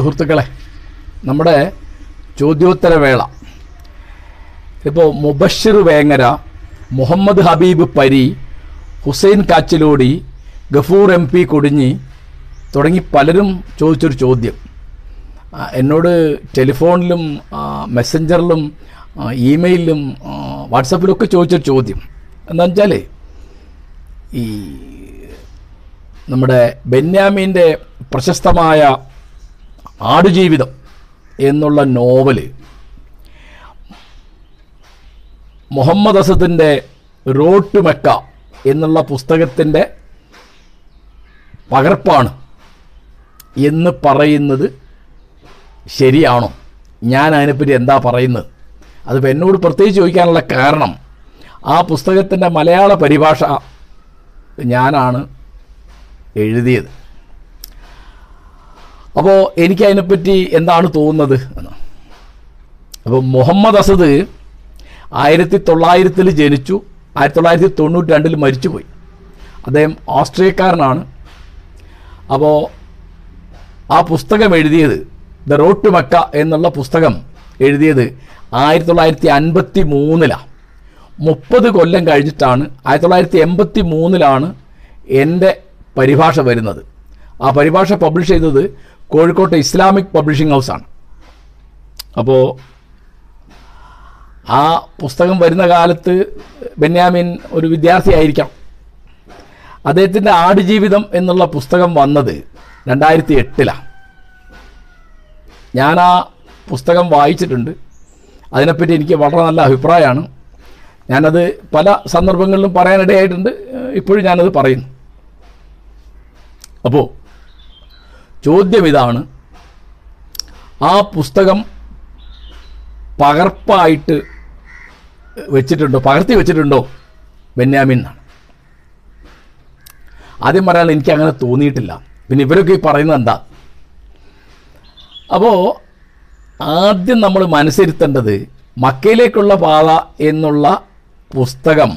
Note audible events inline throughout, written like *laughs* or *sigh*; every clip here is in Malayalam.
സുഹൃത്തുക്കളെ നമ്മുടെ ചോദ്യോത്തരവേള. ഇപ്പോൾ മുബഷിർ വേങ്ങര മുഹമ്മദ് ഹബീബ് പരി ഹുസൈൻ കാച്ചിലോടി ഗഫൂർ എം പി കൊടിഞ്ഞി തുടങ്ങി പലരും ചോദിച്ചൊരു ചോദ്യം. എന്നോട് ടെലിഫോണിലും മെസ്സഞ്ചറിലും ഇമെയിലും ഇമെയിലിലും വാട്സപ്പിലൊക്കെ ചോദിച്ചൊരു ചോദ്യം. എന്താണെന്ന് വെച്ചാൽ ഈ നമ്മുടെ ബെന്യാമീന്റെ പ്രശസ്തമായ ആടുജീവിതം എന്നുള്ള നോവൽ മുഹമ്മദ് അസദിന്റെ റോഡ് ടു മെക്ക എന്നുള്ള പുസ്തകത്തിന്റെ പകർപ്പാണ് എന്ന് പറയുന്നത് ശരിയാണോ? ഞാൻ അതിനെപ്പറ്റി എന്താ പറയുന്നത്? അതിപ്പോൾ എന്നോട് പ്രത്യേകിച്ച് ചോദിക്കാനുള്ള കാരണം ആ പുസ്തകത്തിന്റെ മലയാള പരിഭാഷ ഞാനാണ് എഴുതിയത്. അപ്പോൾ എനിക്ക് അതിനെപ്പറ്റി എന്താണ് തോന്നുന്നത്? എന്ന് അപ്പോൾ മുഹമ്മദ് അസദ് ആയിരത്തി തൊള്ളായിരത്തിൽ ജനിച്ചു ആയിരത്തി തൊള്ളായിരത്തി തൊണ്ണൂറ്റി രണ്ടിൽ മരിച്ചുപോയി. അദ്ദേഹം ഓസ്ട്രിയക്കാരനാണ് അപ്പോൾ ആ പുസ്തകം എഴുതിയത് ദ റോഡ് ടു മക്ക എന്നുള്ള പുസ്തകം എഴുതിയത് ആയിരത്തി തൊള്ളായിരത്തി അൻപത്തി മൂന്നിലാണ് മുപ്പത് കൊല്ലം കഴിഞ്ഞിട്ടാണ് ആയിരത്തി തൊള്ളായിരത്തി എൺപത്തി മൂന്നിലാണ് എന്റെ പരിഭാഷ വരുന്നത്. ആ പരിഭാഷ പബ്ലിഷ് ചെയ്തത് കോഴിക്കോട്ടെ ഇസ്ലാമിക് പബ്ലിഷിംഗ് ഹൗസാണ് അപ്പോൾ ആ പുസ്തകം വരുന്ന കാലത്ത് ബെന്യാമിൻ ഒരു വിദ്യാർത്ഥിയായിരിക്കാം അദ്ദേഹത്തിന്റെ ആടുജീവിതം എന്നുള്ള പുസ്തകം വന്നത് രണ്ടായിരത്തി എട്ടിലാണ് ഞാൻ ആ പുസ്തകം വായിച്ചിട്ടുണ്ട്. അതിനെപ്പറ്റി എനിക്ക് വളരെ നല്ല അഭിപ്രായമാണ്. ഞാനത് പല സന്ദർഭങ്ങളിലും പറയാനിടയായിട്ടുണ്ട്. ഇപ്പോഴും ഞാനത് പറയുന്നു. അപ്പോൾ ചോദ്യം ഇതാണ് ആ പുസ്തകം പകർപ്പായിട്ട് വെച്ചിട്ടുണ്ടോ? പകർത്തി വെച്ചിട്ടുണ്ടോ? ബെന്യാമിൻ എന്നാണ് ആദ്യം പറയാൻ എനിക്ക് അങ്ങനെ തോന്നിയിട്ടില്ല. പിന്നെ ഇവരൊക്കെ ഈ പറയുന്നത് എന്താ? അപ്പോൾ ആദ്യം നമ്മൾ മനസ്സിരുത്തേണ്ടത് മക്കയിലേക്കുള്ള പാത എന്നുള്ള പുസ്തകം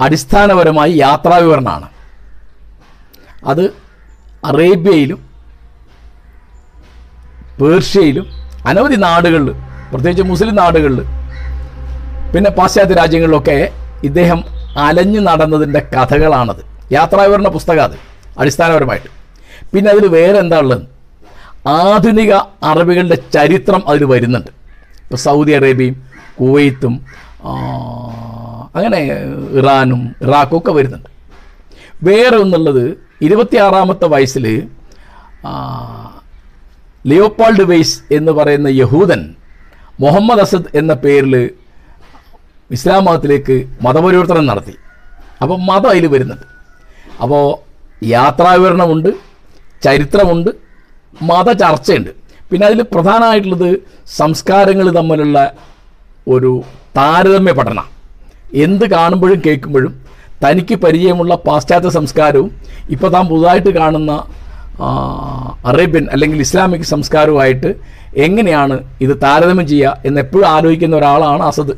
അടിസ്ഥാനപരമായി യാത്രാവിവരണമാണ്. അത് അറേബ്യയിലും പേർഷ്യയിലും അനവധി നാടുകളിൽ പ്രത്യേകിച്ച് മുസ്ലിം നാടുകളിൽ പിന്നെ പാശ്ചാത്യ രാജ്യങ്ങളിലൊക്കെ ഇദ്ദേഹം അലഞ്ഞു നടന്നതിന്റെ കഥകളാണത്. യാത്രാവിവരണ പുസ്തകം അത് അടിസ്ഥാനപരമായിട്ട്. പിന്നെ അതിൽ വേറെ എന്താ ഉള്ളത്? ആധുനിക അറബികളുടെ ചരിത്രം അതിൽ വരുന്നുണ്ട്. ഇപ്പോൾ സൗദി അറേബ്യയും കുവൈത്തും അങ്ങനെ ഇറാനും ഇറാഖും ഒക്കെ വരുന്നുണ്ട്. വേറെ ഒന്നുള്ളത് ഇരുപത്തിയാറാമത്തെ വയസ്സിൽ ലിയോപാൾഡ് വെയ്സ് എന്ന് പറയുന്ന യഹൂദൻ മുഹമ്മദ് അസദ് എന്ന പേരിൽ ഇസ്ലാം മതത്തിലേക്ക് മതപരിവർത്തനം നടത്തി. അപ്പോൾ മതം അതിൽ വരുന്നുണ്ട്. അപ്പോൾ യാത്രാവിവരണമുണ്ട് ചരിത്രമുണ്ട് മത ചർച്ചയുണ്ട്. പിന്നെ അതിൽ പ്രധാനമായിട്ടുള്ളത് സംസ്കാരങ്ങൾ തമ്മിലുള്ള ഒരു താരതമ്യ പഠനം. എന്ത് കാണുമ്പോഴും കേൾക്കുമ്പോഴും തനിക്ക് പരിചയമുള്ള പാശ്ചാത്യ സംസ്കാരവും ഇപ്പോൾ താൻ പുതുതായിട്ട് കാണുന്ന അറേബ്യൻ അല്ലെങ്കിൽ ഇസ്ലാമിക് സംസ്കാരവുമായിട്ട് എങ്ങനെയാണ് ഇത് താരതമ്യം ചെയ്യുക എന്ന് എപ്പോഴും ആലോചിക്കുന്ന ഒരാളാണ് അസദ്.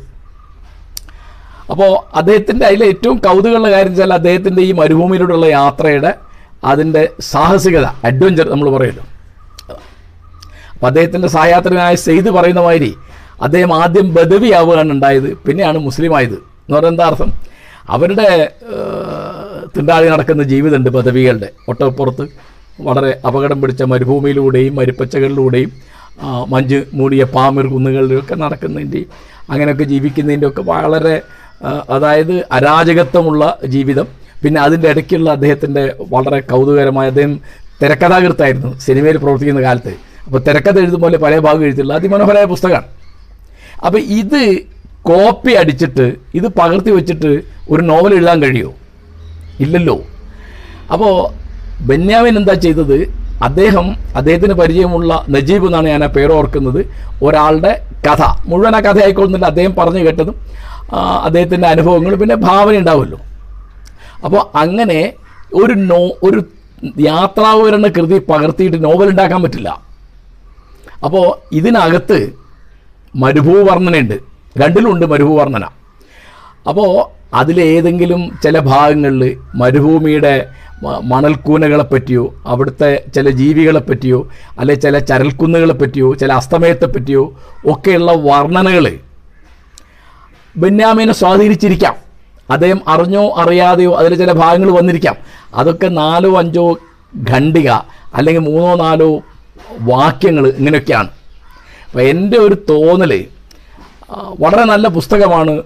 അപ്പോൾ അദ്ദേഹത്തിന്റെ അതിലെ ഏറ്റവും കൗതുകമുള്ള കാര്യം വെച്ചാൽ അദ്ദേഹത്തിന്റെ ഈ മരുഭൂമിയിലൂടെയുള്ള യാത്രയുടെ അതിന്റെ സാഹസികത അഡ്വഞ്ചർ നമ്മൾ പറയുമല്ലോ അപ്പോൾ അദ്ദേഹത്തിന്റെ സഹയാത്രനായ സെയ്ദ് പറയുന്ന മാതിരി അദ്ദേഹം ആദ്യം ബദവിയാവുകയാണ് ഉണ്ടായത് പിന്നെയാണ് മുസ്ലിമായത്. എന്ന് പറയുന്നത് എന്താ അർത്ഥം? അവരുടെ തിണ്ടാടി നടക്കുന്ന ജീവിതമുണ്ട് പദവികളുടെ. ഒട്ടപ്പുറത്ത് വളരെ അപകടം പിടിച്ച മരുഭൂമിയിലൂടെയും മരുപ്പച്ചകളിലൂടെയും മഞ്ഞ് മൂടിയ പാമിർ കുന്നുകളിലൊക്കെ നടക്കുന്നതിന്റെയും അങ്ങനെയൊക്കെ ജീവിക്കുന്നതിന്റെ ഒക്കെ വളരെ അതായത് അരാജകത്വമുള്ള ജീവിതം. പിന്നെ അതിന്റെ ഇടയ്ക്കുള്ള അദ്ദേഹത്തിന്റെ വളരെ കൗതുകരമായ അദ്ദേഹം തിരക്കഥാകൃത്തായിരുന്നു സിനിമയിൽ പ്രവർത്തിക്കുന്ന കാലത്ത്. അപ്പോൾ തിരക്കഥ എഴുതുമ്പോൾ പഴയ ഭാഗം എഴുതിയുള്ള അതിമനോഹരമായ പുസ്തകമാണ്. അപ്പോൾ ഇത് കോപ്പി അടിച്ചിട്ട് ഇത് പകർത്തി വെച്ചിട്ട് ഒരു നോവൽ എഴുതാൻ കഴിയുമോ ഇല്ലല്ലോ. അപ്പോൾ ബെന്യാമിൻ എന്താ ചെയ്തത്? അദ്ദേഹം അദ്ദേഹത്തിന് പരിചയമുള്ള നജീബ് എന്നാണ് ഞാൻ ആ പേര് ഓർക്കുന്നത്. ഒരാളുടെ കഥ മുഴുവൻ ആ കഥ ആയിക്കൊള്ളുന്നില്ല അദ്ദേഹം പറഞ്ഞു കേട്ടതും അദ്ദേഹത്തിന്റെ അനുഭവങ്ങൾ പിന്നെ ഭാവന ഉണ്ടാവുമല്ലോ. അപ്പോൾ അങ്ങനെ ഒരു നോ ഒരു യാത്രാവിവരണ കൃതി പകർത്തിയിട്ട് നോവൽ ഉണ്ടാക്കാൻ പറ്റില്ല. അപ്പോൾ ഇതിനകത്ത് മരുഭൂവർണനയുണ്ട്. രണ്ടിലുണ്ട് മരുഭൂവർണന. അപ്പോൾ അതിലേതെങ്കിലും ചില ഭാഗങ്ങളിൽ മരുഭൂമിയുടെ മണൽക്കൂനകളെ പറ്റിയോ അവിടുത്തെ ചില ജീവികളെ പറ്റിയോ അല്ലെ ചില ചരൽക്കുന്നുകളെ പറ്റിയോ ചില അസ്തമയത്തെ പറ്റിയോ ഒക്കെയുള്ള വർണനകൾ ബെന്യാമിനെ സ്വാധീനിച്ചിരിക്കാം. അദ്ദേഹം അറിഞ്ഞോ അറിയാതെയോ അതിലെ ചില ഭാഗങ്ങൾ വന്നിരിക്കാം. അതൊക്കെ നാലോ അഞ്ചോ ഖണ്ഡിക അല്ലെങ്കിൽ മൂന്നോ നാലോ വാക്യങ്ങൾ ഇങ്ങനെയൊക്കെയാണ്. അപ്പോൾ എന്റെ ഒരു തോന്നൽ വളരെ നല്ല പുസ്തകമാണ്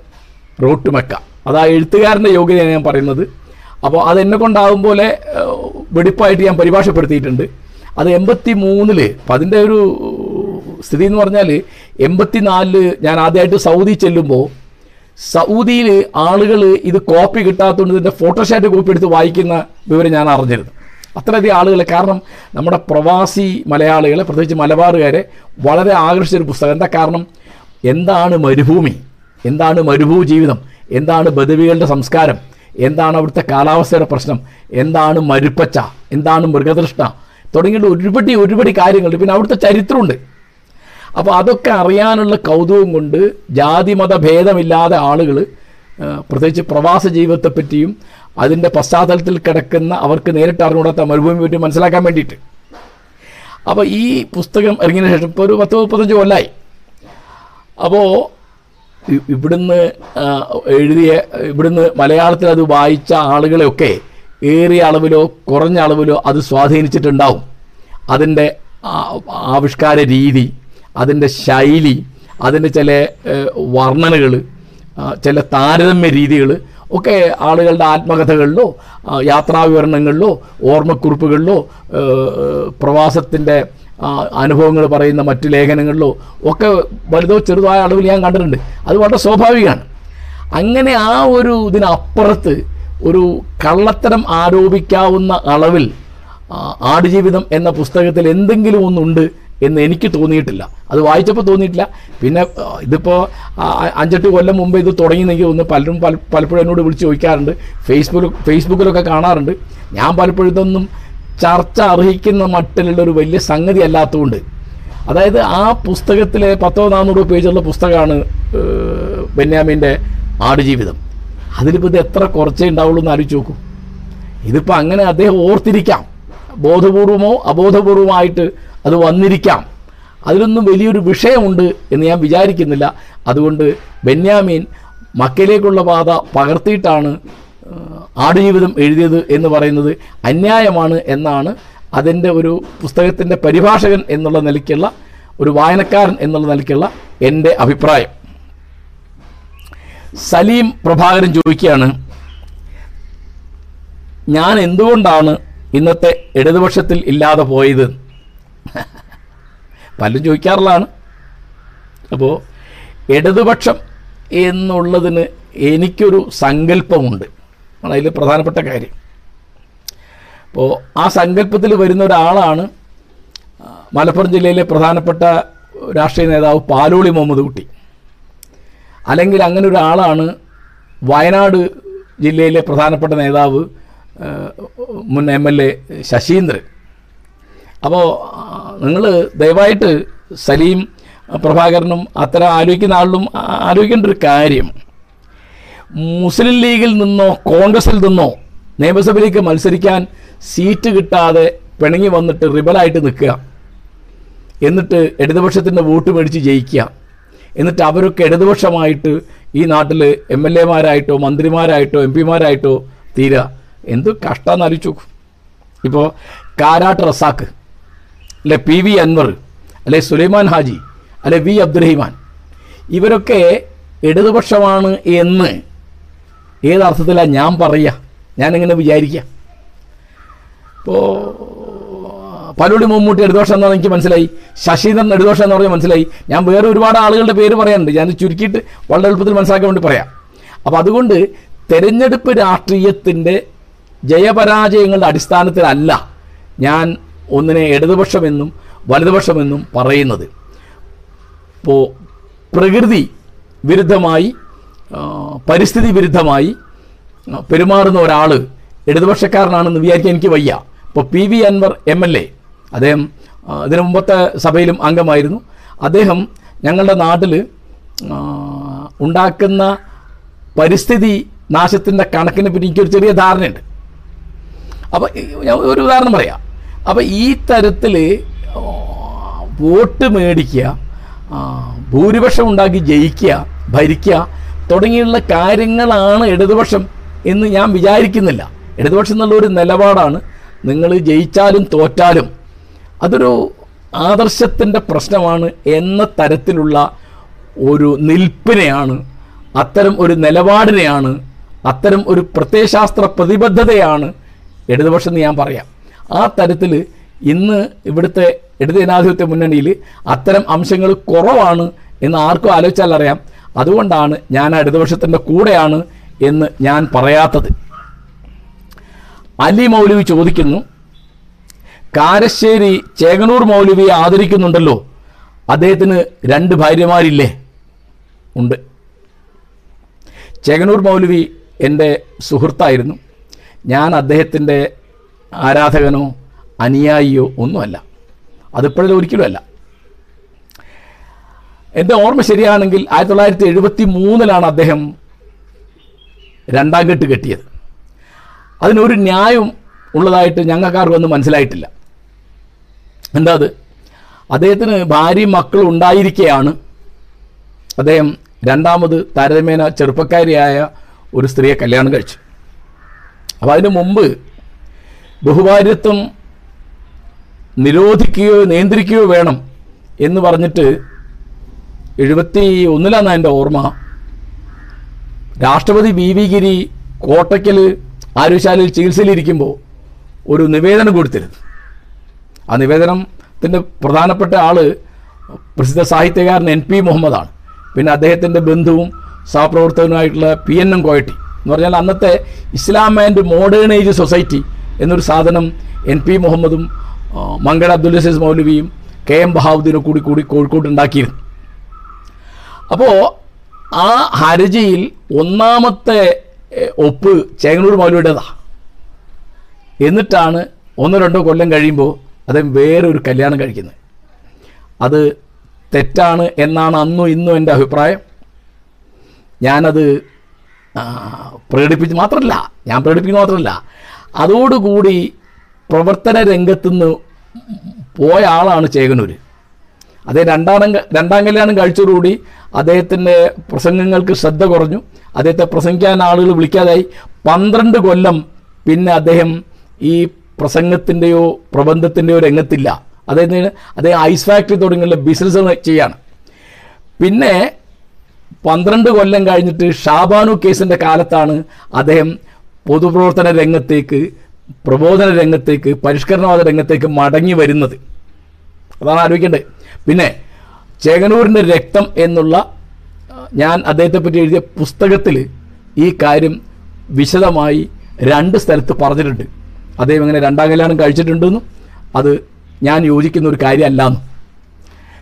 റോഡ് ടു മെക്ക. അത് ആ എഴുത്തുകാരന്റെ യോഗ്യതയാണ് ഞാൻ പറയുന്നത്. അപ്പോൾ അത് എന്നെ കൊണ്ടാകും പോലെ വെടിപ്പായിട്ട് ഞാൻ പരിഭാഷപ്പെടുത്തിയിട്ടുണ്ട്. അത് എൺപത്തി മൂന്നിൽ അപ്പം അതിന്റെ ഒരു സ്ഥിതി എന്ന് പറഞ്ഞാൽ എൺപത്തി നാലിൽ ഞാൻ ആദ്യമായിട്ട് സൗദി ചെല്ലുമ്പോൾ സൗദിയിൽ ആളുകൾ ഇത് കോപ്പി കിട്ടാത്തതുകൊണ്ട് ഇതിന്റെ ഫോട്ടോഷാറ്റ് കോപ്പി എടുത്ത് വായിക്കുന്ന വിവരം ഞാൻ അറിഞ്ഞിരുന്നു. അത്രയധികം ആളുകൾ കാരണം നമ്മുടെ പ്രവാസി മലയാളികളെ പ്രത്യേകിച്ച് മലബാറുകാരെ വളരെ ആകർഷിച്ചൊരു പുസ്തകം. എന്താ കാരണം? എന്താണ് മരുഭൂമി? എന്താണ് മരുഭൂ ജീവിതം എന്താണ് ബദവികളുടെ സംസ്കാരം? എന്താണ് അവിടുത്തെ കാലാവസ്ഥയുടെ പ്രശ്നം? എന്താണ് മരുപ്പച്ച? എന്താണ് മൃഗതൃഷ്ണ? തുടങ്ങിയിട്ട് ഒരുപടി ഒരുപടി കാര്യങ്ങളുണ്ട്. പിന്നെ അവിടുത്തെ ചരിത്രമുണ്ട്. അപ്പോൾ അതൊക്കെ അറിയാനുള്ള കൗതുകം കൊണ്ട് ജാതിമത ഭേദമില്ലാതെ ആളുകൾ പ്രത്യേകിച്ച് പ്രവാസ ജീവിതത്തെപ്പറ്റിയും അതിന്റെ പശ്ചാത്തലത്തിൽ കിടക്കുന്ന അവർക്ക് നേരിട്ട് അറിഞ്ഞുകൂടാത്ത മരുഭൂമി പറ്റി മനസ്സിലാക്കാൻ വേണ്ടിയിട്ട്. അപ്പോൾ ഈ പുസ്തകം ഇറങ്ങിയതിന് ശേഷം ഇപ്പോൾ ഒരു പത്ത് മുപ്പത്തഞ്ച് കൊല്ലമായി അപ്പോൾ ഇവിടുന്ന് എഴുതിയ ഇവിടുന്ന് മലയാളത്തിൽ അത് വായിച്ച ആളുകളെയൊക്കെ ഏറിയ അളവിലോ കുറഞ്ഞ അളവിലോ അത് സ്വാധീനിച്ചിട്ടുണ്ടാവും. അതിന്റെ ആവിഷ്കാര രീതി അതിന്റെ ശൈലി അതിന്റെ ചില വർണനകൾ ചില താരതമ്യ രീതികൾ ഒക്കെ ആളുകളുടെ ആത്മകഥകളിലോ യാത്രാവിവരണങ്ങളിലോ ഓർമ്മക്കുറിപ്പുകളിലോ പ്രവാസത്തിന്റെ അനുഭവങ്ങൾ പറയുന്ന മറ്റ് ലേഖനങ്ങളിലോ ഒക്കെ വലുതോ ചെറുതായ അളവിൽ ഞാൻ കണ്ടിട്ടുണ്ട്. അത് വളരെ സ്വാഭാവികമാണ്. അങ്ങനെ ആ ഒരു ഇതിനപ്പുറത്ത് ഒരു കള്ളത്തരം ആരോപിക്കാവുന്ന അളവിൽ ആടുജീവിതം എന്ന പുസ്തകത്തിൽ എന്തെങ്കിലും ഒന്നുണ്ട് എന്ന് എനിക്ക് തോന്നിയിട്ടില്ല. അത് വായിച്ചപ്പോൾ തോന്നിയിട്ടില്ല. പിന്നെ ഇതിപ്പോൾ അഞ്ചെട്ട് കൊല്ലം മുമ്പ് ഇത് തുടങ്ങിയെന്നെങ്കിൽ ഒന്ന് പലരും പല പലപ്പോഴും എന്നോട് വിളിച്ച് ചോദിക്കാറുണ്ട്. ഫേസ്ബുക്ക് ഫേസ്ബുക്കിലൊക്കെ കാണാറുണ്ട്. ഞാൻ പലപ്പോഴും ഇതൊന്നും ചർച്ച അർഹിക്കുന്ന മട്ടിലുള്ള ഒരു വലിയ സംഗതി അല്ലാത്തതുകൊണ്ട്. അതായത് ആ പുസ്തകത്തിലെ പത്തോ നാനൂറോ പേജുള്ള പുസ്തകമാണ് ബെന്യാമിന്റെ ആടുജീവിതം. അതിലിപ്പോൾ ഇത് എത്ര കുറച്ചേ ഉണ്ടാവുള്ളൂ എന്ന് ആലോചിച്ച് നോക്കൂ. ഇതിപ്പോൾ അങ്ങനെ അദ്ദേഹം ഓർത്തിരിക്കാം. ബോധപൂർവമോ അബോധപൂർവമായിട്ട് അത് വന്നിരിക്കാം. അതിലൊന്നും വലിയൊരു വിഷയമുണ്ട് എന്ന് ഞാൻ വിചാരിക്കുന്നില്ല. അതുകൊണ്ട് ബെന്യാമീൻ മക്കയിലേക്കുള്ള പാത പകർത്തിയിട്ടാണ് ആടുജീവിതം എഴുതിയത് എന്ന് പറയുന്നത് അന്യായമാണ് എന്നാണ് അതിന്റെ ഒരു പുസ്തകത്തിന്റെ പരിഭാഷകൻ എന്നുള്ള നിലയ്ക്കുള്ള ഒരു വായനക്കാരൻ എന്നുള്ള നിലയ്ക്കുള്ള എന്റെ അഭിപ്രായം. സലീം പ്രഭാകരൻ ചോദിക്കുകയാണ് ഞാൻ എന്തുകൊണ്ടാണ് ഇന്നത്തെ ഇടതുപക്ഷത്തിൽ ഇല്ലാതെ പോയത്? *laughs* പലരും ചോദിക്കാറുള്ളതാണ്. അപ്പോൾ ഇടതുപക്ഷം എന്നുള്ളതിന് എനിക്കൊരു സങ്കല്പമുണ്ട്. ആണ് അതിൽ പ്രധാനപ്പെട്ട കാര്യം. അപ്പോൾ ആ സങ്കല്പത്തിൽ വരുന്ന ഒരാളാണ് മലപ്പുറം ജില്ലയിലെ പ്രധാനപ്പെട്ട രാഷ്ട്രീയ നേതാവ് പാലോളി മുഹമ്മദ് കുട്ടി. അല്ലെങ്കിൽ അങ്ങനെ ഒരാളാണ് വയനാട് ജില്ലയിലെ പ്രധാനപ്പെട്ട നേതാവ് മുൻ എം എൽ എ ശശീന്ദ്രൻ. അപ്പോൾ നിങ്ങൾ ദയവായിട്ട് സലീം പ്രഭാകരനും അത്തരം ആലോചിക്കുന്ന ആളിലും ആലോചിക്കേണ്ട ഒരു കാര്യം മുസ്ലിം ലീഗിൽ നിന്നോ കോൺഗ്രസിൽ നിന്നോ നിയമസഭയിലേക്ക് മത്സരിക്കാൻ സീറ്റ് കിട്ടാതെ പിണങ്ങി വന്നിട്ട് റിബലായിട്ട് നിൽക്കുക. എന്നിട്ട് ഇടതുപക്ഷത്തിന്റെ വോട്ട് മേടിച്ച് ജയിക്കുക. എന്നിട്ട് അവരൊക്കെ ഇടതുപക്ഷമായിട്ട് ഈ നാട്ടിൽ എം എൽ എമാരായിട്ടോ മന്ത്രിമാരായിട്ടോ എം പിമാരായിട്ടോ തീരുക. എന്ത് കഷ്ടമെന്ന് ആലോചിച്ച് ഇപ്പോൾ കാരാട്ട് റസാക്ക് അല്ലെ പി വി അൻവർ അല്ലെ സുലൈമാൻ ഹാജി അല്ലെ വി അബ്ദുറഹിമാൻ ഇവരൊക്കെ ഇടതുപക്ഷമാണ് എന്ന് ഏതർത്ഥത്തിലാണ് ഞാൻ പറയുക ഞാനിങ്ങനെ വിചാരിക്കുക ഇപ്പോൾ പലോടി മമ്മൂട്ടി ഇടതുപക്ഷം എന്നാണ് എനിക്ക് മനസ്സിലായി. ശശീന്ദ്രൻ ഇടതുപക്ഷം എന്ന് പറഞ്ഞാൽ മനസ്സിലായി. ഞാൻ വേറെ ഒരുപാട് ആളുകളുടെ പേര് പറയാനുണ്ട്. ഞാൻ ചുരുക്കിയിട്ട് വളരെ എളുപ്പത്തിൽ മനസ്സിലാക്കാൻ വേണ്ടി പറയാം. അപ്പോൾ അതുകൊണ്ട് തെരഞ്ഞെടുപ്പ് രാഷ്ട്രീയത്തിന്റെ ജയപരാജയങ്ങളുടെ അടിസ്ഥാനത്തിലല്ല ഞാൻ ഒന്നിനെ ഇടതുപക്ഷമെന്നും വലതുപക്ഷമെന്നും പറയുന്നത്. ഇപ്പോൾ പ്രകൃതി വിരുദ്ധമായി പരിസ്ഥിതി വിരുദ്ധമായി പെരുമാറുന്ന ഒരാൾ ഇടതുപക്ഷക്കാരനാണെന്ന് വിചാരിക്കാൻ എനിക്ക് വയ്യ. ഇപ്പോൾ P V Anvar M L A അദ്ദേഹം ഇതിനു മുമ്പത്തെ സഭയിലും അംഗമായിരുന്നു. അദ്ദേഹം ഞങ്ങളുടെ നാട്ടിൽ ഉണ്ടാക്കുന്ന പരിസ്ഥിതി നാശത്തിന്റെ കണക്കിനെ പറ്റി എനിക്കൊരു ചെറിയ ധാരണയുണ്ട്. അപ്പോൾ ഒരു ഉദാഹരണം പറയാം. അപ്പോൾ ഈ തരത്തിൽ വോട്ട് മേടിക്കുക ഭൂരിപക്ഷം ഉണ്ടാക്കി ജയിക്കുക ഭരിക്കുക തുടങ്ങിയുള്ള കാര്യങ്ങളാണ് ഇടതുപക്ഷം എന്ന് ഞാൻ വിചാരിക്കുന്നില്ല. ഇടതുപക്ഷം എന്നുള്ള ഒരു നിലപാടാണ് നിങ്ങൾ ജയിച്ചാലും തോറ്റാലും. അതൊരു ആദർശത്തിന്റെ പ്രശ്നമാണ് എന്ന തരത്തിലുള്ള ഒരു നിൽപ്പിനെയാണ് അത്തരം ഒരു നിലപാടിനെയാണ് അത്തരം ഒരു പ്രത്യയശാസ്ത്ര പ്രതിബദ്ധതയാണ് ഇടതുപക്ഷം എന്ന് ഞാൻ പറയാം. ആ തരത്തിൽ ഇന്ന് ഇവിടുത്തെ ഇടത് ജനാധിപത്യ മുന്നണിയിൽ അത്തരം അംശങ്ങൾ കുറവാണ് എന്ന് ആർക്കും ആലോചിച്ചാൽ അറിയാം. അതുകൊണ്ടാണ് ഞാൻ ഇടതുപക്ഷത്തിന്റെ കൂടെയാണ് എന്ന് ഞാൻ പറയാത്തത്. അലി മൗലവി ചോദിക്കുന്നു കാരശ്ശേരി ചേകനൂർ മൗലവിയെ ആദരിക്കുന്നുണ്ടല്ലോ അദ്ദേഹത്തിന് രണ്ട് ഭാര്യമാരില്ലേ? ഉണ്ട്. ചേകനൂർ മൗലവി എന്റെ സുഹൃത്തായിരുന്നു. ഞാൻ അദ്ദേഹത്തിന്റെ ആരാധകനോ അനുയായിയോ ഒന്നുമല്ല. അതിപ്പോഴും ഒരിക്കലുമല്ല. എന്റെ ഓർമ്മ ശരിയാണെങ്കിൽ ആയിരത്തി തൊള്ളായിരത്തി എഴുപത്തി മൂന്നിലാണ് അദ്ദേഹം രണ്ടാം കെട്ട് കെട്ടിയത്. അതിനൊരു ന്യായം ഉള്ളതായിട്ട് ഞങ്ങൾക്കാർക്കൊന്നും മനസ്സിലായിട്ടില്ല. എന്താ അത്? അദ്ദേഹത്തിന് ഭാര്യയും മക്കളും ഉണ്ടായിരിക്കെയാണ്. അദ്ദേഹം രണ്ടാമത് താരതമ്യേന ചെറുപ്പക്കാരിയായ ഒരു സ്ത്രീയെ കല്യാണം കഴിച്ചു. അപ്പോൾ അതിനു മുമ്പ് ബഹുഭാര്യത്വം നിരോധിക്കുകയോ നിയന്ത്രിക്കുകയോ വേണം എന്ന് പറഞ്ഞിട്ട് എഴുപത്തി ഒന്നിലാണ് എന്റെ ഓർമ്മ. രാഷ്ട്രപതി വി വി ഗിരി കോട്ടയ്ക്കൽ ആരോശാലയിൽ ചികിത്സയിലിരിക്കുമ്പോൾ ഒരു നിവേദനം കൊടുത്തിരുന്നു. ആ നിവേദനത്തിന്റെ പ്രധാനപ്പെട്ട ആൾ പ്രസിദ്ധ സാഹിത്യകാരൻ എൻ പി മുഹമ്മദാണ്. പിന്നെ അദ്ദേഹത്തിന്റെ ബന്ധുവും സഹപ്രവർത്തകനുമായിട്ടുള്ള പി എൻ എം കോയട്ടി. എന്ന് പറഞ്ഞാൽ അന്നത്തെ Islam and modern age society എന്നൊരു സാധനം എൻ പി മുഹമ്മദും മങ്കട അബ്ദുൽ അസീസ് മൗലവിയും കെ എം ബഹാവുദ്ദീനും കൂടി കൂടി കോഴിക്കോട് ഉണ്ടാക്കിയിരുന്നു. അപ്പോൾ ആ ഹർജിയിൽ ഒന്നാമത്തെ ഒപ്പ് ചേങ്ങനൂർ മൗലിയുടേതാ. എന്നിട്ടാണ് ഒന്നോ രണ്ടോ കൊല്ലം കഴിയുമ്പോൾ അദ്ദേഹം വേറൊരു കല്യാണം കഴിക്കുന്നത്. അത് തെറ്റാണ് എന്നാണ് അന്നും ഇന്നും എന്റെ അഭിപ്രായം. ഞാനത് പ്രകടിപ്പിച്ച് മാത്രമല്ല ഞാൻ പ്രകടിപ്പിക്കുന്ന മാത്രമല്ല അതോടുകൂടി പ്രവർത്തന രംഗത്തുനിന്ന് പോയ ആളാണ് ചേകനൂർ അദ്ദേഹം രണ്ടാം രണ്ടാം കല്യാണം കഴിച്ചതോടുകൂടി അദ്ദേഹത്തിന്റെ പ്രസംഗങ്ങൾക്ക് ശ്രദ്ധ കുറഞ്ഞു. അദ്ദേഹത്തെ പ്രസംഗിക്കാൻ ആളുകൾ വിളിക്കാതായി. പന്ത്രണ്ട് കൊല്ലം പിന്നെ അദ്ദേഹം ഈ പ്രസംഗത്തിന്റെയോ പ്രബന്ധത്തിന്റെയോ രംഗത്തില്ല. അദ്ദേഹത്തിന് അദ്ദേഹം ഐസ് ഫാക്ടറി തുടങ്ങിയുള്ള ബിസിനസ് ചെയ്യാണ്. പിന്നെ പന്ത്രണ്ട് കൊല്ലം കഴിഞ്ഞിട്ട് ഷാബാനു കേസിന്റെ കാലത്താണ് അദ്ദേഹം പൊതുപ്രവർത്തന രംഗത്തേക്ക് പ്രബോധന രംഗത്തേക്ക് പരിഷ്കരണവാദ രംഗത്തേക്ക് മടങ്ങി വരുന്നത്. അതാണ് ആലോചിക്കേണ്ടത്. പിന്നെ ചേകനൂരിന്റെ രക്തം എന്നുള്ള ഞാൻ അദ്ദേഹത്തെ പറ്റി എഴുതിയ പുസ്തകത്തിൽ ഈ കാര്യം വിശദമായി രണ്ട് സ്ഥലത്ത് പറഞ്ഞിട്ടുണ്ട്. അദ്ദേഹം ഇങ്ങനെ രണ്ടാം കല്യാണം കഴിച്ചിട്ടുണ്ടെന്നും അത് ഞാൻ യോജിക്കുന്ന ഒരു കാര്യമല്ലെന്നും.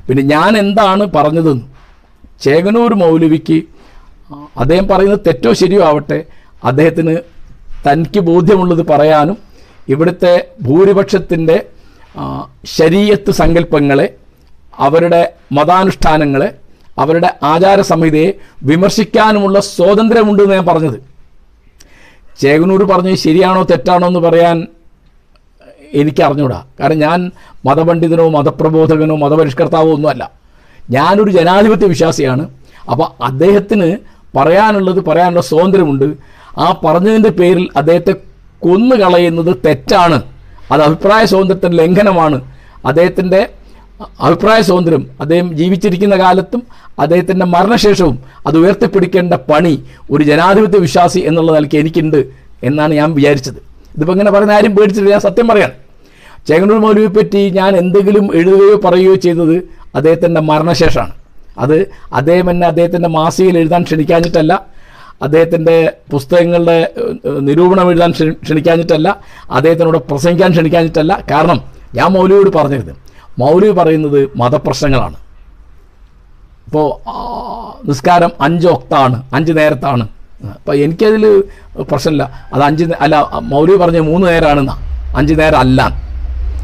പിന്നെ ഞാൻ എന്താണ് പറഞ്ഞതെന്നും. ചേകനൂർ മൗലവിക്ക് അദ്ദേഹം പറയുന്നത് തെറ്റോ ശരിയോ ആവട്ടെ അദ്ദേഹത്തിന് തനിക്ക് ബോധ്യമുള്ളത് പറയാനും ഇവിടുത്തെ ഭൂരിപക്ഷത്തിന്റെ ശരീരത്ത് സങ്കല്പങ്ങളെ അവരുടെ മതാനുഷ്ഠാനങ്ങളെ അവരുടെ ആചാര സംഹിതയെ വിമർശിക്കാനുമുള്ള സ്വാതന്ത്ര്യമുണ്ടെന്ന് ഞാൻ പറഞ്ഞത്. ചേകനൂർ പറഞ്ഞ് ശരിയാണോ തെറ്റാണോ എന്ന് പറയാൻ എനിക്ക് അറിഞ്ഞൂടാ. കാരണം ഞാൻ മതപണ്ഡിതനോ മതപ്രബോധകനോ മതപരിഷ്കർത്താവോ ഒന്നുമല്ല. ഞാനൊരു ജനാധിപത്യ വിശ്വാസിയാണ്. അപ്പോൾ അദ്ദേഹത്തിന് പറയാനുള്ളത് പറയാനുള്ള സ്വാതന്ത്ര്യമുണ്ട്. ആ പറഞ്ഞതിന്റെ പേരിൽ അദ്ദേഹത്തെ കൊന്നു കളയുന്നത് തെറ്റാണ്. അത് അഭിപ്രായ സ്വാതന്ത്ര്യത്തിന്റെ ലംഘനമാണ്. അദ്ദേഹത്തിന്റെ അഭിപ്രായ സ്വാതന്ത്ര്യം. അദ്ദേഹം ജീവിച്ചിരിക്കുന്ന കാലത്തും അദ്ദേഹത്തിന്റെ മരണശേഷവും അത് ഉയർത്തിപ്പിടിക്കേണ്ട പണി ഒരു ജനാധിപത്യ വിശ്വാസി എന്നുള്ള നിലയ്ക്ക് എനിക്കുണ്ട് എന്നാണ് ഞാൻ വിചാരിച്ചത്. ഇതിപ്പോൾ ഇങ്ങനെ പറയുന്ന ആരും പേടിച്ചില്ല ഞാൻ സത്യം പറയാണ് ചേങ്ങന്നൂർ മൗലവിയെ പറ്റി ഞാൻ എന്തെങ്കിലും എഴുതുകയോ പറയുകയോ ചെയ്തത് അദ്ദേഹത്തിന്റെ മരണശേഷമാണ്. അത് അദ്ദേഹം എന്നെ അദ്ദേഹത്തിന്റെ മാസികയിൽ എഴുതാൻ ക്ഷണിക്കാഞ്ഞിട്ടല്ല അദ്ദേഹത്തിന്റെ പുസ്തകങ്ങളുടെ നിരൂപണം എഴുതാൻ ക്ഷണി- ക്ഷണിക്കാഞ്ഞിട്ടല്ല അദ്ദേഹത്തിനോട് പ്രസംഗിക്കാൻ ക്ഷണിക്കാഞ്ഞിട്ടല്ല. കാരണം ഞാൻ മൗലവിയോട് പറഞ്ഞിരുന്നു മൗലവി പറയുന്നത് മതപ്രശ്നങ്ങളാണ്. ഇപ്പോൾ നിസ്കാരം അഞ്ച് ഒക്താണ് അഞ്ച് നേരത്താണ്. അപ്പോൾ എനിക്കതിൽ പ്രശ്നമില്ല. അത് അഞ്ച് അല്ല മൗലവി പറഞ്ഞ മൂന്ന് നേരമാണെന്നാ അഞ്ച് നേരം അല്ല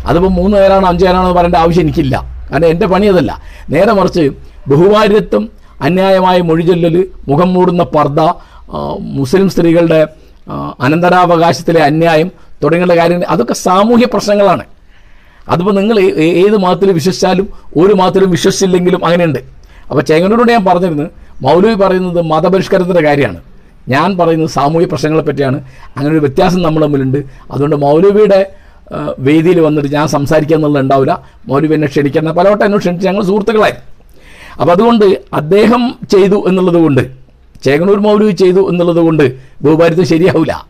അതിപ്പോൾ മൂന്ന് നേരമാണോ അഞ്ച് നേരമാണോ പറയേണ്ട ആവശ്യം എനിക്കില്ല. കാരണം എന്റെ പണി അതല്ല. നേരെ മറിച്ച് ബഹുഭാര്യത്വം അന്യായമായ മൊഴിചൊല്ലൽ മുഖം മൂടുന്ന പർദ്ദ മുസ്ലിം സ്ത്രീകളുടെ അനന്തരാവകാശത്തിലെ അന്യായം തുടങ്ങിയുള്ള കാര്യങ്ങൾ അതൊക്കെ സാമൂഹ്യ പ്രശ്നങ്ങളാണ്. അതിപ്പോൾ നിങ്ങൾ ഏത് മതത്തിൽ വിശ്വസിച്ചാലും ഒരു മതത്തിലും വിശ്വസിച്ചില്ലെങ്കിലും അങ്ങനെയുണ്ട്. അപ്പോൾ ചേങ്ങനോട് ഞാൻ പറഞ്ഞിരുന്നത് മൗലവി പറയുന്നത് മതപരിഷ്കരണത്തിന്റെ കാര്യമാണ്. ഞാൻ പറയുന്നത് സാമൂഹ്യ പ്രശ്നങ്ങളെ പറ്റിയാണ്. അങ്ങനെ ഒരു വ്യത്യാസം നമ്മൾ തമ്മിലുണ്ട്. അതുകൊണ്ട് മൗലവിയുടെ വേദിയിൽ വന്നിട്ട് ഞാൻ സംസാരിക്കുക എന്നുള്ളത് ഉണ്ടാവില്ല. മൗലവി എന്നെ ക്ഷണിക്കുന്ന പലവട്ടം എന്നെ ക്ഷണിച്ച് ഞങ്ങൾ സുഹൃത്തുക്കളായി. അപ്പോൾ അതുകൊണ്ട് അദ്ദേഹം ചെയ്തു എന്നുള്ളത് കൊണ്ട് ചേകനൂർ മൗലവി ചെയ്തു എന്നുള്ളത് കൊണ്ട് ബഹുഭാരിത്വം ശരിയാവില്ല.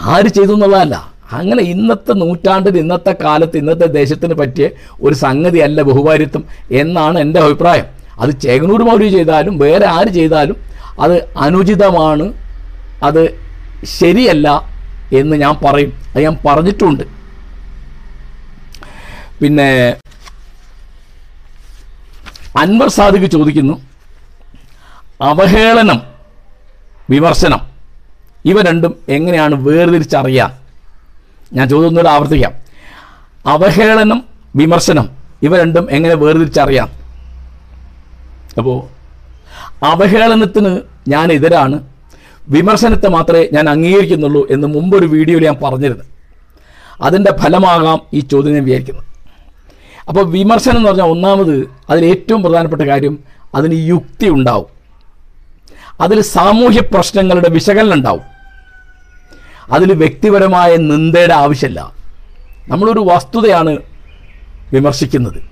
ആര് ചെയ്തു എന്നുള്ളതല്ല. അങ്ങനെ ഇന്നത്തെ നൂറ്റാണ്ടിൽ ഇന്നത്തെ കാലത്ത് ഇന്നത്തെ ദേശത്തിന് പറ്റിയ ഒരു സംഗതിയല്ല ബഹുഭാരിത്വം എന്നാണ് എന്റെ അഭിപ്രായം. അത് ചേകനൂർ മൗലവി ചെയ്താലും വേറെ ആര് ചെയ്താലും അത് അനുചിതമാണ് അത് ശരിയല്ല എന്ന് ഞാൻ പറയും. അത് ഞാൻ പറഞ്ഞിട്ടുണ്ട്. പിന്നെ അൻവർ സാദിഖ് ചോദിക്കുന്നു അവഹേളനം വിമർശനം ഇവ രണ്ടും എങ്ങനെയാണ് വേർതിരിച്ചറിയാൻ? ഞാൻ ചോദ്യം ആവർത്തിക്കാം. അവഹേളനം വിമർശനം ഇവ രണ്ടും എങ്ങനെ വേർതിരിച്ചറിയാം? അപ്പോൾ അവഹേളനത്തിന് ഞാൻ എതിരാണ് വിമർശനത്തെ മാത്രമേ ഞാൻ അംഗീകരിക്കുന്നുള്ളൂ എന്ന് മുമ്പൊരു വീഡിയോയിൽ ഞാൻ പറഞ്ഞിരുന്നു. അതിന്റെ ഫലമാകാം ഈ ചോദ്യം ഞാൻ വിചാരിക്കുന്നത്. അപ്പോൾ വിമർശനം എന്ന് പറഞ്ഞാൽ ഒന്നാമത് അതിൽ ഏറ്റവും പ്രധാനപ്പെട്ട കാര്യം അതിന് യുക്തി ഉണ്ടാവും. അതിൽ സാമൂഹ്യ പ്രശ്നങ്ങളുടെ വിശകലനം ഉണ്ടാവും. അതിൽ വ്യക്തിപരമായ നിന്ദയുടെ ആവശ്യമില്ല. നമ്മളൊരു വസ്തുതയാണ് വിമർശിക്കുന്നത്.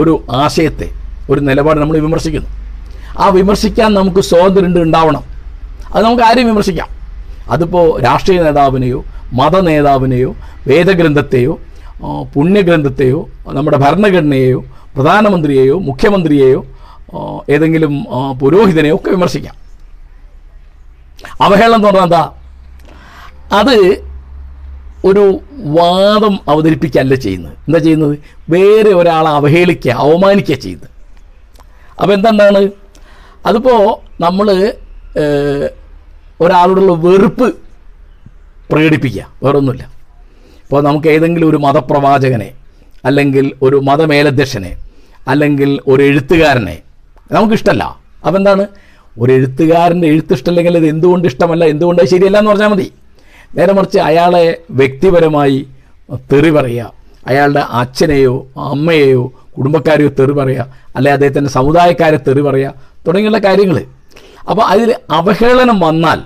ഒരു ആശയത്തെ ഒരു നിലപാട് നമ്മൾ വിമർശിക്കുന്നു. ആ വിമർശിക്കാൻ നമുക്ക് സ്വാതന്ത്ര്യം ഉണ്ടാവണം. അത് നമുക്ക് ആരെയും വിമർശിക്കാം. അതിപ്പോൾ രാഷ്ട്രീയ നേതാവിനെയോ മത നേതാവിനെയോ വേദഗ്രന്ഥത്തെയോ പുണ്യഗ്രന്ഥത്തെയോ നമ്മുടെ ഭരണഘടനയെയോ പ്രധാനമന്ത്രിയെയോ മുഖ്യമന്ത്രിയെയോ ഏതെങ്കിലും പുരോഹിതനെയോ ഒക്കെ വിമർശിക്കാം. അവഹേളനം എന്ന് പറഞ്ഞാൽ എന്താ? അത് ഒരു വാദം അവതരിപ്പിക്കുകയല്ല ചെയ്യുന്നത്. എന്താ ചെയ്യുന്നത്? വേറെ ഒരാളെ അവഹേളിക്കുക അവമാനിക്കുക ചെയ്യുന്നത്. അപ്പോൾ എന്താണ് അതിപ്പോൾ നമ്മൾ ഒരാളോടുള്ള വെറുപ്പ് പ്രകടിപ്പിക്കുക. വേറൊന്നുമില്ല. ഇപ്പോൾ നമുക്ക് ഏതെങ്കിലും ഒരു മതപ്രവാചകനെ അല്ലെങ്കിൽ ഒരു മതമേലധ്യക്ഷനെ അല്ലെങ്കിൽ ഒരു എഴുത്തുകാരനെ നമുക്കിഷ്ടമല്ല അപ്പോൾ എന്താണ്? ഒരു എഴുത്തുകാരന്റെ എഴുത്തിഷ്ടമല്ലെങ്കിൽ അത് എന്തുകൊണ്ട് ഇഷ്ടമല്ല എന്തുകൊണ്ട് ശരിയല്ല എന്ന് പറഞ്ഞാൽ മതി. നേരെ മറിച്ച് അയാളെ വ്യക്തിപരമായി തെറി പറയുക. അയാളുടെ അച്ഛനെയോ അമ്മയെയോ കുടുംബക്കാരെയോ തെറി പറയുക. അല്ലെ അദ്ദേഹത്തിന്റെ സമുദായക്കാരെ തെറി പറയുക. തുടങ്ങിയുള്ള കാര്യങ്ങൾ അപ്പോൾ അതിൽ അവഹേളനം വന്നാൽ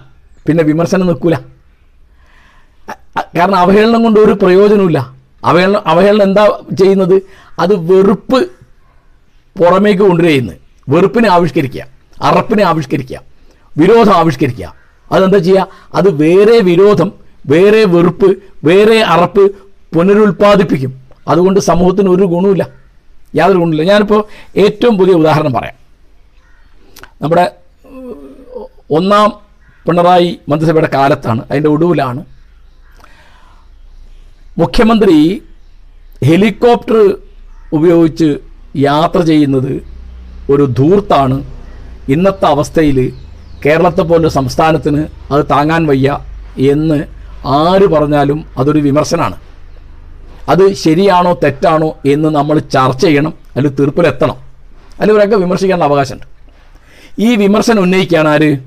പിന്നെ വിമർശനം നിൽക്കില്ല കാരണം അവഹേളനം കൊണ്ട് ഒരു പ്രയോജനമില്ല അവഹേളനം അവഹേളനം എന്താ ചെയ്യുന്നത്? അത് വെറുപ്പ് പുറമേക്ക് കൊണ്ടുവരുന്നത്. വെറുപ്പിനെ ആവിഷ്കരിക്കുക. അറപ്പിനെ ആവിഷ്കരിക്കുക. വിരോധം ആവിഷ്കരിക്കുക. അതെന്താ ചെയ്യുക അത് വേറെ വിരോധം വേറെ വെറുപ്പ് വേറെ അറപ്പ് പുനരുൽപ്പാദിപ്പിക്കും. അതുകൊണ്ട് സമൂഹത്തിന് ഒരു ഗുണമില്ല യാതൊരു ഗുണമില്ല ഞാനിപ്പോൾ ഏറ്റവും പുതിയ ഉദാഹരണം പറയാം. നമ്മുടെ ഒന്നാം പിണറായി മന്ത്രിസഭയുടെ കാലത്താണ് അതിന്റെ ഒടുവിലാണ് മുഖ്യമന്ത്രി ഹെലികോപ്റ്റർ ഉപയോഗിച്ച് യാത്ര ചെയ്യുന്നത് ഒരു ധൂർത്താണ് ഇന്നത്തെ അവസ്ഥയിൽ കേരളത്തെ പോലെ സംസ്ഥാനത്തിന് അത് താങ്ങാൻ വയ്യ എന്ന് ആര് പറഞ്ഞാലും അതൊരു വിമർശനമാണ് അത് ശരിയാണോ തെറ്റാണോ എന്ന് നമ്മൾ ചർച്ച ചെയ്യണം അതിൽ തീർപ്പിലെത്തണം. അതിൽ ഒരൊക്കെ വിമർശിക്കേണ്ട അവകാശമുണ്ട്. ഈ വിമർശനം ഉന്നയിക്കുകയാണ് ആര്?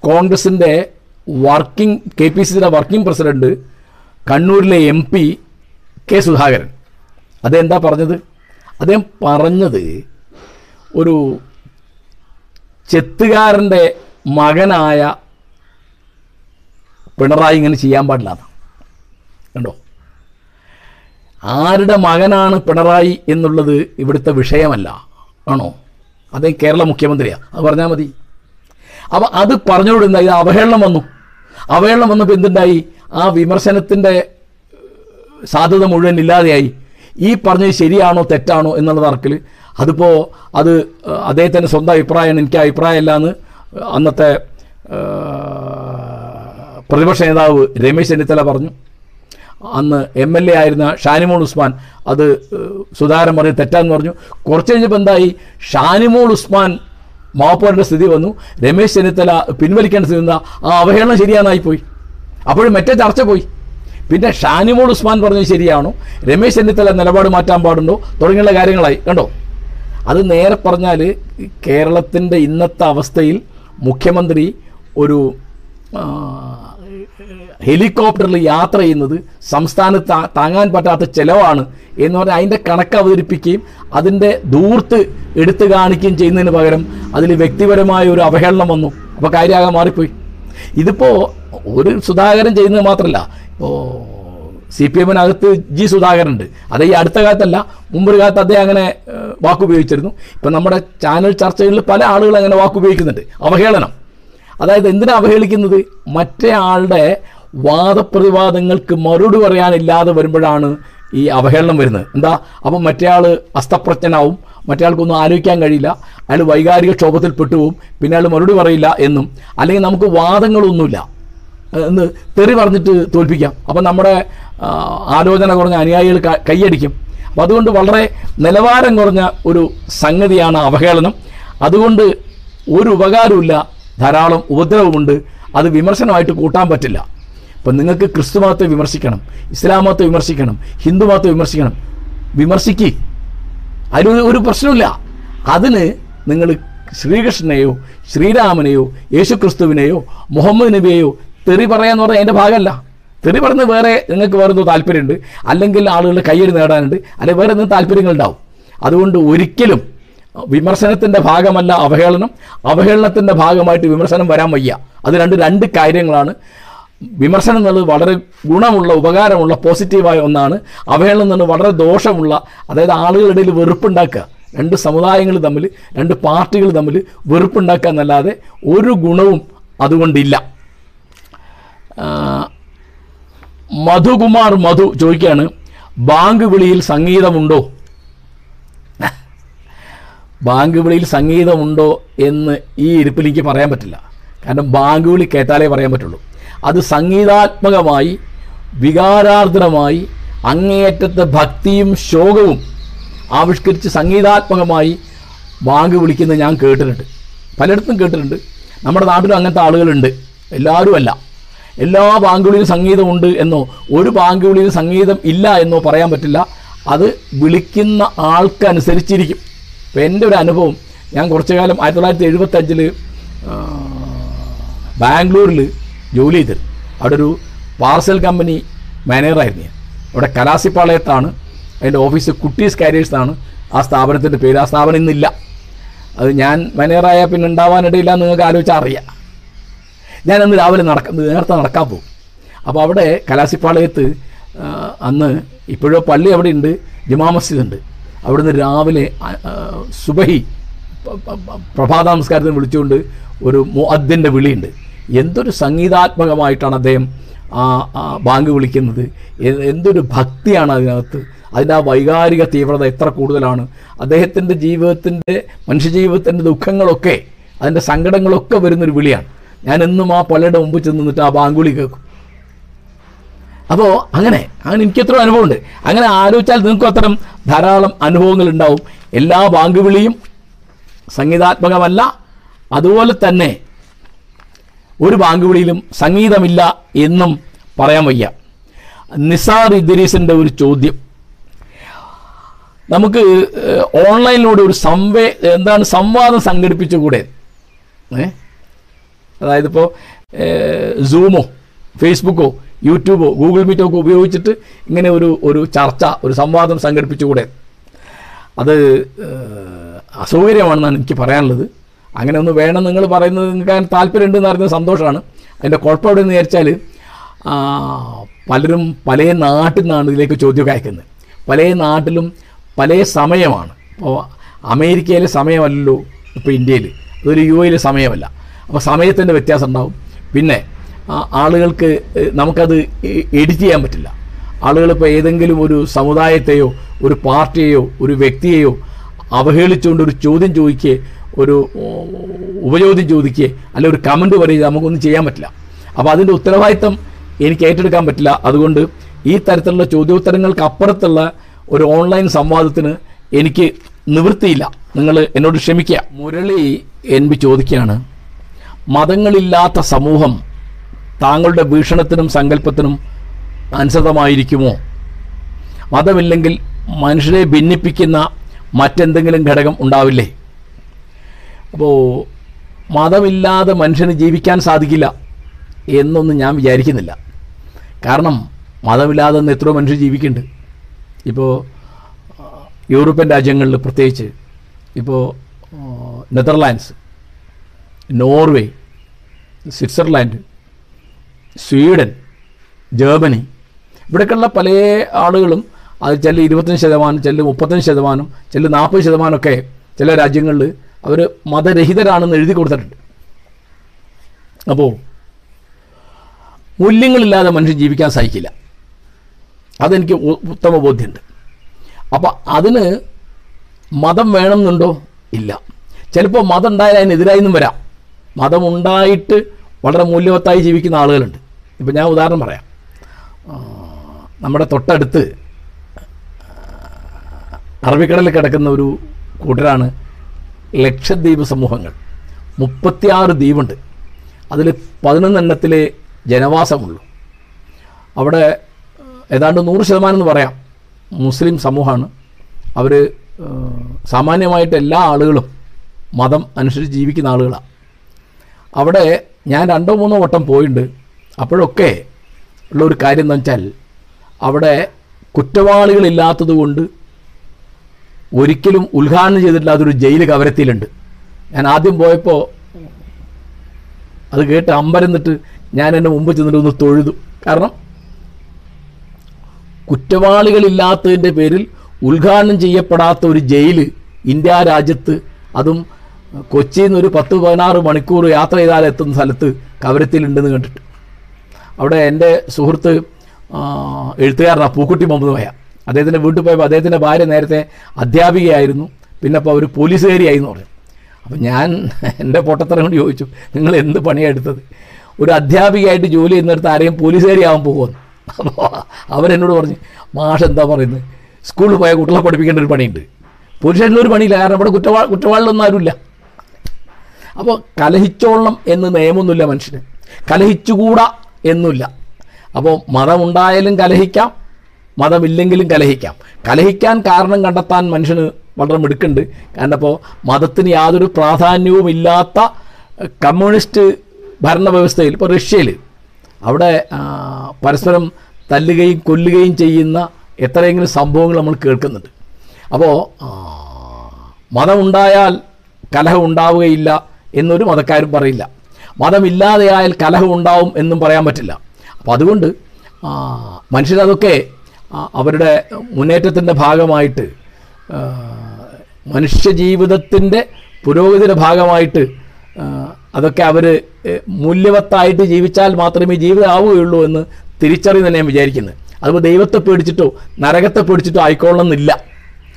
കോൺഗ്രസിന്റെ വർക്കിംഗ് കെ പി സിയുടെ വർക്കിംഗ് പ്രസിഡന്റ് കണ്ണൂരിലെ എം പി കെ സുധാകരൻ. അതെന്താ പറഞ്ഞത്? അദ്ദേഹം പറഞ്ഞത് ഒരു ചെത്തുകാരന്റെ മകനായ പിണറായി ഇങ്ങനെ ചെയ്യാൻ പാടില്ല കണ്ടോ? ആരുടെ മകനാണ് പിണറായി എന്നുള്ളത് ഇവിടുത്തെ വിഷയമല്ല. ആണോ? അദ്ദേഹം കേരള മുഖ്യമന്ത്രിയാണ് അത് പറഞ്ഞാൽ മതി. അപ്പോൾ അത് പറഞ്ഞുകൊണ്ട് എന്താ ഇത് അവഹേളനം വന്നു. അവഹേളനം വന്നപ്പോൾ എന്തുണ്ടായി? ആ വിമർശനത്തിന്റെ സാധ്യത മുഴുവൻ ഇല്ലാതെയായി. ഈ പറഞ്ഞത് ശരിയാണോ തെറ്റാണോ എന്നുള്ള തർക്കിൽ അതിപ്പോൾ അത് അദ്ദേഹത്തിന്റെ സ്വന്തം അഭിപ്രായമാണ് എനിക്ക് അഭിപ്രായമല്ല എന്ന് അന്നത്തെ പ്രതിപക്ഷ നേതാവ് രമേശ് ചെന്നിത്തല പറഞ്ഞു. അന്ന് എം എൽ എ ആയിരുന്ന ഷാനിമോൾ ഉസ്മാൻ അത് സുധാകരൻ പറഞ്ഞ് തെറ്റാന്ന് പറഞ്ഞു. കുറച്ച് കഴിഞ്ഞപ്പോൾ എന്തായി? ഷാനിമോൾ ഉസ്മാൻ മാപ്പോരുടെ സ്ഥിതി വന്നു. രമേശ് ചെന്നിത്തല പിൻവലിക്കേണ്ട സ്ഥിതി വന്ന. ആ അവഹേളനം ശരിയാനായി പോയി അപ്പോഴും മറ്റേ ചർച്ച പോയി. പിന്നെ ഷാനിമോൾ ഉസ്മാൻ പറഞ്ഞത് ശരിയാണോ? രമേശ് ചെന്നിത്തല നിലപാട് മാറ്റാൻ പാടുണ്ടോ? തുടങ്ങിയുള്ള കാര്യങ്ങളായി. കണ്ടോ? അത് നേരെ പറഞ്ഞാൽ കേരളത്തിന്റെ ഇന്നത്തെ അവസ്ഥയിൽ മുഖ്യമന്ത്രി ഒരു ഹെലികോപ്റ്ററിൽ യാത്ര ചെയ്യുന്നത് സംസ്ഥാനത്ത് താങ്ങാൻ പറ്റാത്ത ചിലവാണ് എന്ന് പറഞ്ഞാൽ അതിന്റെ കണക്ക് അവതരിപ്പിക്കുകയും അതിന്റെ ദൂർത്ത് എടുത്തു കാണിക്കുകയും ചെയ്യുന്നതിന് പകരം അതിൽ വ്യക്തിപരമായ ഒരു അവഹേളനം വന്നു. അപ്പോൾ കാര്യമാകാൻ മാറിപ്പോയി. ഇതിപ്പോൾ ഒരു സുധാകരൻ ചെയ്യുന്നത് മാത്രമല്ല ഇപ്പോൾ സി പി എമ്മിനകത്ത് ജി സുധാകരൻ ഉണ്ട് അത് ഈ അടുത്ത കാലത്തല്ല മുമ്പൊരു കാലത്ത് അദ്ദേഹം അങ്ങനെ വാക്കുപയോഗിച്ചിരുന്നു. ഇപ്പം നമ്മുടെ ചാനൽ ചർച്ചകളിൽ പല ആളുകൾ അങ്ങനെ വാക്കുപയോഗിക്കുന്നുണ്ട്. അവഹേളനം. അതായത് എന്തിനാ അവഹേളിക്കുന്നത്? മറ്റേ ആളുടെ വാദപ്രതിവാദങ്ങൾക്ക് മറുപടി പറയാനില്ലാതെ വരുമ്പോഴാണ് ഈ അവഹേളനം വരുന്നത്. എന്താ? അപ്പം മറ്റേ ആൾ അസ്തപ്രജ്ഞനാവും. മറ്റേ ആൾക്കൊന്നും ആലോചിക്കാൻ കഴിയില്ല. അയാൾ വൈകാരിക ക്ഷോഭത്തിൽ പെട്ടുപോകും പിന്നെ അയാൾ മറുപടി പറയില്ല എന്നും. അല്ലെങ്കിൽ നമുക്ക് വാദങ്ങളൊന്നുമില്ല. എന്ന് തെറി പറഞ്ഞിട്ട് തോൽപ്പിക്കാം. അപ്പം നമ്മുടെ ആലോചന കുറഞ്ഞ അനുയായികൾ കൈയടിക്കും. അപ്പം അതുകൊണ്ട് വളരെ നിലവാരം കുറഞ്ഞ ഒരു സംഗതിയാണ് അവഹേളനം. അതുകൊണ്ട് ഒരു ഉപകാരമില്ല ധാരാളം ഉപദ്രവമുണ്ട്. അത് വിമർശനമായിട്ട് കൂട്ടാൻ പറ്റില്ല. അപ്പം നിങ്ങൾക്ക് ക്രിസ്തു മതത്തെ വിമർശിക്കണം ഇസ്ലാം മതത്തെ വിമർശിക്കണം ഹിന്ദു മതത്തെ വിമർശിക്കണം. വിമർശിക്ക്. അതിലൊരു ഒരു പ്രശ്നമില്ല അതിന് നിങ്ങൾ ശ്രീകൃഷ്ണനെയോ ശ്രീരാമനെയോ യേശുക്രിസ്തുവിനെയോ മുഹമ്മദ് നബിയെയോ തെറി പറയാന്ന് പറഞ്ഞാൽ അതിന്റെ ഭാഗമല്ല. തെറി പറയുന്നത് വേറെ നിങ്ങൾക്ക് വേറെ എന്തോ താല്പര്യമുണ്ട്. അല്ലെങ്കിൽ ആളുകൾ കയ്യടി നേടാനുണ്ട്. അല്ലെങ്കിൽ വേറെ എന്തെങ്കിലും താല്പര്യങ്ങളുണ്ടാവും. അതുകൊണ്ട് ഒരിക്കലും വിമർശനത്തിന്റെ ഭാഗമല്ല അവഹേളനം. അവഹേളനത്തിന്റെ ഭാഗമായിട്ട് വിമർശനം വരാൻ വയ്യ. അത് രണ്ട് രണ്ട് കാര്യങ്ങളാണ്. വിമർശനം എന്നുള്ളത് വളരെ ഗുണമുള്ള ഉപകാരമുള്ള പോസിറ്റീവായ ഒന്നാണ്. അവഹേളനം എന്നുള്ളത് വളരെ ദോഷമുള്ള അതായത് ആളുകളുടെ ഇടയിൽ വെറുപ്പുണ്ടാക്കുക. രണ്ട് സമുദായങ്ങൾ തമ്മിൽ രണ്ട് പാർട്ടികൾ തമ്മിൽ വെറുപ്പുണ്ടാക്കുക എന്നല്ലാതെ ഒരു ഗുണവും അതുകൊണ്ടില്ല. മധുകുമാർ മധു ചോദിക്കുകയാണ് ബാങ്ക് വിളിയിൽ സംഗീതമുണ്ടോ? *laughs* ബാങ്ക് വിളിയിൽ സംഗീതമുണ്ടോ എന്ന് ഈ ഇരിപ്പിൽ എനിക്ക് പറയാൻ പറ്റില്ല. കാരണം ബാങ്ക് വിളി കേട്ടാലേ പറയാൻ പറ്റുള്ളൂ. അത് സംഗീതാത്മകമായി വികാരാർദ്രമായി അങ്ങേയറ്റത്തെ ഭക്തിയും ശോകവും ആവിഷ്കരിച്ച് സംഗീതാത്മകമായി ബാങ്ക് വിളിക്കുന്നത് ഞാൻ കേട്ടിട്ടുണ്ട്. പലയിടത്തും കേട്ടിട്ടുണ്ട്. നമ്മുടെ നാട്ടിലും അങ്ങനത്തെ ആളുകളുണ്ട്. എല്ലാവരും അല്ല എല്ലാ ബാങ്കുകളിലും സംഗീതമുണ്ട് എന്നോ ഒരു ബാങ്കുകളിലും സംഗീതം ഇല്ല എന്നോ പറയാൻ പറ്റില്ല. അത് വിളിക്കുന്ന ആൾക്കനുസരിച്ചിരിക്കും. ഇപ്പോൾ എന്റെ ഒരു അനുഭവം ഞാൻ കുറച്ചു കാലം ആയിരത്തി തൊള്ളായിരത്തി എഴുപത്തഞ്ചിൽ ബാംഗ്ലൂരിൽ ജോലി ചെയ്തത് അവിടെ ഒരു പാർസൽ കമ്പനി മാനേജറായിരുന്നു ഞാൻ. അവിടെ കലാസിപ്പാളയത്താണ് അതിന്റെ ഓഫീസ് കുട്ടീസ് കാരിയേഴ്സ് ആണ് ആ സ്ഥാപനത്തിന്റെ പേര് ആ സ്ഥാപനം ഇന്നില്ല. അത് ഞാൻ മാനേജറായ പിന്നെ ഉണ്ടാവാനിടയില്ല നിങ്ങൾക്ക് ആലോചിച്ചാൽ അറിയാം. ഞാൻ അന്ന് രാവിലെ നടക്ക നേരത്തെ നടക്കാൻ പോകും. അപ്പോൾ അവിടെ കലാസിപ്പാളയത്ത് അന്ന് ഇപ്പോഴോ പള്ളി അവിടെ ഉണ്ട് ജുമാ മസ്ജിദ് ഉണ്ട് അവിടുന്ന് രാവിലെ സുബഹി പ്രഭാത നമസ്കാരത്തിന് വിളിച്ചുകൊണ്ട് ഒരു മുഅദ്ദിന്റെ വിളിയുണ്ട്. എന്തൊരു സംഗീതാത്മകമായിട്ടാണ് അദ്ദേഹം ആ ബാങ്ക് വിളിക്കുന്നത്. എന്തൊരു ഭക്തിയാണ് അതിനകത്ത്. അതിന്റെ ആ വൈകാരിക തീവ്രത എത്ര കൂടുതലാണ്. അദ്ദേഹത്തിന്റെ ജീവിതത്തിന്റെ മനുഷ്യജീവിതത്തിന്റെ ദുഃഖങ്ങളൊക്കെ അതിന്റെ സങ്കടങ്ങളൊക്കെ വരുന്നൊരു വിളിയാണ്. ഞാൻ എന്നും ആ പള്ളിയുടെ മുമ്പ് ചെന്ന് നിന്നിട്ട് ആ ബാങ്കുളി കേൾക്കും. അപ്പോൾ അങ്ങനെ അങ്ങനെ എനിക്ക് എത്ര അനുഭവമുണ്ട്. അങ്ങനെ ആലോചിച്ചാൽ നിങ്ങൾക്കും അത്തരം ധാരാളം അനുഭവങ്ങൾ ഉണ്ടാവും. എല്ലാ ബാങ്ക് വിളിയും സംഗീതാത്മകമല്ല അതുപോലെ തന്നെ ഒരു ബാങ്ക് വിളിയിലും സംഗീതമില്ല എന്നും പറയാൻ വയ്യ. നിസാർ ഇദ്രീസിന്റെ ഒരു ചോദ്യം. നമുക്ക് ഓൺലൈനിലൂടെ ഒരു സംവേ എന്താണ് സംവാദം സംഘടിപ്പിച്ചുകൂടെ? ഏ? അതായത് ഇപ്പോൾ സൂമോ ഫേസ്ബുക്കോ യൂട്യൂബോ ഗൂഗിൾ മീറ്റോ ഒക്കെ ഉപയോഗിച്ചിട്ട് ഇങ്ങനെ ഒരു ഒരു ചർച്ച ഒരു സംവാദം സംഘടിപ്പിച്ചുകൂടെ? അത് അസൗകര്യമാണെന്നാണ് എനിക്ക് പറയാനുള്ളത്. അങ്ങനെ ഒന്ന് വേണം നിങ്ങൾ പറയുന്നത് നിങ്ങൾക്ക് താല്പര്യമുണ്ടെന്ന് അറിയുന്നത് സന്തോഷമാണ്. അതിന്റെ കുഴപ്പം എവിടെയെന്ന് വിചാരിച്ചാൽ പലരും പല നാട്ടിൽ നിന്നാണ് ഇതിലേക്ക് ചോദ്യമൊക്കെ അയക്കുന്നത്. പല നാട്ടിലും പല സമയമാണ്. ഇപ്പോൾ അമേരിക്കയിലെ സമയമല്ലല്ലോ ഇപ്പോൾ ഇന്ത്യയിൽ അതൊരു യു എയിലെ സമയമല്ല. അപ്പോൾ സമയത്തിന്റെ വ്യത്യാസം ഉണ്ടാവും. പിന്നെ ആളുകൾക്ക് നമുക്കത് എഡിറ്റ് ചെയ്യാൻ പറ്റില്ല. ആളുകളിപ്പോൾ ഏതെങ്കിലും ഒരു സമുദായത്തെയോ ഒരു പാർട്ടിയെയോ ഒരു വ്യക്തിയെയോ അവഹേളിച്ചുകൊണ്ട് ഒരു ചോദ്യം ചോദിക്കുകയെ ഒരു ഉപചോദ്യം ചോദിക്കുകയെ അല്ലെ ഒരു കമന്റ് പറയുക നമുക്കൊന്നും ചെയ്യാൻ പറ്റില്ല. അപ്പോൾ അതിന്റെ ഉത്തരവാദിത്തം എനിക്ക് ഏറ്റെടുക്കാൻ പറ്റില്ല. അതുകൊണ്ട് ഈ തരത്തിലുള്ള ചോദ്യോത്തരങ്ങൾക്ക് അപ്പുറത്തുള്ള ഒരു ഓൺലൈൻ സംവാദത്തിന് എനിക്ക് നിവൃത്തിയില്ല. നിങ്ങൾ എന്നോട് ക്ഷമിക്കുക. മുരളി എൻ ബി ചോദിക്കുകയാണ് മതങ്ങളില്ലാത്ത സമൂഹം താങ്കളുടെ വീക്ഷണത്തിനും സങ്കല്പത്തിനും അനുസൃതമായിരിക്കുമോ? മതമില്ലെങ്കിൽ മനുഷ്യരെ ഭിന്നിപ്പിക്കുന്ന മറ്റെന്തെങ്കിലും ഘടകം ഉണ്ടാവില്ലേ? അപ്പോൾ മതമില്ലാതെ മനുഷ്യന് ജീവിക്കാൻ സാധിക്കില്ല എന്നൊന്നും ഞാൻ വിചാരിക്കുന്നില്ല. കാരണം മതമില്ലാതെ നിന്ന് എത്രയോ മനുഷ്യർ ജീവിക്കുന്നുണ്ട്. ഇപ്പോൾ യൂറോപ്യൻ രാജ്യങ്ങളിൽ പ്രത്യേകിച്ച് ഇപ്പോൾ Netherlands Norway Switzerland Sweden Germany. ഇവിടെയൊക്കെയുള്ള പല ആളുകളും അത് ചില ഇരുപത്തഞ്ച് ശതമാനം ചില മുപ്പത്തഞ്ച് ശതമാനം ചില നാൽപ്പത് ശതമാനമൊക്കെ ചില രാജ്യങ്ങളിൽ അവർ മതരഹിതരാണെന്ന് എഴുതി കൊടുത്തിട്ടുണ്ട്. അപ്പോൾ മൂല്യങ്ങളില്ലാതെ മനുഷ്യൻ ജീവിക്കാൻ സാധിക്കില്ല. അതെനിക്ക് ഉത്തമ ബോധ്യമുണ്ട്. അപ്പോൾ അതിന് മതം വേണമെന്നുണ്ടോ? ഇല്ല. ചിലപ്പോൾ മതം ഉണ്ടായാൽ അതിനെതിരായിന്നും വരാം. മതം ഉണ്ടായിട്ട് വളരെ മൂല്യവത്തായി ജീവിക്കുന്ന ആളുകളുണ്ട്. ഇപ്പം ഞാൻ ഉദാഹരണം പറയാം. നമ്മുടെ തൊട്ടടുത്ത് അറബിക്കടലിൽ കിടക്കുന്ന ഒരു കൂട്ടരാണ് ലക്ഷദ്വീപ് സമൂഹങ്ങൾ. മുപ്പത്തിയാറ് ദ്വീപുണ്ട്. അതിൽ പതിനൊന്നെണ്ണത്തിലെ ജനവാസമുള്ളൂ. അവിടെ ഏതാണ്ട് നൂറ് ശതമാനം എന്ന് പറയാം മുസ്ലിം സമൂഹമാണ്. അവർ സാമാന്യമായിട്ട് എല്ലാ ആളുകളും മതം അനുസരിച്ച് ജീവിക്കുന്ന ആളുകളാണ് അവിടെ ഞാൻ രണ്ടോ മൂന്നോ വട്ടം പോയിട്ടുണ്ട് അപ്പോഴൊക്കെ ഉള്ള ഒരു കാര്യം എന്ന് വെച്ചാൽ അവിടെ കുറ്റവാളികളില്ലാത്തതുകൊണ്ട് ഒരിക്കലും ഉദ്ഘാടനം ചെയ്തിട്ടില്ലാത്തൊരു ജയിൽ കവരത്തിയിലുണ്ട്. ഞാൻ ആദ്യം പോയപ്പോൾ അത് കേട്ട് അമ്പരന്നിട്ട് ഞാൻ എന്റെ മുമ്പ് ചെന്നിട്ട് ഒന്ന് തൊഴുതു. കാരണം കുറ്റവാളികളില്ലാത്തതിന്റെ പേരിൽ ഉദ്ഘാടനം ചെയ്യപ്പെടാത്ത ഒരു ജയിൽ ഇന്ത്യ രാജ്യത്ത് അതും കൊച്ചിയിൽ നിന്ന് ഒരു പത്ത് പതിനാറ് മണിക്കൂർ യാത്ര ചെയ്താൽ എത്തുന്ന സ്ഥലത്ത് കവരത്തിലുണ്ടെന്ന് കണ്ടിട്ട്. അവിടെ എന്റെ സുഹൃത്ത് എഴുത്തുകാരനാണ് പൂക്കുട്ടി മുഹമ്മദ് മയ അദ്ദേഹത്തിന്റെ വീട്ടിൽ പോയപ്പോൾ അദ്ദേഹത്തിന്റെ ഭാര്യ നേരത്തെ അധ്യാപികയായിരുന്നു. പിന്നെ അപ്പോൾ അവർ പോലീസുകാരിയായിരുന്നു പറഞ്ഞു. അപ്പം ഞാൻ എന്റെ പൊട്ടത്തരം കൊണ്ട് ചോദിച്ചു നിങ്ങൾ എന്ത് പണിയാണ് എടുത്തത്? ഒരു അധ്യാപികയായിട്ട് ജോലി ചെയ്യുന്നിടത്ത് ആരെയും പോലീസുകാരിയാവാൻ പോകുമെന്ന്. അപ്പോൾ അവരെന്നോട് പറഞ്ഞു മാഷ് എന്താ പറയുന്നത്? സ്കൂളിൽ പോയ കുട്ടികളെ പഠിപ്പിക്കേണ്ട ഒരു പണിയുണ്ട്. പോലീസ് ഒരു പണിയില്ല. കാരണം ഇവിടെ കുറ്റവാ കുറ്റവാളിലൊന്നും ആരുമില്ല. അപ്പോൾ കലഹിച്ചോളണം എന്ന് നിയമമൊന്നുമില്ല മനുഷ്യന്. കലഹിച്ചുകൂടാ എന്നില്ല അപ്പോൾ മതമുണ്ടായാലും കലഹിക്കാം മതമില്ലെങ്കിലും കലഹിക്കാം. കലഹിക്കാൻ കാരണം കണ്ടെത്താൻ മനുഷ്യന് വളരെ മിടുക്കുണ്ട്. കാരണം അപ്പോൾ മതത്തിന് യാതൊരു പ്രാധാന്യവും ഇല്ലാത്ത കമ്മ്യൂണിസ്റ്റ് ഭരണവ്യവസ്ഥയിൽ ഇപ്പോൾ റഷ്യയിൽ അവിടെ പരസ്പരം തല്ലുകയും കൊല്ലുകയും ചെയ്യുന്ന എത്രയെങ്കിലും സംഭവങ്ങൾ നമ്മൾ കേൾക്കുന്നുണ്ട്. അപ്പോൾ മതമുണ്ടായാൽ കലഹം ഉണ്ടാവുകയില്ല എന്നൊരു മതക്കാരും പറയില്ല. മതമില്ലാതെയായാൽ കലഹം ഉണ്ടാവും എന്നും പറയാൻ പറ്റില്ല. അപ്പോൾ അതുകൊണ്ട് മനുഷ്യരതൊക്കെ അവരുടെ മുന്നേറ്റത്തിന്റെ ഭാഗമായിട്ട് മനുഷ്യജീവിതത്തിന്റെ പുരോഗതിയുടെ ഭാഗമായിട്ട് അതൊക്കെ അവർ മൂല്യവത്തായിട്ട് ജീവിച്ചാൽ മാത്രമേ ജീവിതം ആവുകയുള്ളൂ എന്ന് തിരിച്ചറിയുന്ന ഞാൻ വിചാരിക്കുന്നത്. അതുപോലെ ദൈവത്തെ പേടിച്ചിട്ടോ നരകത്തെ പേടിച്ചിട്ടോ ആയിക്കോളണമെന്നില്ല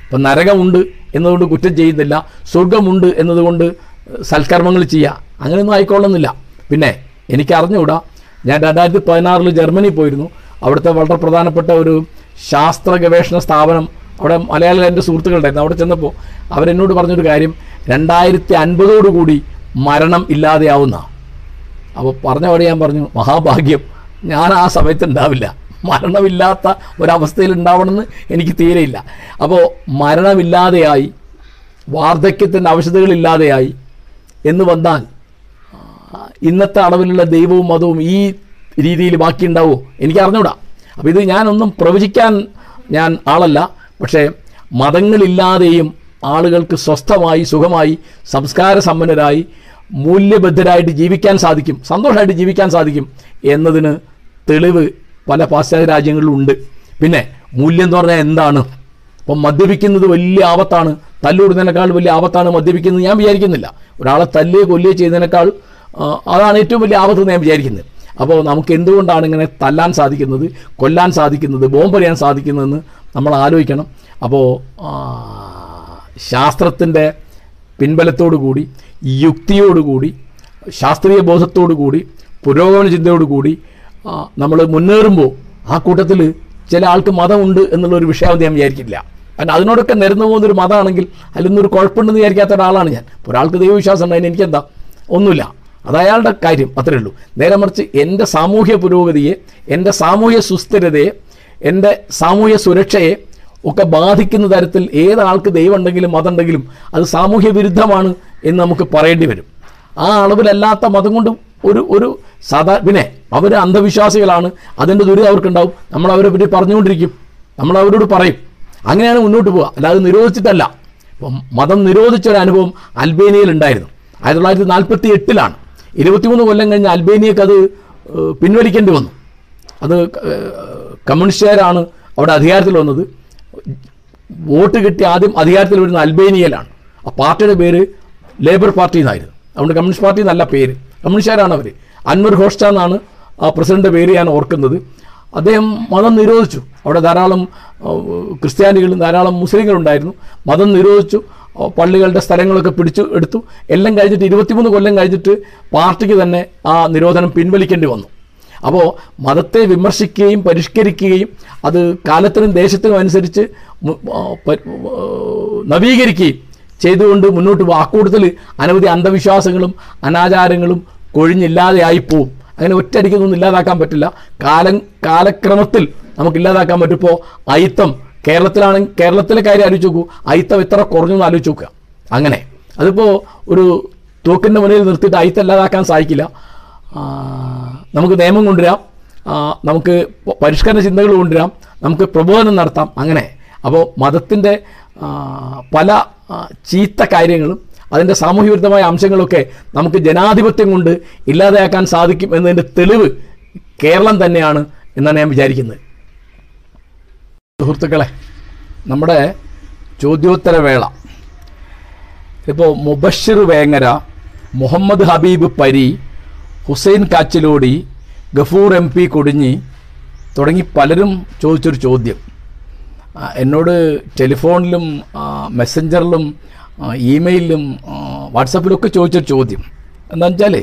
അപ്പം നരകമുണ്ട് എന്നതുകൊണ്ട് കുറ്റം ചെയ്യുന്നില്ല സ്വർഗമുണ്ട് എന്നതുകൊണ്ട് സൽക്കർമ്മങ്ങൾ ചെയ്യുക അങ്ങനെയൊന്നും ആയിക്കൊള്ളുന്നില്ല. പിന്നെ എനിക്ക് അറിഞ്ഞുകൂടാ ഞാൻ രണ്ടായിരത്തി പതിനാറിൽ ജർമ്മനി പോയിരുന്നു. അവിടുത്തെ വളരെ പ്രധാനപ്പെട്ട ഒരു ശാസ്ത്ര ഗവേഷണ സ്ഥാപനം അവിടെ മലയാളികൾ എന്റെ സുഹൃത്തുക്കളുണ്ടായിരുന്നു. അവിടെ ചെന്നപ്പോൾ അവരെന്നോട് പറഞ്ഞൊരു കാര്യം രണ്ടായിരത്തി അൻപതോടുകൂടി മരണം ഇല്ലാതെയാവുന്ന. അപ്പോൾ പറഞ്ഞ വഴി ഞാൻ പറഞ്ഞു മഹാഭാഗ്യം ഞാൻ ആ സമയത്ത് ഉണ്ടാവില്ല മരണമില്ലാത്ത ഒരവസ്ഥയിൽ ഉണ്ടാവണമെന്ന് എനിക്ക് തീരെയില്ല. അപ്പോൾ മരണമില്ലാതെയായി വാർദ്ധക്യത്തിന്റെ ആവശ്യതകളില്ലാതെയായി എന്ന് വന്നാൽ ഇന്നത്തെ അളവിലുള്ള ദൈവവും മതവും ഈ രീതിയിൽ ബാക്കി ഉണ്ടാവുമോ എനിക്ക് അറിഞ്ഞൂടാ. അപ്പോൾ ഇത് ഞാനൊന്നും പ്രവചിക്കാൻ ഞാൻ ആളല്ല. പക്ഷേ മതങ്ങളില്ലാതെയും ആളുകൾക്ക് സ്വസ്ഥമായി സുഖമായി സംസ്കാര സമ്പന്നരായി മൂല്യബദ്ധരായിട്ട് ജീവിക്കാൻ സാധിക്കും സന്തോഷമായിട്ട് ജീവിക്കാൻ സാധിക്കും എന്നതിന് തെളിവ് പല പാശ്ചാത്യ രാജ്യങ്ങളിലും ഉണ്ട്. പിന്നെ മൂല്യം എന്ന് പറഞ്ഞാൽ എന്താണ്? അപ്പം മദ്യപിക്കുന്നത് വലിയ ആപത്താണ്. തല്ലൂടുന്നതിനേക്കാൾ വലിയ ആപത്താണ് മദ്യപിക്കുന്നത്. ഞാൻ വിചാരിക്കുന്നില്ല. ഒരാളെ തല്ലുകയോ കൊല്ലുകയോ ചെയ്യുന്നതിനേക്കാൾ അതാണ് ഏറ്റവും വലിയ ആപത്ത് ഞാൻ വിചാരിക്കുന്നത്. അപ്പോൾ നമുക്ക് എന്തുകൊണ്ടാണ് ഇങ്ങനെ തല്ലാൻ സാധിക്കുന്നത് കൊല്ലാൻ സാധിക്കുന്നത് ബോംബെറിയാൻ സാധിക്കുന്നതെന്ന് നമ്മൾ ആലോചിക്കണം. അപ്പോൾ ശാസ്ത്രത്തിന്റെ പിൻബലത്തോടു കൂടി യുക്തിയോടുകൂടി ശാസ്ത്രീയ ബോധത്തോടു കൂടി പുരോഗമന ചിന്തയോടുകൂടി നമ്മൾ മുന്നേറുമ്പോൾ ആ കൂട്ടത്തിൽ ചില ആൾക്ക് മതമുണ്ട് എന്നുള്ളൊരു വിഷയം ഞാൻ വിചാരിക്കില്ല. കാരണം അതിനോടൊക്കെ നിരന്നു പോകുന്നൊരു മതമാണെങ്കിൽ അതിലൊന്നൊരു കുഴപ്പമുണ്ടെന്ന് വിചാരിക്കാത്ത ഒരാളാണ് ഞാൻ. ഒരാൾക്ക് ദൈവവിശ്വാസം ഉണ്ട് എനിക്കെന്താ? ഒന്നുമില്ല. അത് അയാളുടെ കാര്യം അത്രേ ഉള്ളൂ. നേരെ മറിച്ച് എന്റെ സാമൂഹ്യ പുരോഗതിയെ എന്റെ സാമൂഹ്യ സുസ്ഥിരതയെ എന്റെ സാമൂഹ്യ സുരക്ഷയെ ഒക്കെ ബാധിക്കുന്ന തരത്തിൽ ഏതാൾക്ക് ദൈവം ഉണ്ടെങ്കിലും മതമുണ്ടെങ്കിലും അത് സാമൂഹ്യ വിരുദ്ധമാണ് എന്ന് നമുക്ക് പറയേണ്ടി വരും. ആ അളവിലല്ലാത്ത മതം കൊണ്ട് ഒരു ഒരു സാധാ പിന്നെ അവർ അന്ധവിശ്വാസികളാണ്. അതിന്റെ ദുരിതം അവർക്കുണ്ടാവും. നമ്മൾ അവരെ പറ്റി പറഞ്ഞുകൊണ്ടിരിക്കും. നമ്മൾ അവരോട് പറയും. അങ്ങനെയാണ് മുന്നോട്ട് പോവുക. അല്ലാതെ നിരോധിച്ചിട്ടല്ല. ഇപ്പം മതം നിരോധിച്ച ഒരു അനുഭവം അൽബേനിയയിൽ ഉണ്ടായിരുന്നു. ആയിരത്തി തൊള്ളായിരത്തി നാൽപ്പത്തി എട്ടിലാണ് ഇരുപത്തിമൂന്ന് കൊല്ലം കഴിഞ്ഞ് അൽബേനിയക്ക് അത് പിൻവലിക്കേണ്ടി വന്നു. അത് കമ്മ്യൂണിസ്റ്റുകാരാണ് അവിടെ അധികാരത്തിൽ വന്നത്. വോട്ട് കിട്ടി ആദ്യം അധികാരത്തിൽ വരുന്ന അൽബേനിയയിലാണ്. ആ പാർട്ടിയുടെ പേര് ലേബർ പാർട്ടി എന്നായിരുന്നു. അതുകൊണ്ട് കമ്മ്യൂണിസ്റ്റ് പാർട്ടി എന്നല്ല പേര്. കമ്മ്യൂണിസ്റ്റുകാരാണ് അവർ അൻവർ ഘോഷ്ട എന്നാണ് ആ പ്രസിഡന്റ് പേര് ഞാൻ ഓർക്കുന്നത്. അദ്ദേഹം മതം നിരോധിച്ചു. അവിടെ ധാരാളം ക്രിസ്ത്യാനികളും ധാരാളം മുസ്ലിങ്ങളും ഉണ്ടായിരുന്നു മതം നിരോധിച്ചു. പള്ളികളുടെ സ്ഥലങ്ങളൊക്കെ പിടിച്ചു എടുത്തു. എല്ലാം കഴിഞ്ഞിട്ട് ഇരുപത്തിമൂന്ന് കൊല്ലം കഴിഞ്ഞിട്ട് പാർട്ടിക്ക് തന്നെ ആ നിരോധനം പിൻവലിക്കേണ്ടി വന്നു. അപ്പോൾ മതത്തെ വിമർശിക്കുകയും പരിഷ്കരിക്കുകയും അത് കാലത്തിനും ദേശത്തിനും അനുസരിച്ച് നവീകരിക്കുകയും ചെയ്തുകൊണ്ട് മുന്നോട്ട് അക്കൂട്ടത്തിൽ അനവധി അന്ധവിശ്വാസങ്ങളും അനാചാരങ്ങളും കൊഴിഞ്ഞില്ലാതെയായിപ്പോവും അങ്ങനെ ഒറ്റയടിക്കൊന്നും ഇല്ലാതാക്കാൻ പറ്റില്ല. കാലം കാലക്രമത്തിൽ നമുക്ക് ഇല്ലാതാക്കാൻ പറ്റുമ്പോൾ അയിത്തം കേരളത്തിലാണെങ്കിൽ കേരളത്തിലെ കാര്യം ആലോചിച്ച് നോക്കൂ. അയിത്തം എത്ര കുറഞ്ഞു എന്ന് ആലോചിച്ച് നോക്കുക. അങ്ങനെ. അതിപ്പോൾ ഒരു തൂക്കിന്റെ മുന്നിൽ നിർത്തിയിട്ട് അയിത്തം ഇല്ലാതാക്കാൻ സാധിക്കില്ല. നമുക്ക് നിയമം കൊണ്ടുവരാം. നമുക്ക് പരിഷ്കരണ ചിന്തകൾ കൊണ്ടുവരാം. നമുക്ക് പ്രബോധനം നടത്താം. അങ്ങനെ. അപ്പോൾ മതത്തിന്റെ പല ചീത്ത കാര്യങ്ങളും അതിന്റെ സാമൂഹ്യവിരുദ്ധമായ അംശങ്ങളൊക്കെ നമുക്ക് ജനാധിപത്യം കൊണ്ട് ഇല്ലാതെയാക്കാൻ സാധിക്കും എന്നതിന്റെ തെളിവ് കേരളം തന്നെയാണ് എന്നാണ് ഞാൻ വിചാരിക്കുന്നത്. സുഹൃത്തുക്കളെ നമ്മുടെ ചോദ്യോത്തര വേള. ഇപ്പോൾ മുബഷിർ വേങ്ങര മുഹമ്മദ് ഹബീബ് പരി ഹുസൈൻ കാച്ചിലോടി ഗഫൂർ എം പി കൊടിഞ്ഞി തുടങ്ങി പലരും ചോദിച്ചൊരു ചോദ്യം. എന്നോട് ടെലിഫോണിലും മെസ്സഞ്ചറിലും ഒക്കെ വാട്സപ്പിലൊക്കെ ചോദിച്ചൊരു ചോദ്യം. എന്താണെന്ന് വെച്ചാൽ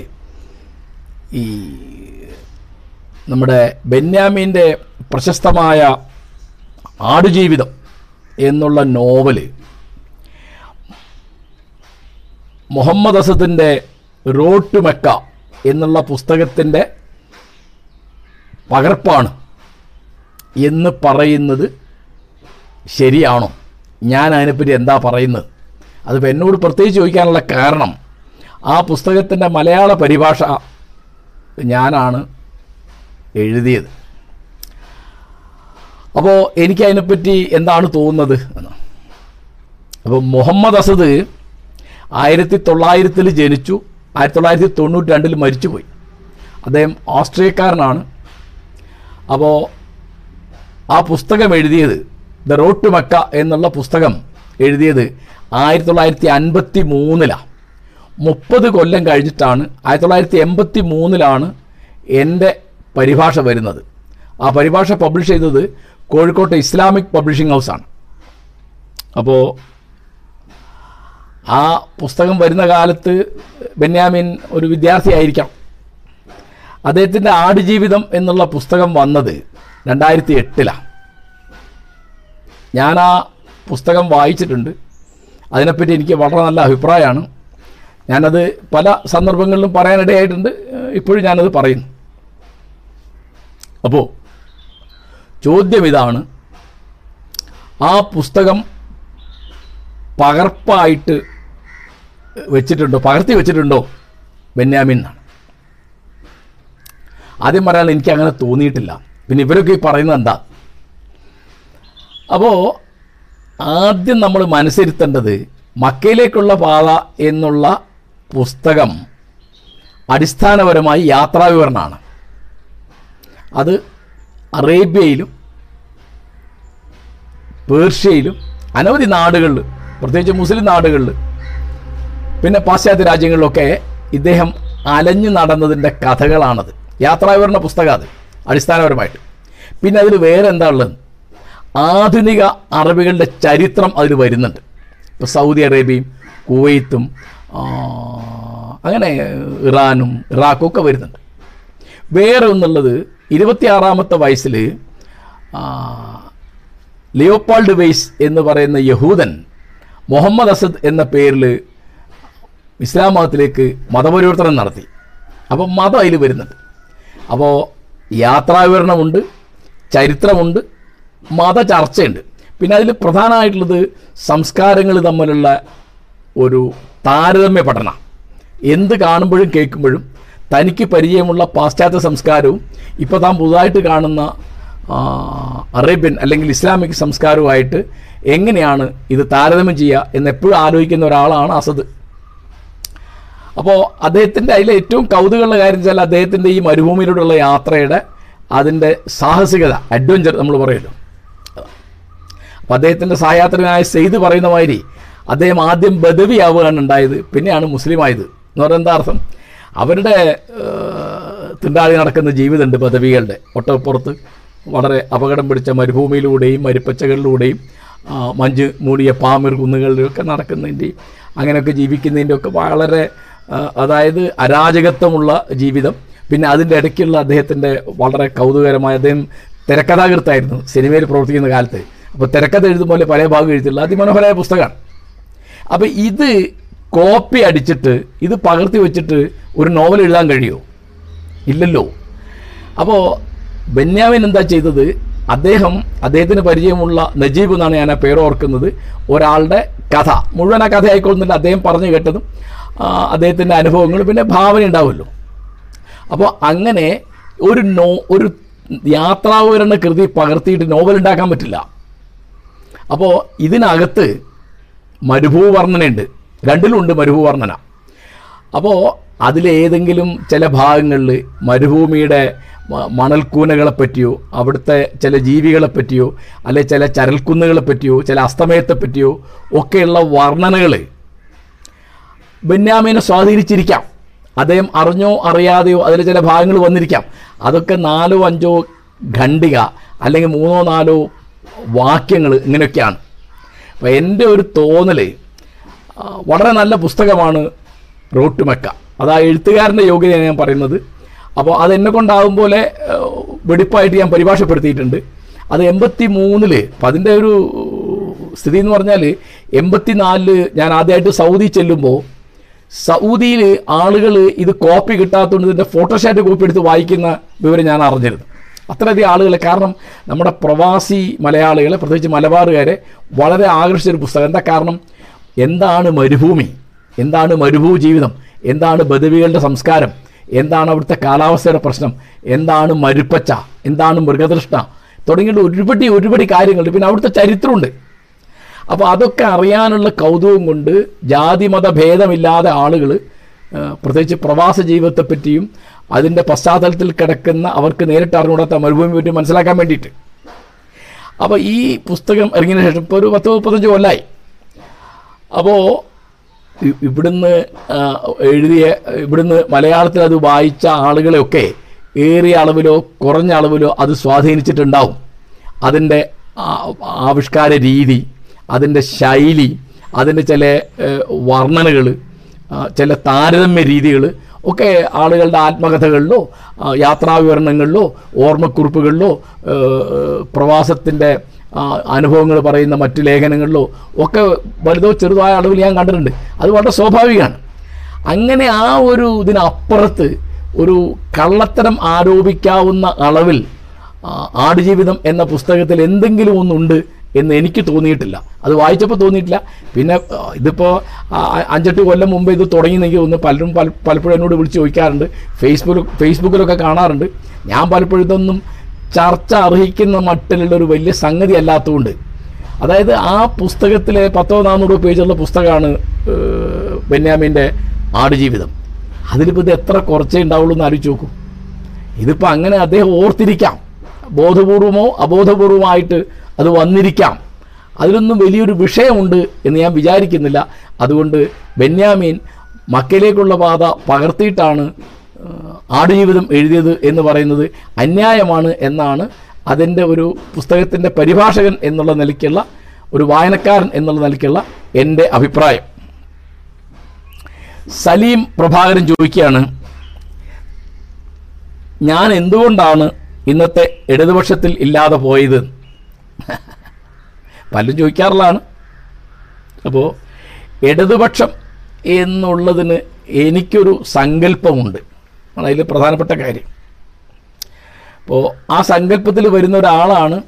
ഈ നമ്മുടെ ബെന്യാമീന്റെ പ്രശസ്തമായ ആടുജീവിതം എന്നുള്ള നോവൽ മുഹമ്മദ് അസദിന്റെ റോഡ് ടു മെക്ക എന്നുള്ള പുസ്തകത്തിന്റെ പകർപ്പാണ് എന്ന് പറയുന്നത് ശരിയാണോ? ഞാൻ അതിനെപ്പറ്റി എന്താ പറയുന്നത്? അതിപ്പോൾ എന്നോട് പ്രത്യേകിച്ച് ചോദിക്കാനുള്ള കാരണം ആ പുസ്തകത്തിന്റെ മലയാള പരിഭാഷ ഞാനാണ് എഴുതിയത്. അപ്പോൾ എനിക്ക് അതിനെപ്പറ്റി എന്താണ് തോന്നുന്നത് എന്ന്. അപ്പോൾ മുഹമ്മദ് അസദ് ആയിരത്തി തൊള്ളായിരത്തിൽ ജനിച്ചു ആയിരത്തി തൊള്ളായിരത്തി തൊണ്ണൂറ്റി രണ്ടിൽ മരിച്ചുപോയി. അദ്ദേഹം ഓസ്ട്രിയക്കാരനാണ്. അപ്പോൾ ആ പുസ്തകം എഴുതിയത് ദ റോഡ് ടു മക്ക എന്നുള്ള പുസ്തകം എഴുതിയത് ആയിരത്തി തൊള്ളായിരത്തി അൻപത്തി മൂന്നിലാണ് മുപ്പത് കൊല്ലം കഴിഞ്ഞിട്ടാണ് ആയിരത്തി തൊള്ളായിരത്തി എൺപത്തി മൂന്നിലാണ് എന്റെ പരിഭാഷ വരുന്നത്. ആ പരിഭാഷ പബ്ലിഷ് ചെയ്തത് കോഴിക്കോട്ടെ ഇസ്ലാമിക് പബ്ലിഷിംഗ് ഹൗസാണ് അപ്പോൾ ആ പുസ്തകം വരുന്ന കാലത്ത് ബെന്യാമിൻ ഒരു വിദ്യാർത്ഥിയായിരിക്കാം അദ്ദേഹത്തിന്റെ ആടുജീവിതം എന്നുള്ള പുസ്തകം വന്നത് രണ്ടായിരത്തി എട്ടിലാണ് ഞാൻ ആ പുസ്തകം വായിച്ചിട്ടുണ്ട്. അതിനെപ്പറ്റി എനിക്ക് വളരെ നല്ല അഭിപ്രായമാണ്. ഞാനത് പല സന്ദർഭങ്ങളിലും പറയാനിടയായിട്ടുണ്ട്. ഇപ്പോഴും ഞാനത് പറയുന്നു. അപ്പോൾ ചോദ്യം ഇതാണ്. ആ പുസ്തകം പകർപ്പായിട്ട് വെച്ചിട്ടുണ്ടോ? പകർത്തി വെച്ചിട്ടുണ്ടോ? ബെന്യാമിൻ എന്നാണ്. ആദ്യം പറയാൻ എനിക്ക് അങ്ങനെ തോന്നിയിട്ടില്ല. പിന്നെ ഇവരൊക്കെ ഈ പറയുന്നത് എന്താ? അപ്പോൾ ആദ്യം നമ്മൾ മനസ്സിരുത്തേണ്ടത് മക്കയിലേക്കുള്ള പാത എന്നുള്ള പുസ്തകം അടിസ്ഥാനപരമായി യാത്രാവിവരണമാണ് അത് അറേബ്യയിലും പേർഷ്യയിലും അനവധി നാടുകളിൽ പ്രത്യേകിച്ച് മുസ്ലിം നാടുകളിൽ പിന്നെ പാശ്ചാത്യ രാജ്യങ്ങളിലൊക്കെ ഇദ്ദേഹം അലഞ്ഞു നടന്നതിന്റെ കഥകളാണത്. യാത്രാവിവരണ പുസ്തകം അത് അടിസ്ഥാനപരമായിട്ട്. പിന്നെ അതിൽ വേറെ എന്താ ഉള്ളത്? ആധുനിക അറബികളുടെ ചരിത്രം അതിൽ വരുന്നുണ്ട്. ഇപ്പോൾ സൗദി അറേബ്യയും കുവൈത്തും അങ്ങനെ ഇറാനും ഇറാഖും ഒക്കെ വരുന്നുണ്ട്. വേറെ ഒന്നുള്ളത് ഇരുപത്തിയാറാമത്തെ വയസ്സിൽ ലിയോപ്പാൾഡ് വെയ്സ് എന്ന് പറയുന്ന യഹൂദൻ മുഹമ്മദ് അസദ് എന്ന പേരിൽ ഇസ്ലാം മതത്തിലേക്ക് മതപരിവർത്തനം നടത്തി. അപ്പോൾ മതം അതിൽ വരുന്നുണ്ട്. അപ്പോൾ യാത്രാവിവരണമുണ്ട് ചരിത്രമുണ്ട് മത ചർച്ചയുണ്ട് പിന്നെ അതിൽ പ്രധാനമായിട്ടുള്ളത് സംസ്കാരങ്ങൾ തമ്മിലുള്ള ഒരു താരതമ്യ പഠനം. എന്ത് കാണുമ്പോഴും കേൾക്കുമ്പോഴും തനിക്ക് പരിചയമുള്ള പാശ്ചാത്യ സംസ്കാരവും ഇപ്പോൾ താൻ പുതുതായിട്ട് കാണുന്ന അറേബ്യൻ അല്ലെങ്കിൽ ഇസ്ലാമിക് സംസ്കാരവുമായിട്ട് എങ്ങനെയാണ് ഇത് താരതമ്യം ചെയ്യുക എന്ന് എപ്പോഴും ആലോചിക്കുന്ന ഒരാളാണ് അസദ്. അപ്പോൾ അദ്ദേഹത്തിന്റെ അതിലെ ഏറ്റവും കൗതുകമുള്ള കാര്യം വെച്ചാൽ അദ്ദേഹത്തിന്റെ ഈ മരുഭൂമിയിലൂടെയുള്ള യാത്രയുടെ അതിന്റെ സാഹസികത അഡ്വഞ്ചർ നമ്മൾ പറയുമല്ലോ. അപ്പം അദ്ദേഹത്തിന്റെ സായാത്രനായ സെയ്ദ് പറയുന്ന മാതിരി അദ്ദേഹം ആദ്യം ബദവിയാവുകയാണ് ഉണ്ടായത് പിന്നെയാണ് മുസ്ലിം ആയത് എന്ന് പറയുന്നത് എന്താ അർത്ഥം? അവരുടെ തിണ്ടാടി നടക്കുന്ന ജീവിതമുണ്ട് ബദവികളുടെ. ഒട്ടപ്പുറത്ത് വളരെ അപകടം പിടിച്ച മരുഭൂമിയിലൂടെയും മരുപ്പച്ചകളിലൂടെയും മഞ്ഞ് മൂടിയ പാമിർ കുന്നുകളിലൊക്കെ നടക്കുന്നതിന്റെയും അങ്ങനെയൊക്കെ ജീവിക്കുന്നതിന്റെ ഒക്കെ വളരെ അതായത് അരാജകത്വമുള്ള ജീവിതം. പിന്നെ അതിന്റെ ഇടയ്ക്കുള്ള അദ്ദേഹത്തിന്റെ വളരെ കൗതുകരമായ അദ്ദേഹം തിരക്കഥാകൃത്തായിരുന്നു സിനിമയിൽ പ്രവർത്തിക്കുന്ന കാലത്ത്. അപ്പോൾ തിരക്കഥ എഴുതുമ്പോൾ പല ഭാഗം എഴുതിയുള്ള അതിമനോഹരമായ പുസ്തകമാണ്. അപ്പോൾ ഇത് കോപ്പി അടിച്ചിട്ട് ഇത് പകർത്തി വെച്ചിട്ട് ഒരു നോവൽ എഴുതാൻ കഴിയുമോ ഇല്ലല്ലോ. അപ്പോൾ ബെന്യാമിൻ എന്താ ചെയ്തത്? അദ്ദേഹം അദ്ദേഹത്തിന് പരിചയമുള്ള നജീബ് എന്നാണ് ഞാൻ ആ പേര് ഓർക്കുന്നത്. ഒരാളുടെ കഥ മുഴുവൻ ആ കഥ ആയിക്കൊള്ളുന്നില്ല. അദ്ദേഹം പറഞ്ഞു കേട്ടതും അദ്ദേഹത്തിന്റെ അനുഭവങ്ങൾ പിന്നെ ഭാവന ഉണ്ടാവുമല്ലോ. അപ്പോൾ അങ്ങനെ ഒരു നോ ഒരു യാത്രാവിവരണ കൃതി പകർത്തിയിട്ട് നോവൽ ഉണ്ടാക്കാൻ പറ്റില്ല. അപ്പോൾ ഇതിനകത്ത് മരുഭൂവർണനയുണ്ട്. രണ്ടിലുണ്ട് മരുഭൂവർണന. അപ്പോൾ അതിലേതെങ്കിലും ചില ഭാഗങ്ങളിൽ മരുഭൂമിയുടെ മണൽക്കൂനകളെ പറ്റിയോ അവിടുത്തെ ചില ജീവികളെ പറ്റിയോ അല്ലെ ചില ചരൽക്കുന്നുകളെ പറ്റിയോ ചില അസ്തമയത്തെ പറ്റിയോ ഒക്കെയുള്ള വർണനകൾ ബെന്യാമിനെ സ്വാധീനിച്ചിരിക്കാം. അദ്ദേഹം അറിഞ്ഞോ അറിയാതെയോ അതിലെ ചില ഭാഗങ്ങൾ വന്നിരിക്കാം. അതൊക്കെ നാലോ അഞ്ചോ ഖണ്ഡിക അല്ലെങ്കിൽ മൂന്നോ നാലോ വാക്യങ്ങൾ ഇങ്ങനെയൊക്കെയാണ്. അപ്പോൾ എന്റെ ഒരു തോന്നൽ വളരെ നല്ല പുസ്തകമാണ് റോട്ട് മെക്ക. അത് ആ എഴുത്തുകാരന്റെ യോഗ്യതയാണ് ഞാൻ പറയുന്നത്. അപ്പോൾ അത് എന്നെ കൊണ്ടാകും പോലെ വെടിപ്പായിട്ട് ഞാൻ പരിഭാഷപ്പെടുത്തിയിട്ടുണ്ട്. അത് എൺപത്തി മൂന്നിൽ അപ്പം അതിന്റെ ഒരു സ്ഥിതി എന്ന് പറഞ്ഞാൽ എൺപത്തി നാലിൽ ഞാൻ ആദ്യമായിട്ട് സൗദി ചെല്ലുമ്പോൾ സൗദിയിൽ ആളുകൾ ഇത് കോപ്പി കിട്ടാത്തതുകൊണ്ട് ഇതിന്റെ ഫോട്ടോഷാറ്റ് കോപ്പി എടുത്ത് വായിക്കുന്ന വിവരം ഞാൻ അറിഞ്ഞിരുന്നു. അത്രയധികം ആളുകൾ കാരണം നമ്മുടെ പ്രവാസി മലയാളികളെ പ്രത്യേകിച്ച് മലബാറുകാരെ വളരെ ആകർഷിച്ച ഒരു പുസ്തകം. എന്താ കാരണം? എന്താണ് മരുഭൂമി? എന്താണ് മരുഭൂ ജീവിതം? എന്താണ് ബദവികളുടെ സംസ്കാരം? എന്താണ് അവിടുത്തെ കാലാവസ്ഥയുടെ പ്രശ്നം? എന്താണ് മരുപ്പച്ച? എന്താണ് മൃഗതൃഷ്ണ? തുടങ്ങിയിട്ട് ഒരുപടി ഒരുപടി കാര്യങ്ങളുണ്ട്. പിന്നെ അവിടുത്തെ ചരിത്രമുണ്ട്. അപ്പോൾ അതൊക്കെ അറിയാനുള്ള കൗതുകം കൊണ്ട് ജാതിമത ഭേദമില്ലാതെ ആളുകൾ പ്രത്യേകിച്ച് പ്രവാസ ജീവിതത്തെപ്പറ്റിയും അതിന്റെ പശ്ചാത്തലത്തിൽ കിടക്കുന്ന അവർക്ക് നേരിട്ട് അറിഞ്ഞുകൂടാത്ത മരുഭൂമി പറ്റി മനസ്സിലാക്കാൻ വേണ്ടിയിട്ട്. അപ്പോൾ ഈ പുസ്തകം ഇറങ്ങിയതിന് ശേഷം ഇപ്പോൾ ഒരു പത്ത് മുപ്പത്തഞ്ച് കൊല്ലായി. അപ്പോൾ ഇവിടുന്ന് എഴുതിയ ഇവിടുന്ന് മലയാളത്തിൽ അത് വായിച്ച ആളുകളെയൊക്കെ ഏറിയ അളവിലോ കുറഞ്ഞ അളവിലോ അത് സ്വാധീനിച്ചിട്ടുണ്ടാവും. അതിന്റെ ആവിഷ്കാര രീതി അതിന്റെ ശൈലി അതിന്റെ ചില വർണനകൾ ചില താരതമ്യ രീതികൾ ഒക്കെ ആളുകളുടെ ആത്മകഥകളിലോ യാത്രാവിവരണങ്ങളിലോ ഓർമ്മക്കുറിപ്പുകളിലോ പ്രവാസത്തിന്റെ അനുഭവങ്ങൾ പറയുന്ന മറ്റ് ലേഖനങ്ങളിലോ ഒക്കെ വലുതോ ചെറുതായ അളവിൽ ഞാൻ കണ്ടിട്ടുണ്ട്. അത് വളരെ സ്വാഭാവികമാണ്. അങ്ങനെ ആ ഒരു ഇതിനപ്പുറത്ത് ഒരു കള്ളത്തരം ആരോപിക്കാവുന്ന അളവിൽ ആടുജീവിതം എന്ന പുസ്തകത്തിൽ എന്തെങ്കിലും ഒന്നുണ്ട് എന്ന് എനിക്ക് തോന്നിയിട്ടില്ല. അത് വായിച്ചപ്പോൾ തോന്നിയിട്ടില്ല. പിന്നെ ഇതിപ്പോൾ അഞ്ചെട്ട് കൊല്ലം മുമ്പ് ഇത് തുടങ്ങിയെന്നെങ്കിൽ ഒന്ന് പലരും പല പലപ്പോഴും എന്നോട് വിളിച്ച് ചോദിക്കാറുണ്ട്. ഫേസ്ബുക്ക് ഫേസ്ബുക്കിലൊക്കെ കാണാറുണ്ട്. ഞാൻ പലപ്പോഴും ഇതൊന്നും ചർച്ച അർഹിക്കുന്ന മട്ടിലുള്ള ഒരു വലിയ സംഗതി അല്ലാത്തതുകൊണ്ട്. അതായത് ആ പുസ്തകത്തിലെ പത്തോ നാനൂറോ പേജുള്ള പുസ്തകമാണ് ബെന്യാമിന്റെ ആടുജീവിതം. അതിലിപ്പോൾ ഇത് എത്ര കുറച്ചേ ഉണ്ടാവുള്ളൂ എന്ന് ആലോചിച്ച് നോക്കൂ. ഇതിപ്പോൾ അങ്ങനെ അദ്ദേഹം ഓർത്തിരിക്കാം. ബോധപൂർവമോ അബോധപൂർവമായിട്ട് അത് വന്നിരിക്കാം. അതിലൊന്നും വലിയൊരു വിഷയമുണ്ട് എന്ന് ഞാൻ വിചാരിക്കുന്നില്ല. അതുകൊണ്ട് ബെന്യാമീൻ മക്കയിലേക്കുള്ള പാത പകർത്തിയിട്ടാണ് ആടുജീവിതം എഴുതിയത് എന്ന് പറയുന്നത് അന്യായമാണ് എന്നാണ് അതിന്റെ ഒരു പുസ്തകത്തിന്റെ പരിഭാഷകൻ എന്നുള്ള നിലയ്ക്കുള്ള ഒരു വായനക്കാരൻ എന്നുള്ള നിലയ്ക്കുള്ള എന്റെ അഭിപ്രായം. സലീം പ്രഭാകരൻ ചോദിക്കുകയാണ് ഞാൻ എന്തുകൊണ്ടാണ് ഇന്നത്തെ ഇടതുപക്ഷത്തിൽ ഇല്ലാതെ പോയത്? *laughs* പലരും ചോദിക്കാറുള്ളതാണ്. അപ്പോൾ ഇടതുപക്ഷം എന്നുള്ളതിന് എനിക്കൊരു സങ്കല്പമുണ്ട്. അതിൽ പ്രധാനപ്പെട്ട കാര്യം. അപ്പോൾ ആ സങ്കല്പത്തിൽ വരുന്ന ഒരാളാണ്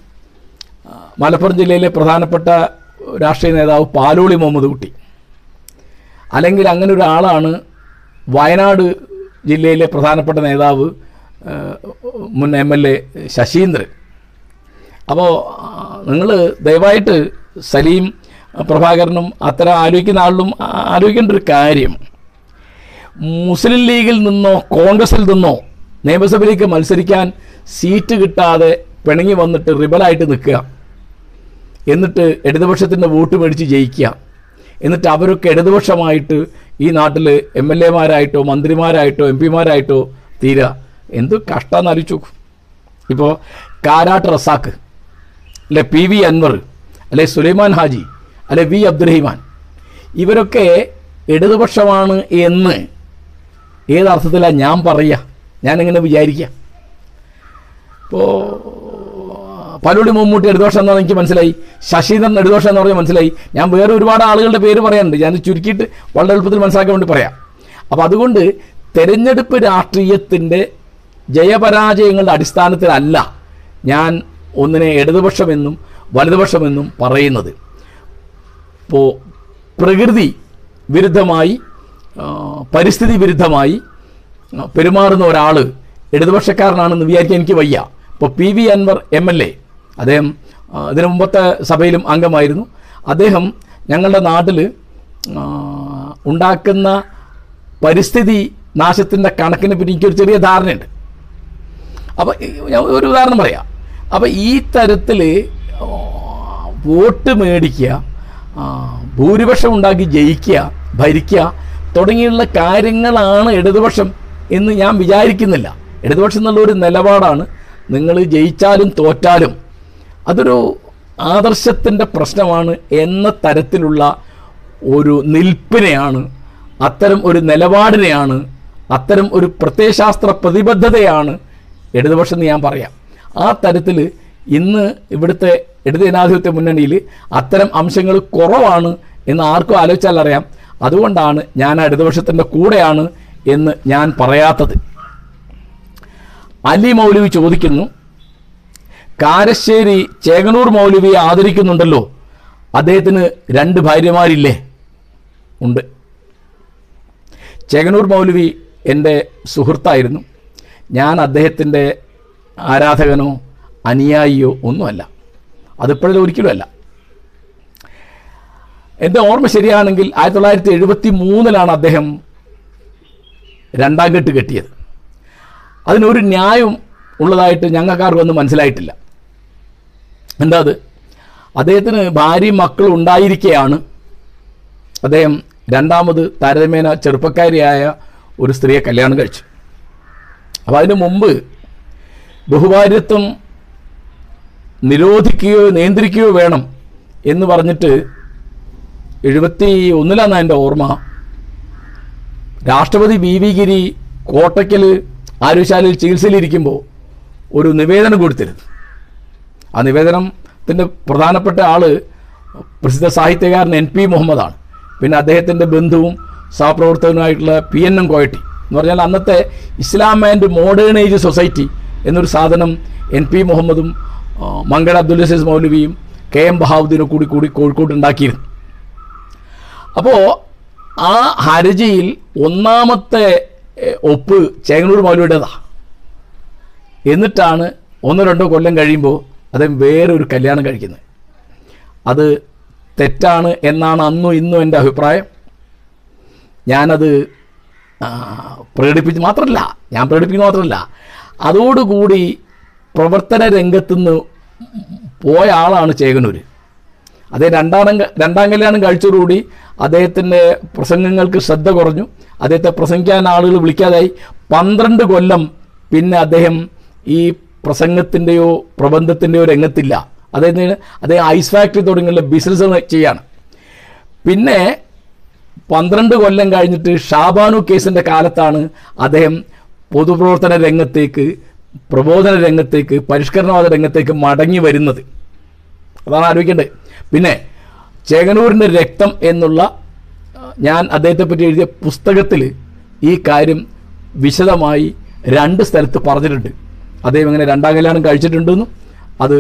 മലപ്പുറം ജില്ലയിലെ പ്രധാനപ്പെട്ട രാഷ്ട്രീയ നേതാവ് പാലോളി മുഹമ്മദ് കുട്ടി. അല്ലെങ്കിൽ അങ്ങനെ ഒരാളാണ് വയനാട് ജില്ലയിലെ പ്രധാനപ്പെട്ട നേതാവ് മുൻ എം എൽ എ ശശീന്ദ്രൻ. അപ്പോൾ നിങ്ങൾ ദയവായിട്ട് സലീം പ്രഭാകരനും അത്തരം ആലോചിക്കുന്ന ആളിലും ആലോചിക്കേണ്ട ഒരു കാര്യം. മുസ്ലിം ലീഗിൽ നിന്നോ കോൺഗ്രസിൽ നിന്നോ നിയമസഭയിലേക്ക് മത്സരിക്കാൻ സീറ്റ് കിട്ടാതെ പിണങ്ങി വന്നിട്ട് റിബലായിട്ട് നിൽക്കുക. എന്നിട്ട് ഇടതുപക്ഷത്തിന്റെ വോട്ട് മേടിച്ച് ജയിക്കുക. എന്നിട്ട് അവരൊക്കെ ഇടതുപക്ഷമായിട്ട് ഈ നാട്ടിൽ എം എൽ എമാരായിട്ടോ മന്ത്രിമാരായിട്ടോ എം പിമാരായിട്ടോ തീരുക. എന്ത് കഷ്ടമെന്ന് ആലോചിച്ചു ഇപ്പോൾ കാരാട്ട് റസാക്ക്. അല്ലെ പി വി അൻവർ അല്ലെ സുലൈമാൻ ഹാജി അല്ലെ വി അബ്ദുറഹിമാൻ. ഇവരൊക്കെ ഇടതുപക്ഷമാണ് എന്ന് ഏതർത്ഥത്തിലാണ് ഞാൻ പറയുക ഞാനിങ്ങനെ വിചാരിക്കുക ഇപ്പോൾ പലരുടി മമ്മൂട്ടി ഇടതുപക്ഷം എന്നാണ് എനിക്ക് മനസ്സിലായി. ശശീന്ദ്രൻ ഇടതുപക്ഷം എന്ന് പറഞ്ഞാൽ മനസ്സിലായി. ഞാൻ വേറെ ഒരുപാട് ആളുകളുടെ പേര് പറയാനുണ്ട്. ഞാൻ ചുരുക്കിയിട്ട് വളരെ എളുപ്പത്തിൽ മനസ്സിലാക്കാൻ വേണ്ടി പറയാം. അപ്പോൾ അതുകൊണ്ട് തെരഞ്ഞെടുപ്പ് രാഷ്ട്രീയത്തിന്റെ ജയപരാജയങ്ങളുടെ അടിസ്ഥാനത്തിലല്ല ഞാൻ ഒന്നിനെ ഇടതുപക്ഷമെന്നും വലതുപക്ഷമെന്നും പറയുന്നത്. ഇപ്പോൾ പ്രകൃതി വിരുദ്ധമായി പരിസ്ഥിതി വിരുദ്ധമായി പെരുമാറുന്ന ഒരാൾ ഇടതുപക്ഷക്കാരനാണെന്ന് വിചാരിക്കാൻ എനിക്ക് വയ്യ. ഇപ്പോൾ P V Anvar M L A അദ്ദേഹം ഇതിനു മുമ്പത്തെ സഭയിലും അംഗമായിരുന്നു. അദ്ദേഹം ഞങ്ങളുടെ നാട്ടിൽ ഉണ്ടാക്കുന്ന പരിസ്ഥിതി നാശത്തിന്റെ കണക്കിനെ പറ്റി എനിക്കൊരു ചെറിയ ധാരണയുണ്ട്. അപ്പോൾ ഒരു ഉദാഹരണം പറയാം. അപ്പോൾ ഈ തരത്തിൽ വോട്ട് മേടിക്കുക ഭൂരിപക്ഷം ഉണ്ടാക്കി ജയിക്കുക ഭരിക്കുക തുടങ്ങിയുള്ള കാര്യങ്ങളാണ് ഇടതുപക്ഷം എന്ന് ഞാൻ വിചാരിക്കുന്നില്ല. ഇടതുപക്ഷം എന്നുള്ള ഒരു നിലപാടാണ് നിങ്ങൾ ജയിച്ചാലും തോറ്റാലും. അതൊരു ആദർശത്തിന്റെ പ്രശ്നമാണ് എന്ന തരത്തിലുള്ള ഒരു നിൽപ്പിനെയാണ് അത്തരം ഒരു നിലപാടിനെയാണ് അത്തരം ഒരു പ്രത്യയശാസ്ത്ര പ്രതിബദ്ധതയാണ് ഇടതുപക്ഷം എന്ന് ഞാൻ പറയാം. ആ തരത്തിൽ ഇന്ന് ഇവിടുത്തെ ഇടത് ജനാധിപത്യ മുന്നണിയിൽ അത്തരം അംശങ്ങൾ കുറവാണ് എന്ന് ആർക്കും ആലോചിച്ചാൽ അറിയാം. അതുകൊണ്ടാണ് ഞാൻ ആ ഇടതുപക്ഷത്തിന്റെ കൂടെയാണ് എന്ന് ഞാൻ പറയാത്തത്. അലി മൗലവി ചോദിക്കുന്നു കാരശ്ശേരി ചേകനൂർ മൗലവിയെ ആദരിക്കുന്നുണ്ടല്ലോ അദ്ദേഹത്തിന് രണ്ട് ഭാര്യമാരില്ലേ? ഉണ്ട്. ചേകനൂർ മൗലവി എന്റെ സുഹൃത്തായിരുന്നു. ഞാൻ അദ്ദേഹത്തിന്റെ ആരാധകനോ അനുയായിയോ ഒന്നുമല്ല. അതിപ്പോഴും ഒരിക്കലുമല്ല. എന്റെ ഓർമ്മ ശരിയാണെങ്കിൽ ആയിരത്തി തൊള്ളായിരത്തി എഴുപത്തി മൂന്നിലാണ് അദ്ദേഹം രണ്ടാം കെട്ട് കെട്ടിയത്. അതിനൊരു ന്യായം ഉള്ളതായിട്ട് ഞങ്ങൾക്കാർക്കൊന്നും മനസ്സിലായിട്ടില്ല. എന്താ അത്? അദ്ദേഹത്തിന് ഭാര്യയും മക്കളും ഉണ്ടായിരിക്കെയാണ്. അദ്ദേഹം രണ്ടാമത് താരതമ്യേന ചെറുപ്പക്കാരിയായ ഒരു സ്ത്രീയെ കല്യാണം കഴിച്ചു. അപ്പോൾ അതിന് മുമ്പ് ബഹുഭാര്യത്വം നിരോധിക്കുകയോ നിയന്ത്രിക്കുകയോ വേണം എന്ന് പറഞ്ഞിട്ട് എഴുപത്തി ഒന്നിലാണ് എന്റെ ഓർമ്മ. രാഷ്ട്രപതി വി വി ഗിരി കോട്ടയ്ക്കൽ ആരോഗ്യശാലയിൽ ചികിത്സയിലിരിക്കുമ്പോൾ ഒരു നിവേദനം കൊടുത്തിരുന്നു. ആ നിവേദനത്തിന്റെ പ്രധാനപ്പെട്ട ആൾ പ്രസിദ്ധ സാഹിത്യകാരൻ എൻ പി മുഹമ്മദാണ്. പിന്നെ അദ്ദേഹത്തിന്റെ ബന്ധുവും സഹപ്രവർത്തകനുമായിട്ടുള്ള പി എൻ എം കോയട്ടി. എന്ന് പറഞ്ഞാൽ അന്നത്തെ Islam and modern age society എന്നൊരു സാധനം എൻ പി മുഹമ്മദും മങ്കട അബ്ദുൽ അസീസ് മൗലവിയും കെ എം ബഹാവുദ്ദീനും കൂടി കൂടി കോഴിക്കോട് ഉണ്ടാക്കിയിരുന്നു. അപ്പോൾ ആ ഹർജിയിൽ ഒന്നാമത്തെ ഒപ്പ് ചേങ്ങന്നൂർ മൗലവിയുടേതാണ് എന്നിട്ടാണ് ഒന്നോ രണ്ടോ കൊല്ലം കഴിയുമ്പോൾ അദ്ദേഹം വേറൊരു കല്യാണം കഴിക്കുന്നത്. അത് തെറ്റാണ് എന്നാണ് അന്നും ഇന്നും എന്റെ അഭിപ്രായം. ഞാനത് പ്രകടിപ്പിച്ച് മാത്രമല്ല ഞാൻ പ്രകടിപ്പിക്കുന്ന മാത്രമല്ല അതോടുകൂടി പ്രവർത്തന രംഗത്തുനിന്ന് പോയ ആളാണ് ചേകനൂർ അതേ രണ്ടാം രണ്ടാം കല്യാണം കഴിച്ചതോടുകൂടി അദ്ദേഹത്തിന്റെ പ്രസംഗങ്ങൾക്ക് ശ്രദ്ധ കുറഞ്ഞു. അദ്ദേഹത്തെ പ്രസംഗിക്കാൻ ആളുകൾ വിളിക്കാതായി. പന്ത്രണ്ട് കൊല്ലം പിന്നെ അദ്ദേഹം ഈ പ്രസംഗത്തിന്റെയോ പ്രബന്ധത്തിന്റെയോ രംഗത്തില്ല. അദ്ദേഹത്തിന് അദ്ദേഹം ഐസ് ഫാക്ടറി തുടങ്ങിയുള്ള ബിസിനസ് ചെയ്യാണ്. പിന്നെ പന്ത്രണ്ട് കൊല്ലം കഴിഞ്ഞിട്ട് ഷാബാനു കേസിന്റെ കാലത്താണ് അദ്ദേഹം പൊതുപ്രവർത്തന രംഗത്തേക്ക് പ്രബോധന രംഗത്തേക്ക് പരിഷ്കരണവാദ രംഗത്തേക്ക് മടങ്ങി വരുന്നത്. അതാണ് ആലോചിക്കേണ്ടത്. പിന്നെ ചേകനൂരിന്റെ രക്തം എന്നുള്ള ഞാൻ അദ്ദേഹത്തെ പറ്റി എഴുതിയ പുസ്തകത്തിൽ ഈ കാര്യം വിശദമായി രണ്ട് സ്ഥലത്ത് പറഞ്ഞിട്ടുണ്ട്. അദ്ദേഹം ഇങ്ങനെ രണ്ടാം കല്യാണം കഴിച്ചിട്ടുണ്ടെന്നും അത്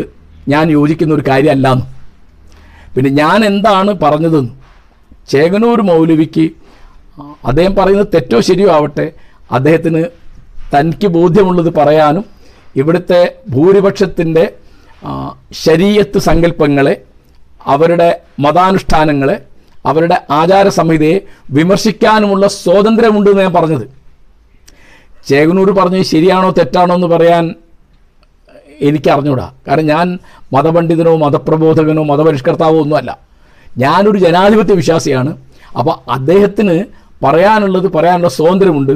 ഞാൻ യോജിക്കുന്ന ഒരു കാര്യമല്ലെന്നും. പിന്നെ ഞാൻ എന്താണ് പറഞ്ഞതെന്നും. ചേകനൂർ മൗലവിക്ക് അദ്ദേഹം പറയുന്നത് തെറ്റോ ശരിയോ ആവട്ടെ അദ്ദേഹത്തിന് തനിക്ക് ബോധ്യമുള്ളത് പറയാനും ഇവിടുത്തെ ഭൂരിപക്ഷത്തിന്റെ ശരീരത്ത് സങ്കല്പങ്ങളെ അവരുടെ മതാനുഷ്ഠാനങ്ങളെ അവരുടെ ആചാര സംഹിതയെ വിമർശിക്കാനുമുള്ള സ്വാതന്ത്ര്യമുണ്ട് എന്ന് ഞാൻ പറഞ്ഞത്. ചേകനൂർ പറഞ്ഞത് ശരിയാണോ തെറ്റാണോ എന്ന് പറയാൻ എനിക്ക് അറിഞ്ഞൂടാ. കാരണം ഞാൻ മതപണ്ഡിതനോ മതപ്രബോധകനോ മതപരിഷ്കർത്താവോ ഒന്നുമല്ല. ഞാനൊരു ജനാധിപത്യ വിശ്വാസിയാണ്. അപ്പോൾ അദ്ദേഹത്തിന് പറയാനുള്ളത് പറയാനുള്ള സ്വാതന്ത്ര്യമുണ്ട്.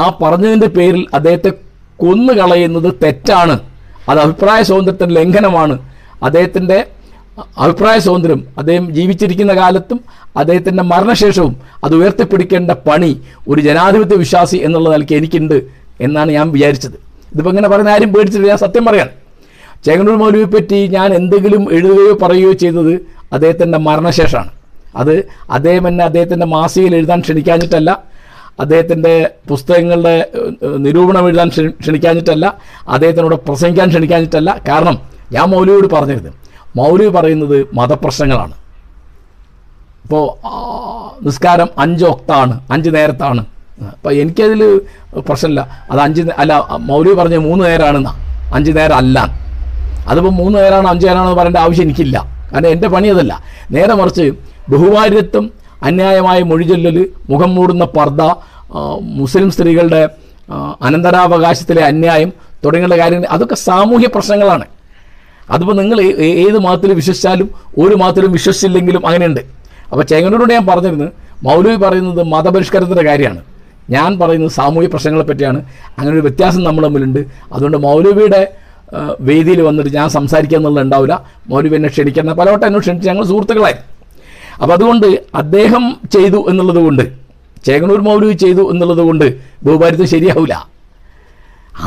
ആ പറഞ്ഞതിന്റെ പേരിൽ അദ്ദേഹത്തെ കൊന്നുകളയുന്നത് തെറ്റാണ്. അത് അഭിപ്രായ സ്വാതന്ത്ര്യത്തിന്റെ ലംഘനമാണ്. അദ്ദേഹത്തിന്റെ അഭിപ്രായ സ്വാതന്ത്ര്യം അദ്ദേഹം ജീവിച്ചിരിക്കുന്ന കാലത്തും അദ്ദേഹത്തിന്റെ മരണശേഷവും അത് ഉയർത്തിപ്പിടിക്കേണ്ട പണി ഒരു ജനാധിപത്യ വിശ്വാസി എന്നുള്ള നിലയ്ക്ക് എനിക്കുണ്ട് എന്നാണ് ഞാൻ വിചാരിച്ചത്. ഇതിപ്പോൾ ഇങ്ങനെ പറയുന്ന ആരും പേടിച്ചില്ല ഞാൻ സത്യം പറയാൻ ചേങ്ങന്നൂർ മൗലവിയെ പറ്റി ഞാൻ എന്തെങ്കിലും എഴുതുകയോ പറയുകയോ ചെയ്തത് അദ്ദേഹത്തിന്റെ മരണശേഷമാണ്. അത് അദ്ദേഹം എന്നെ അദ്ദേഹത്തിന്റെ മാസികയിൽ എഴുതാൻ ക്ഷണിക്കാഞ്ഞിട്ടല്ല അദ്ദേഹത്തിന്റെ പുസ്തകങ്ങളുടെ നിരൂപണം എഴുതാൻ ക്ഷണി- ക്ഷണിക്കാഞ്ഞിട്ടല്ല അദ്ദേഹത്തിനോട് പ്രസംഗിക്കാൻ ക്ഷണിക്കാഞ്ഞിട്ടല്ല. കാരണം ഞാൻ മൗലവിയോട് പറഞ്ഞിരുന്നു. മൗലവി പറയുന്നത് മതപ്രശ്നങ്ങളാണ്. ഇപ്പോൾ നിസ്കാരം അഞ്ച് ഒക്താണ് അഞ്ച് നേരത്താണ്. അപ്പോൾ എനിക്കതിൽ പ്രശ്നമില്ല. അത് അഞ്ച് അല്ല മൗലവി പറഞ്ഞ മൂന്ന് നേരമാണെന്നാ അഞ്ച് നേരം അല്ല. അതിപ്പോൾ മൂന്ന് നേരമാണോ അഞ്ച് നേരമാണെന്ന് പറയേണ്ട ആവശ്യം എനിക്കില്ല. കാരണം എന്റെ പണി അതല്ല. നേരെ മറിച്ച് ബഹുഭാര്യത്വം അന്യായമായ മൊഴിചൊല്ലൽ മുഖം മൂടുന്ന പർദ്ദ മുസ്ലിം സ്ത്രീകളുടെ അനന്തരാവകാശത്തിലെ അന്യായം തുടങ്ങിയുള്ള കാര്യങ്ങൾ അതൊക്കെ സാമൂഹ്യ പ്രശ്നങ്ങളാണ്. അതിപ്പോൾ നിങ്ങൾ ഏത് മതത്തിൽ വിശ്വസിച്ചാലും ഒരു മതത്തിലും വിശ്വസിച്ചില്ലെങ്കിലും അങ്ങനെയുണ്ട്. അപ്പോൾ ചേങ്ങനോട് ഞാൻ പറഞ്ഞിരുന്നു മൗലവി പറയുന്നത് മതപരിഷ്കരണത്തിന്റെ കാര്യമാണ്. ഞാൻ പറയുന്നത് സാമൂഹ്യ പ്രശ്നങ്ങളെ പറ്റിയാണ്. അങ്ങനെ ഒരു വ്യത്യാസം നമ്മൾ തമ്മിലുണ്ട് അതുകൊണ്ട് മൗലവിയുടെ വേദിയിൽ വന്നിട്ട് ഞാൻ സംസാരിക്കുക എന്നുള്ളത് ഉണ്ടാവില്ല. മൗലവി എന്നെ ക്ഷണിക്കുന്ന പലവട്ടം എന്നെ ക്ഷണിച്ച് ഞങ്ങൾ സുഹൃത്തുക്കളായി. അപ്പോൾ അതുകൊണ്ട് അദ്ദേഹം ചെയ്തു എന്നുള്ളത് കൊണ്ട് ചേകനൂർ മൗലവി ചെയ്തു എന്നുള്ളത് കൊണ്ട് ഭൂപാരിത്വം ശരിയാവില്ല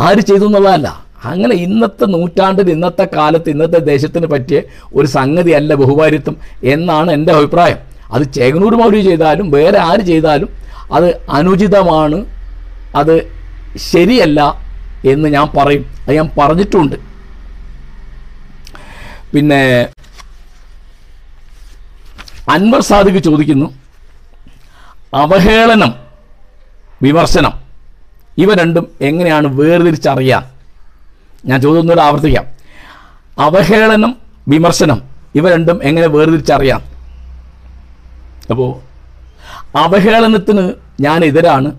ആര് ചെയ്തു എന്നുള്ളതല്ല. അങ്ങനെ ഇന്നത്തെ നൂറ്റാണ്ടിൽ ഇന്നത്തെ കാലത്ത് ഇന്നത്തെ ദേശത്തിന് പറ്റിയ ഒരു സംഗതിയല്ല ബഹുഭാരിത്വം എന്നാണ് എന്റെ അഭിപ്രായം. അത് ചേകനൂർ മൗലവി ചെയ്താലും വേറെ ആര് ചെയ്താലും അത് അനുചിതമാണ് അത് ശരിയല്ല എന്ന് ഞാൻ പറയും. അത് ഞാൻ പറഞ്ഞിട്ടുണ്ട്. പിന്നെ അൻവർ സാദിഖ് ചോദിക്കുന്നു അവഹേളനം വിമർശനം ഇവ രണ്ടും എങ്ങനെയാണ് വേർതിരിച്ചറിയാൻ ഞാൻ ചോദ്യം ആവർത്തിക്കാം. അവഹേളനം വിമർശനം ഇവ രണ്ടും എങ്ങനെ വേർതിരിച്ചറിയാം? അപ്പോൾ അവഹേളനത്തിന് ഞാൻ എതിരാണ്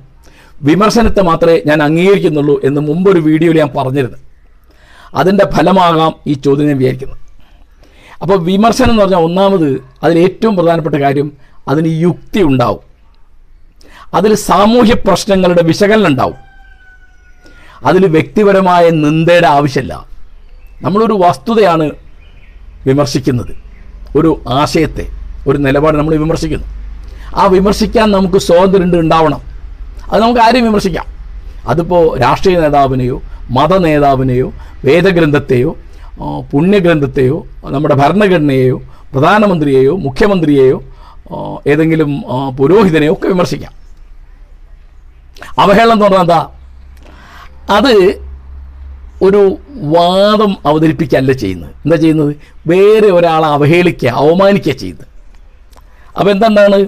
വിമർശനത്തെ മാത്രമേ ഞാൻ അംഗീകരിക്കുന്നുള്ളൂ എന്ന് മുമ്പൊരു വീഡിയോയിൽ ഞാൻ പറഞ്ഞിരുന്നു. അതിന്റെ ഫലമാകാം ഈ ചോദ്യം ഞാൻ വിചാരിക്കുന്നത് അപ്പോൾ വിമർശനം എന്ന് പറഞ്ഞാൽ ഒന്നാമത് അതിൽ ഏറ്റവും പ്രധാനപ്പെട്ട കാര്യം അതിന് യുക്തി ഉണ്ടാവും. അതിൽ സാമൂഹ്യ പ്രശ്നങ്ങളുടെ വിശകലനം ഉണ്ടാവും. അതിൽ വ്യക്തിപരമായ നിന്ദയുടെ ആവശ്യമില്ല. നമ്മളൊരു വസ്തുതയാണ് വിമർശിക്കുന്നത്. ഒരു ആശയത്തെ ഒരു നിലപാട് നമ്മൾ വിമർശിക്കുന്നു. ആ വിമർശിക്കാൻ നമുക്ക് സ്വാതന്ത്ര്യം ഉണ്ടാവണം. അത് നമുക്ക് ആരെയും വിമർശിക്കാം. അതിപ്പോൾ രാഷ്ട്രീയ നേതാവിനെയോ മത നേതാവിനെയോ വേദഗ്രന്ഥത്തെയോ പുണ്യഗ്രന്ഥത്തെയോ നമ്മുടെ ഭരണഘടനയെയോ പ്രധാനമന്ത്രിയെയോ മുഖ്യമന്ത്രിയെയോ ഏതെങ്കിലും പുരോഹിതനെയോ ഒക്കെ വിമർശിക്കാം. അവഹേളനം എന്ന് പറഞ്ഞാൽ എന്താ? അത് ഒരു വാദം അവതരിപ്പിക്കുകയല്ല ചെയ്യുന്നത്. എന്താ ചെയ്യുന്നത്? വേറെ ഒരാളെ അവഹേളിക്കുക അവമാനിക്കുക ചെയ്യുന്നത്. അപ്പോൾ എന്താണ്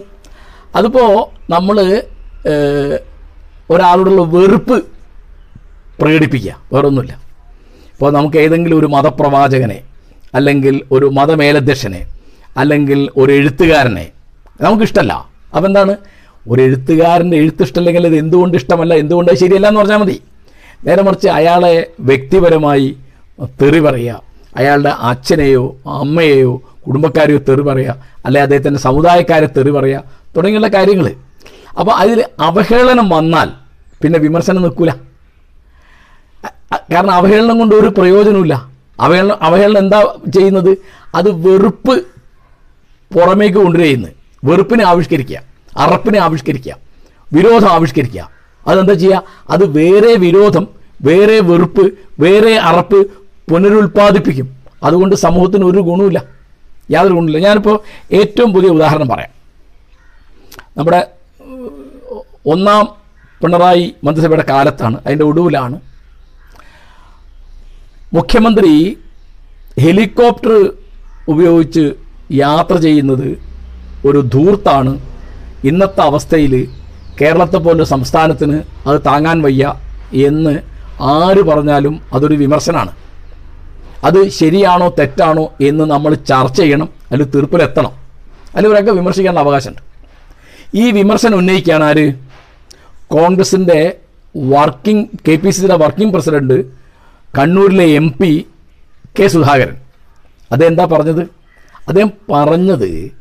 അതിപ്പോൾ നമ്മൾ ഒരാളോടുള്ള വെറുപ്പ് പ്രകടിപ്പിക്കുക. വേറൊന്നുമില്ല. ഇപ്പോൾ നമുക്ക് ഏതെങ്കിലും ഒരു മതപ്രവാചകനെ അല്ലെങ്കിൽ ഒരു മതമേലധ്യക്ഷനെ അല്ലെങ്കിൽ ഒരു എഴുത്തുകാരനെ നമുക്കിഷ്ടമല്ല അപ്പം എന്താണ് ഒരു എഴുത്തുകാരന്റെ എഴുത്ത് ഇഷ്ടമല്ലെങ്കിൽ അത് എന്തുകൊണ്ട് ഇഷ്ടമല്ല എന്തുകൊണ്ട് ശരിയല്ല എന്ന് പറഞ്ഞാൽ മതി. നേരെ മറിച്ച് അയാളെ വ്യക്തിപരമായി തെറി പറയുക അയാളുടെ അച്ഛനെയോ അമ്മയെയോ കുടുംബക്കാരെയോ തെറി പറയുക അല്ലെ അദ്ദേഹത്തിന്റെ സമുദായക്കാരെ തെറി പറയുക തുടങ്ങിയുള്ള കാര്യങ്ങൾ. അപ്പോൾ അതിൽ അവഹേളനം വന്നാൽ പിന്നെ വിമർശനം നിൽക്കില്ല കാരണം അവഹേളനം കൊണ്ട് ഒരു പ്രയോജനമില്ല അവഹേളനം അവഹേളനം എന്താ ചെയ്യുന്നത്? അത് വെറുപ്പ് പുറമേക്ക് കൊണ്ടുവരുന്നത് വെറുപ്പിനെ ആവിഷ്കരിക്കുക അറപ്പിനെ ആവിഷ്കരിക്കുക വിരോധം ആവിഷ്കരിക്കുക. അതെന്താ ചെയ്യുക? അത് വേറെ വിരോധം വേറെ വെറുപ്പ് വേറെ അറപ്പ് പുനരുൽപ്പാദിപ്പിക്കും. അതുകൊണ്ട് സമൂഹത്തിന് ഒരു ഗുണമില്ല യാതൊരു ഗുണമില്ല ഞാനിപ്പോൾ ഏറ്റവും പുതിയ ഉദാഹരണം പറയാം. നമ്മുടെ ഒന്നാം പിണറായി മന്ത്രിസഭയുടെ കാലത്താണ് അതിന്റെ ഒടുവിലാണ് മുഖ്യമന്ത്രി ഹെലികോപ്റ്റർ ഉപയോഗിച്ച് യാത്ര ചെയ്യുന്നത് ഒരു ധൂർത്താണ്. ഇന്നത്തെ അവസ്ഥയിൽ കേരളത്തെ പോലെ സംസ്ഥാനത്തിന് അത് താങ്ങാൻ വയ്യ എന്ന് ആര് പറഞ്ഞാലും അതൊരു വിമർശനമാണ് അത് ശരിയാണോ തെറ്റാണോ എന്ന് നമ്മൾ ചർച്ച ചെയ്യണം അതിൽ തീർപ്പിലെത്തണം. അതിലവരൊക്കെ വിമർശിക്കാനുള്ള അവകാശമുണ്ട്. ഈ വിമർശനം ഉന്നയിക്കുകയാണ് ആര്? കോൺഗ്രസിന്റെ വർക്കിംഗ് കെ പി സിയുടെ വർക്കിംഗ് പ്രസിഡന്റ് കണ്ണൂരിലെ എം പി കെ സുധാകരൻ. അദ്ദേഹം എന്താ പറഞ്ഞത്? അദ്ദേഹം പറഞ്ഞത്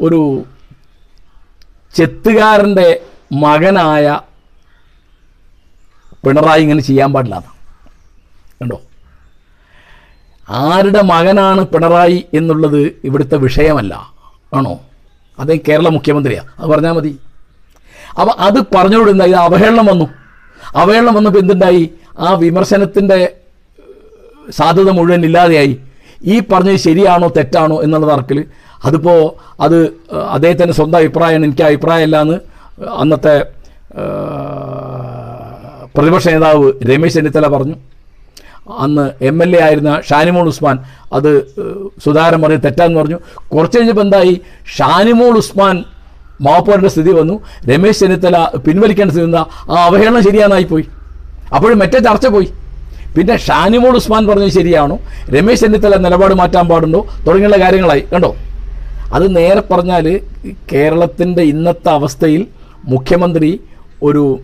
ഒരു ചെത്തുകാരന്റെ മകനായ പിണറായി ഇങ്ങനെ ചെയ്യാൻ പാടില്ല കണ്ടോ? ആരുടെ മകനാണ് പിണറായി എന്നുള്ളത് ഇവിടുത്തെ വിഷയമല്ല. ആണോ? അദ്ദേഹം കേരള മുഖ്യമന്ത്രിയാണ് അത് പറഞ്ഞാൽ മതി. അപ്പോൾ അത് പറഞ്ഞുകൊണ്ട് ഇത് അവഹേളനം വന്നു. അവഹേളനം വന്നപ്പോൾ എന്തുണ്ടായി? ആ വിമർശനത്തിന്റെ സാധ്യത മുഴുവൻ ഇല്ലാതെയായി. ഈ പറഞ്ഞത് ശരിയാണോ തെറ്റാണോ എന്നുള്ള തർക്കിൽ അതിപ്പോൾ അത് അദ്ദേഹത്തിന്റെ സ്വന്തം അഭിപ്രായമാണ് എനിക്ക് അഭിപ്രായമല്ല എന്ന് അന്നത്തെ പ്രതിപക്ഷ നേതാവ് രമേശ് ചെന്നിത്തല പറഞ്ഞു. അന്ന് എം എൽ എ ആയിരുന്ന ഷാനിമോൾ ഉസ്മാൻ അത് സുധാകരൻ പറഞ്ഞ് തെറ്റാന്ന് പറഞ്ഞു. കുറച്ച് കഴിഞ്ഞപ്പോൾ എന്തായി? ഷാനിമോൾ ഉസ്മാൻ മാപ്പോരുടെ സ്ഥിതി വന്നു. രമേശ് ചെന്നിത്തല പിൻവലിക്കേണ്ട സ്ഥിതി എന്താ ആ അവഹേളനം ശരിയാണായിപ്പോയി പോയി അപ്പോഴും മറ്റേ ചർച്ച പോയി. പിന്നെ ഷാനിമോൾ ഉസ്മാൻ പറഞ്ഞത് ശരിയാണോ. രമേശ് ചെന്നിത്തല നിലപാട് മാറ്റാൻ പാടുണ്ടോ? തുടങ്ങിയുള്ള കാര്യങ്ങളായി. കണ്ടോ? അത് നേരെ പറഞ്ഞാൽ കേരളത്തിന്റെ ഇന്നത്തെ അവസ്ഥയിൽ മുഖ്യമന്ത്രി ഒരു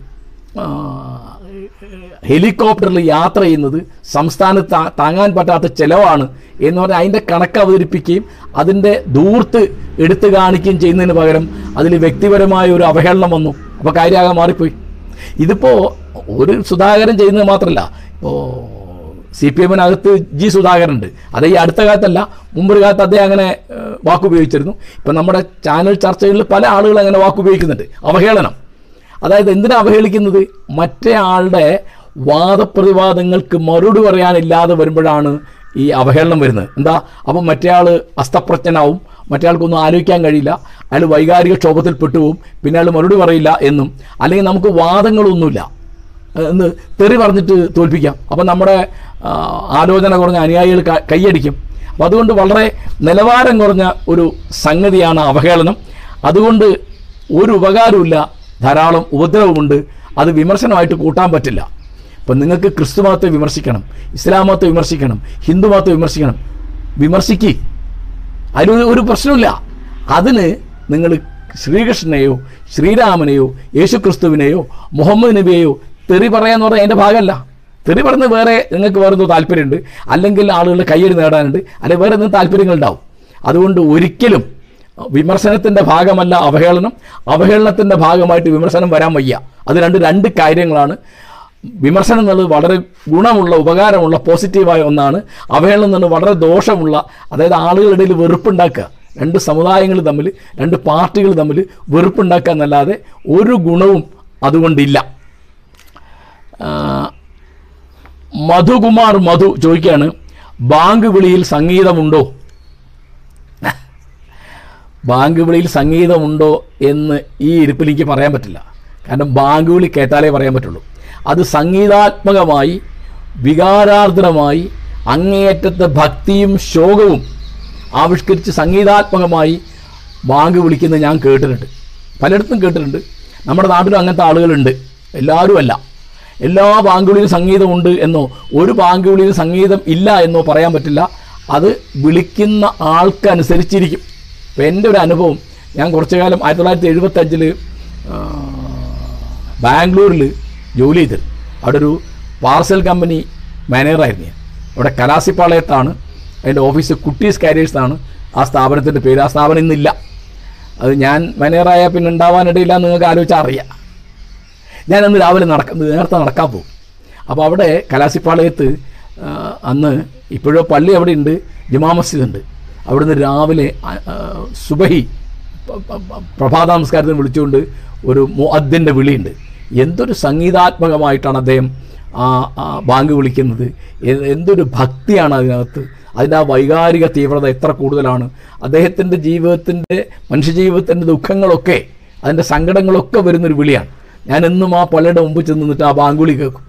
ഹെലികോപ്റ്ററിൽ യാത്ര ചെയ്യുന്നത് സംസ്ഥാനത്ത് താങ്ങാൻ പറ്റാത്ത ചിലവാണ് എന്ന് പറഞ്ഞാൽ അതിന്റെ കണക്ക് അവതരിപ്പിക്കുകയും അതിന്റെ ദൂർത്ത് എടുത്തു കാണിക്കുകയും ചെയ്യുന്നതിന് പകരം അതിൽ വ്യക്തിപരമായ ഒരു അവഹേളനം വന്നു. അപ്പോൾ കാര്യമാകെ മാറിപ്പോയി. ഇതിപ്പോൾ ഒരു സുധാകരൻ ചെയ്യുന്നത് മാത്രമല്ല ഇപ്പോൾ സി പി എമ്മിനകത്ത് ജി സുധാകരൻ ഉണ്ട് അത് ഈ അടുത്ത കാലത്തല്ല മുമ്പൊരു കാലത്ത് അദ്ദേഹം അങ്ങനെ വാക്കുപയോഗിച്ചിരുന്നു. ഇപ്പം നമ്മുടെ ചാനൽ ചർച്ചകളിൽ പല ആളുകൾ അങ്ങനെ വാക്കുപയോഗിക്കുന്നുണ്ട്. അവഹേളനം. അതായത് എന്തിനാ അവഹേളിക്കുന്നത്? മറ്റേ ആളുടെ വാദപ്രതിവാദങ്ങൾക്ക് മറുപടി പറയാനില്ലാതെ വരുമ്പോഴാണ് ഈ അവഹേളനം വരുന്നത്. എന്താ? അപ്പം മറ്റേ ആൾ അസ്തപ്രജ്ഞനാവും മറ്റേ ആൾക്കൊന്നും ആലോചിക്കാൻ കഴിയില്ല. അയാൾ വൈകാരിക ക്ഷോഭത്തിൽ പെട്ടുപോകും പിന്നെ അയാൾ മറുപടി പറയില്ല എന്നും. അല്ലെങ്കിൽ നമുക്ക് വാദങ്ങളൊന്നുമില്ല. എന്ന് തെറി പറഞ്ഞിട്ട് തോൽപ്പിക്കാം. അപ്പം നമ്മുടെ ആലോചന കുറഞ്ഞ അനുയായികൾ കൈയടിക്കും. അപ്പം അതുകൊണ്ട് വളരെ നിലവാരം കുറഞ്ഞ ഒരു സംഗതിയാണ് അവഹേളനം. അതുകൊണ്ട് ഒരു ഉപകാരമില്ല ധാരാളം ഉപദ്രവമുണ്ട്. അത് വിമർശനമായിട്ട് കൂട്ടാൻ പറ്റില്ല. അപ്പം നിങ്ങൾക്ക് ക്രിസ്തു മതത്തെ വിമർശിക്കണം. ഇസ്ലാം മതത്തെ വിമർശിക്കണം. ഹിന്ദു മതത്തെ വിമർശിക്കണം. വിമർശിക്ക്. അതിലൊരു ഒരു പ്രശ്നമില്ല അതിന് നിങ്ങൾ ശ്രീകൃഷ്ണനെയോ ശ്രീരാമനെയോ യേശുക്രിസ്തുവിനെയോ മുഹമ്മദ് നബിയെയോ തെറി പറയാന്ന് പറഞ്ഞാൽ അതിന്റെ ഭാഗമല്ല. തെറി പറയുന്നത് വേറെ നിങ്ങൾക്ക് വേറെ എന്തോ താല്പര്യമുണ്ട്. അല്ലെങ്കിൽ ആളുകളുടെ കയ്യടി നേടാനുണ്ട്. അല്ലെങ്കിൽ വേറെ എന്തെങ്കിലും താല്പര്യങ്ങളുണ്ടാവും അതുകൊണ്ട് ഒരിക്കലും വിമർശനത്തിന്റെ ഭാഗമല്ല അവഹേളനം. അവഹേളനത്തിന്റെ ഭാഗമായിട്ട് വിമർശനം വരാൻ വയ്യ. അത് രണ്ട് രണ്ട് കാര്യങ്ങളാണ്. വിമർശനം എന്നുള്ളത് വളരെ ഗുണമുള്ള ഉപകാരമുള്ള പോസിറ്റീവായ ഒന്നാണ്. അവഹേളനം എന്നുള്ളത് വളരെ ദോഷമുള്ള അതായത് ആളുകളുടെ ഇടയിൽ വെറുപ്പുണ്ടാക്കുക. രണ്ട് സമുദായങ്ങൾ തമ്മിൽ രണ്ട് പാർട്ടികൾ തമ്മിൽ വെറുപ്പുണ്ടാക്കുക എന്നല്ലാതെ ഒരു ഗുണവും അതുകൊണ്ടില്ല. മധുകുമാർ മധു ചോദിക്കുകയാണ് ബാങ്ക് വിളിയിൽ സംഗീതമുണ്ടോ? ബാങ്ക് വിളിയിൽ സംഗീതമുണ്ടോ എന്ന് ഈ ഇരിപ്പിൽ എനിക്ക് പറയാൻ പറ്റില്ല. കാരണം ബാങ്ക് വിളി കേട്ടാലേ പറയാൻ പറ്റുള്ളൂ. അത് സംഗീതാത്മകമായി വികാരാർദ്രമായി അങ്ങേയറ്റത്തെ ഭക്തിയും ശോകവും ആവിഷ്കരിച്ച് സംഗീതാത്മകമായി വാങ്ങി വിളിക്കുന്നത് ഞാൻ കേട്ടിട്ടുണ്ട്. പലയിടത്തും കേട്ടിട്ടുണ്ട്. നമ്മുടെ നാട്ടിലും അങ്ങനത്തെ ആളുകളുണ്ട്. എല്ലാവരും അല്ല എല്ലാ ബാങ്കുകളിലും സംഗീതമുണ്ട് എന്നോ ഒരു ബാങ്ക് സംഗീതം ഇല്ല എന്നോ പറയാൻ പറ്റില്ല. അത് വിളിക്കുന്ന ആൾക്കനുസരിച്ചിരിക്കും ഇപ്പോൾ എന്റെ ഒരു അനുഭവം ഞാൻ കുറച്ചു കാലം ആയിരത്തി തൊള്ളായിരത്തി എഴുപത്തഞ്ചിൽ ബാംഗ്ലൂരിൽ ജോലി ചെയ്തത്. അവിടെ ഒരു പാർസൽ കമ്പനി മാനേജറായിരുന്നു ഞാൻ. അവിടെ കലാസിപ്പാളയത്താണ്. അതിന്റെ ഓഫീസ് കുട്ടീസ് കാരിയേഴ്സ് ആണ്. ആ സ്ഥാപനത്തിന്റെ പേര് ആ സ്ഥാപനം ഇന്നില്ല. അത് ഞാൻ മാനേജറായാൽ പിന്നെ ഉണ്ടാവാനിടയില്ല നിങ്ങൾക്ക് ആലോചിച്ചാൽ അറിയാം. ഞാൻ അന്ന് രാവിലെ നടക്ക നേരത്തെ നടക്കാൻ പോകും. അപ്പോൾ അവിടെ കലാസിപ്പാളയത്ത് അന്ന് ഇപ്പോഴോ പള്ളി അവിടെ ഉണ്ട് ജുമാ മസ്ജിദ് ഉണ്ട് അവിടുന്ന് രാവിലെ സുബഹി പ്രഭാത നമസ്കാരത്തിന് വിളിച്ചുകൊണ്ട് ഒരു മുഅദ്ദിന്റെ വിളിയുണ്ട്. എന്തൊരു സംഗീതാത്മകമായിട്ടാണ് അദ്ദേഹം ബാങ്ക് വിളിക്കുന്നത്? എന്തൊരു ഭക്തിയാണ് അതിനകത്ത്? അതിന്റെ ആ വൈകാരിക തീവ്രത എത്ര കൂടുതലാണ്? അദ്ദേഹത്തിന്റെ ജീവിതത്തിന്റെ മനുഷ്യജീവിതത്തിന്റെ ദുഃഖങ്ങളൊക്കെ അതിന്റെ സങ്കടങ്ങളൊക്കെ വരുന്നൊരു വിളിയാണ്. ഞാൻ എന്നും ആ പള്ളിയുടെ മുമ്പ് ചെന്ന് നിന്നിട്ട് ആ ബാങ്ക് വിളി കേൾക്കും.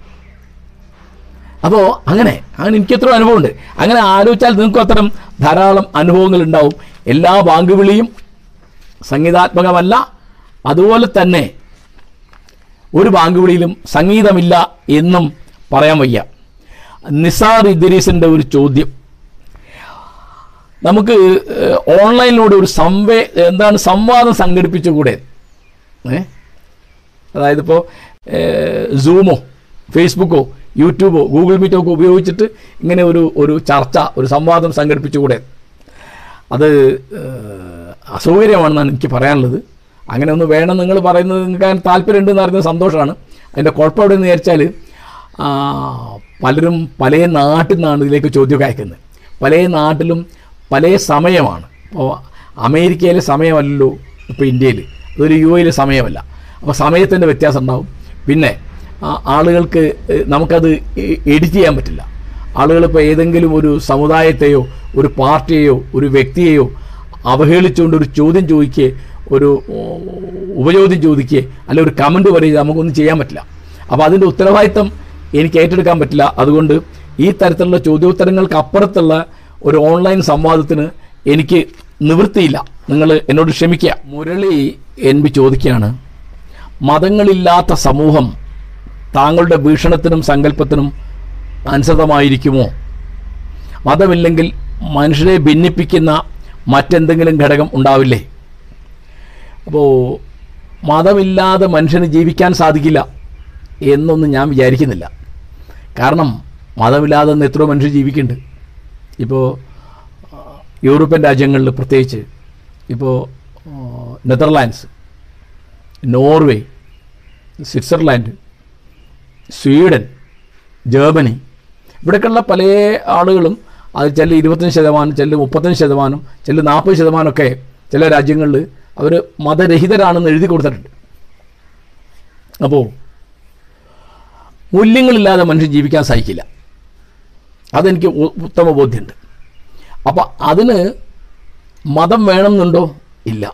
അപ്പോൾ അങ്ങനെ അങ്ങനെ എനിക്ക് എത്ര അനുഭവമുണ്ട്. അങ്ങനെ ആലോചിച്ചാൽ നിങ്ങൾക്കും അത്തരം ധാരാളം അനുഭവങ്ങൾ ഉണ്ടാവും. എല്ലാ ബാങ്ക് വിളിയും സംഗീതാത്മകമല്ല അതുപോലെ തന്നെ ഒരു ബാങ്ക് വിളിയിലും സംഗീതമില്ല എന്നും പറയാൻ വയ്യ. നിസാർ ഇദ്രീസിന്റെ ഒരു ചോദ്യം. നമുക്ക് ഓൺലൈനിലൂടെ ഒരു സംവേ എന്താണ് സംവാദം സംഘടിപ്പിച്ചുകൂടെ? അതായത് ഇപ്പോൾ സൂമോ ഫേസ്ബുക്കോ യൂട്യൂബോ ഗൂഗിൾ മീറ്റോ ഒക്കെ ഉപയോഗിച്ചിട്ട് ഇങ്ങനെ ഒരു ഒരു ചർച്ച ഒരു സംവാദം സംഘടിപ്പിച്ചുകൂടെ? അത് അസൗകര്യമാണെന്നാണ് എനിക്ക് പറയാനുള്ളത്. അങ്ങനെ ഒന്ന് വേണം നിങ്ങൾ പറയുന്നത് നിങ്ങൾക്ക് താല്പര്യമുണ്ടെന്ന് അറിയുന്നത് സന്തോഷമാണ്. അതിന്റെ കുഴപ്പം എവിടെയെന്ന് വിചാരിച്ചാൽ പലരും പല നാട്ടിൽ നിന്നാണ് ഇതിലേക്ക് ചോദ്യമൊക്കെ അയക്കുന്നത്. പല നാട്ടിലും പല സമയമാണ്. ഇപ്പോൾ അമേരിക്കയിലെ സമയമല്ലല്ലോ ഇപ്പോൾ ഇന്ത്യയിൽ. അതൊരു യു എയിലെ സമയമല്ല. അപ്പോൾ സമയത്തിന്റെ വ്യത്യാസം ഉണ്ടാവും. പിന്നെ ആളുകൾക്ക് നമുക്കത് എഡിറ്റ് ചെയ്യാൻ പറ്റില്ല. ആളുകളിപ്പോൾ ഏതെങ്കിലും ഒരു സമുദായത്തെയോ ഒരു പാർട്ടിയെയോ ഒരു വ്യക്തിയെയോ അവഹേളിച്ചുകൊണ്ട് ഒരു ചോദ്യം ചോദിക്കുക ഒരു ഉപചോദ്യം ചോദിക്കുക അല്ലെ ഒരു കമന്റ് പറയുക നമുക്കൊന്നും ചെയ്യാൻ പറ്റില്ല. അപ്പോൾ അതിന്റെ ഉത്തരവാദിത്തം എനിക്ക് ഏറ്റെടുക്കാൻ പറ്റില്ല. അതുകൊണ്ട് ഈ തരത്തിലുള്ള ചോദ്യോത്തരങ്ങൾക്ക് അപ്പുറത്തുള്ള ഒരു ഓൺലൈൻ സംവാദത്തിന് എനിക്ക് നിവൃത്തിയില്ല. നിങ്ങൾ എന്നോട് ക്ഷമിക്കുക. മുരളി എൻ ബി ചോദിക്കുകയാണ് മതങ്ങളില്ലാത്ത സമൂഹം താങ്കളുടെ ഭീഷണത്തിനും സങ്കല്പത്തിനും അനുസൃതമായിരിക്കുമോ? മതമില്ലെങ്കിൽ മനുഷ്യരെ ഭിന്നിപ്പിക്കുന്ന മറ്റെന്തെങ്കിലും ഘടകം ഉണ്ടാവില്ലേ? അപ്പോൾ മതമില്ലാതെ മനുഷ്യന് ജീവിക്കാൻ സാധിക്കില്ല എന്നൊന്നും ഞാൻ വിചാരിക്കുന്നില്ല. കാരണം മതമില്ലാതെ ഒന്ന് എത്രയോ മനുഷ്യർ ജീവിക്കുന്നുണ്ട്. ഇപ്പോൾ യൂറോപ്യൻ രാജ്യങ്ങളിൽ പ്രത്യേകിച്ച് ഇപ്പോൾ Netherlands Norway Switzerland Sweden Germany ഇവിടെയൊക്കെയുള്ള പല ആളുകളും അത് ചില ഇരുപത്തഞ്ച് ശതമാനം ചില മുപ്പത്തഞ്ച് ശതമാനം ചില നാൽപ്പത് ശതമാനമൊക്കെ ചില രാജ്യങ്ങളിൽ അവർ മതരഹിതരാണെന്ന് എഴുതി കൊടുത്തിട്ടുണ്ട്. അപ്പോൾ മൂല്യങ്ങളില്ലാതെ മനുഷ്യൻ ജീവിക്കാൻ സാധിക്കില്ല അതെനിക്ക് ഉത്തമ ബോധ്യമുണ്ട്. അപ്പോൾ അതിന് മതം വേണമെന്നുണ്ടോ? ഇല്ല.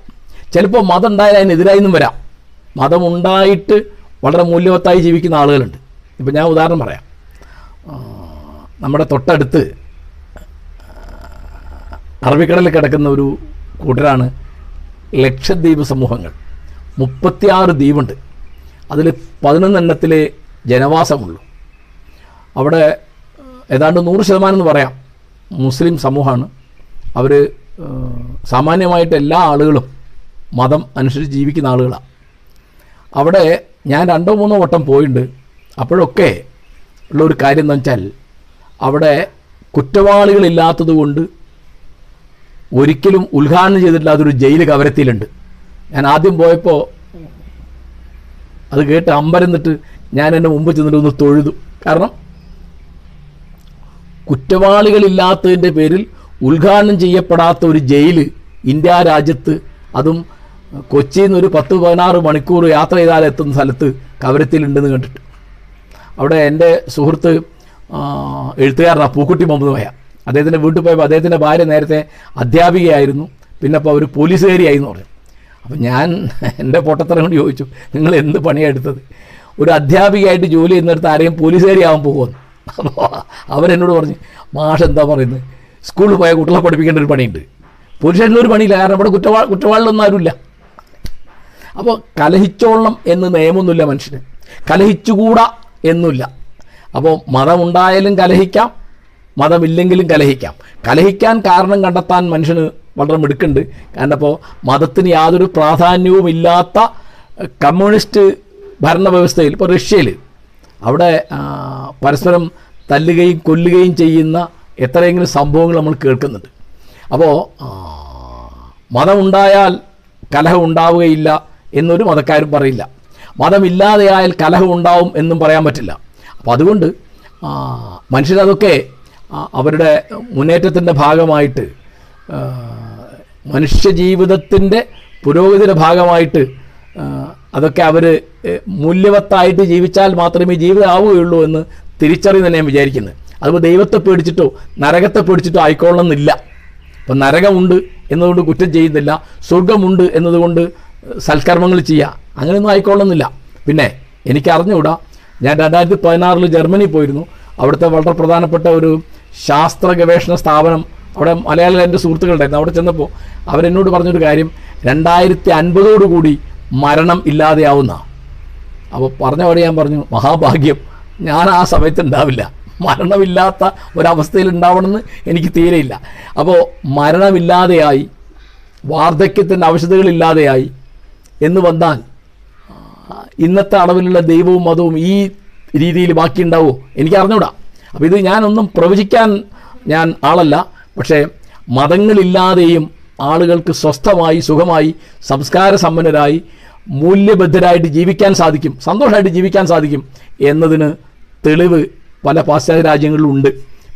ചിലപ്പോൾ മതം ഉണ്ടായാൽ അതിനെതിരായെന്നും വരാം. മതമുണ്ടായിട്ട് വളരെ മൂല്യവത്തായി ജീവിക്കുന്ന ആളുകളുണ്ട്. ഇപ്പം ഞാൻ ഉദാഹരണം പറയാം. നമ്മുടെ തൊട്ടടുത്ത് അറബിക്കടലിൽ കിടക്കുന്ന ഒരു കൂട്ടരാണ് ലക്ഷദ്വീപ് സമൂഹങ്ങൾ. മുപ്പത്തിയാറ് ദ്വീപുണ്ട്. അതിൽ പതിനൊന്നെണ്ണത്തിലെ ജനവാസമുള്ളൂ. അവിടെ ഏതാണ്ട് നൂറ് ശതമാനം എന്ന് പറയാം മുസ്ലിം സമൂഹമാണ്. അവർ സാമാന്യമായിട്ട് എല്ലാ ആളുകളും മതം അനുസരിച്ച് ജീവിക്കുന്ന ആളുകളാണ്. അവിടെ ഞാൻ രണ്ടോ മൂന്നോ വട്ടം പോയിട്ടുണ്ട് അപ്പോഴൊക്കെ ഉള്ള ഒരു കാര്യം എന്ന് വെച്ചാൽ അവിടെ കുറ്റവാളികളില്ലാത്തത് കൊണ്ട് ഒരിക്കലും ഉദ്ഘാടനം ചെയ്തിട്ടില്ലാത്തൊരു ജയിൽ കവരത്തിയിലുണ്ട്. ഞാൻ ആദ്യം പോയപ്പോൾ അത് കേട്ട് അമ്പരന്നിട്ട് ഞാൻ എന്റെ മുമ്പ് ചെന്നിട്ട് ഒന്ന് തൊഴുതു. കാരണം കുറ്റവാളികളില്ലാത്തതിന്റെ പേരിൽ ഉദ്ഘാടനം ചെയ്യപ്പെടാത്ത ഒരു ജയിൽ ഇന്ത്യ രാജ്യത്ത് അതും കൊച്ചിയിൽ നിന്ന് ഒരു പത്ത് പതിനാറ് മണിക്കൂർ യാത്ര ചെയ്താൽ എത്തുന്ന സ്ഥലത്ത് കവരത്തിലുണ്ടെന്ന് കണ്ടിട്ട് അവിടെ എന്റെ സുഹൃത്ത് എഴുത്തുകാരനാണ് പൂക്കുട്ടി മുഹമ്മദ് പോയ അദ്ദേഹത്തിന്റെ വീട്ടിൽ പോയപ്പോൾ അദ്ദേഹത്തിന്റെ ഭാര്യ നേരത്തെ അധ്യാപികയായിരുന്നു. പിന്നെ അപ്പോൾ അവർ പോലീസുകാരിയായിരുന്നു പറഞ്ഞു. അപ്പം ഞാൻ എന്റെ പൊട്ടത്തരം കൊണ്ട് ചോദിച്ചു നിങ്ങൾ എന്ത് പണിയെടുത്തത് ഒരു അധ്യാപികയായിട്ട് ജോലി ചെയ്യുന്നിടത്ത് ആരെയും പോലീസുകാരിയാവാൻ പോകുമെന്ന് അപ്പോൾ അവരെന്നോട് പറഞ്ഞു മാഷ് എന്താ പറയുന്നത്? സ്കൂളിൽ പോയാൽ കുട്ടികളെ പഠിപ്പിക്കേണ്ട ഒരു പണിയുണ്ട്. പോലീസുകാരിലൊരു പണിയില്ല കാരണം ഇവിടെ കുറ്റവാ കുറ്റവാളിലൊന്നും ആരുമില്ല. അപ്പോൾ കലഹിച്ചോളണം എന്ന് നിയമമൊന്നുമില്ല മനുഷ്യന്. കലഹിച്ചുകൂടാ എന്നുമില്ല. അപ്പോൾ മതമുണ്ടായാലും കലഹിക്കാം മതമില്ലെങ്കിലും കലഹിക്കാം. കലഹിക്കാൻ കാരണം കണ്ടെത്താൻ മനുഷ്യന് വളരെ മിടുക്കുണ്ട്. കാരണം ഇപ്പോൾ മതത്തിന് യാതൊരു പ്രാധാന്യവും ഇല്ലാത്ത കമ്മ്യൂണിസ്റ്റ് ഭരണവ്യവസ്ഥയിൽ ഇപ്പോൾ റഷ്യയിൽ അവിടെ പരസ്പരം തല്ലുകയും കൊല്ലുകയും ചെയ്യുന്ന എത്രയെങ്കിലും സംഭവങ്ങൾ നമ്മൾ കേൾക്കുന്നുണ്ട്. അപ്പോൾ മതമുണ്ടായാൽ കലഹം ഉണ്ടാവുകയില്ല എന്നൊരു മതക്കാരും പറയില്ല. മതമില്ലാതെയായാൽ കലഹം ഉണ്ടാവും എന്നും പറയാൻ പറ്റില്ല. അപ്പോൾ അതുകൊണ്ട് മനുഷ്യരതൊക്കെ അവരുടെ മുന്നേറ്റത്തിന്റെ ഭാഗമായിട്ട് മനുഷ്യജീവിതത്തിന്റെ പുരോഗതിയുടെ ഭാഗമായിട്ട് അതൊക്കെ അവർ മൂല്യവത്തായിട്ട് ജീവിച്ചാൽ മാത്രമേ ജീവിതം ആവുകയുള്ളൂ എന്ന് തിരിച്ചറിയുന്ന ഞാൻ വിചാരിക്കുന്നത് അതുപോലെ ദൈവത്തെ പേടിച്ചിട്ടോ നരകത്തെ പേടിച്ചിട്ടോ ആയിക്കോളണമെന്നില്ല അപ്പം നരകമുണ്ട് എന്നതുകൊണ്ട് കുറ്റം ചെയ്യുന്നില്ല സ്വർഗമുണ്ട് എന്നതുകൊണ്ട് സൽക്കർമ്മങ്ങൾ ചെയ്യുക അങ്ങനെയൊന്നും ആയിക്കൊള്ളുന്നില്ല പിന്നെ എനിക്ക് അറിഞ്ഞുകൂടാ ഞാൻ രണ്ടായിരത്തി പതിനാറിൽ ജർമ്മനി പോയിരുന്നു. അവിടുത്തെ വളരെ പ്രധാനപ്പെട്ട ഒരു ശാസ്ത്ര ഗവേഷണ സ്ഥാപനം അവിടെ മലയാളികൾ എന്റെ സുഹൃത്തുക്കളുണ്ടായിരുന്നു. അവിടെ ചെന്നപ്പോൾ അവരെന്നോട് പറഞ്ഞൊരു കാര്യം രണ്ടായിരത്തി അൻപതോടുകൂടി മരണം ഇല്ലാതെയാവുന്ന. അപ്പോൾ പറഞ്ഞവിടെ ഞാൻ പറഞ്ഞു മഹാഭാഗ്യം ഞാൻ ആ സമയത്ത് ഉണ്ടാവില്ല. മരണമില്ലാത്ത ഒരവസ്ഥയിൽ ഉണ്ടാവണമെന്ന് എനിക്ക് തീരെയില്ല അപ്പോൾ മരണമില്ലാതെയായി വാർദ്ധക്യത്തിന്റെ ആവശ്യതകളില്ലാതെയായി എന്ന് വന്നാൽ ഇന്നത്തെ അളവിലുള്ള ദൈവവും മതവും ഈ രീതിയിൽ ബാക്കിയുണ്ടാവുമോ എനിക്ക് അറിഞ്ഞൂടാ അപ്പോൾ ഇത് ഞാനൊന്നും പ്രവചിക്കാൻ ഞാൻ ആളല്ല. പക്ഷേ മതങ്ങളില്ലാതെയും ആളുകൾക്ക് സ്വസ്ഥമായി സുഖമായി സംസ്കാര സമ്പന്നരായി മൂല്യബദ്ധരായിട്ട് ജീവിക്കാൻ സാധിക്കും സന്തോഷമായിട്ട് ജീവിക്കാൻ സാധിക്കും എന്നതിന് തെളിവ് പല പാശ്ചാത്യ രാജ്യങ്ങളിലും ഉണ്ട്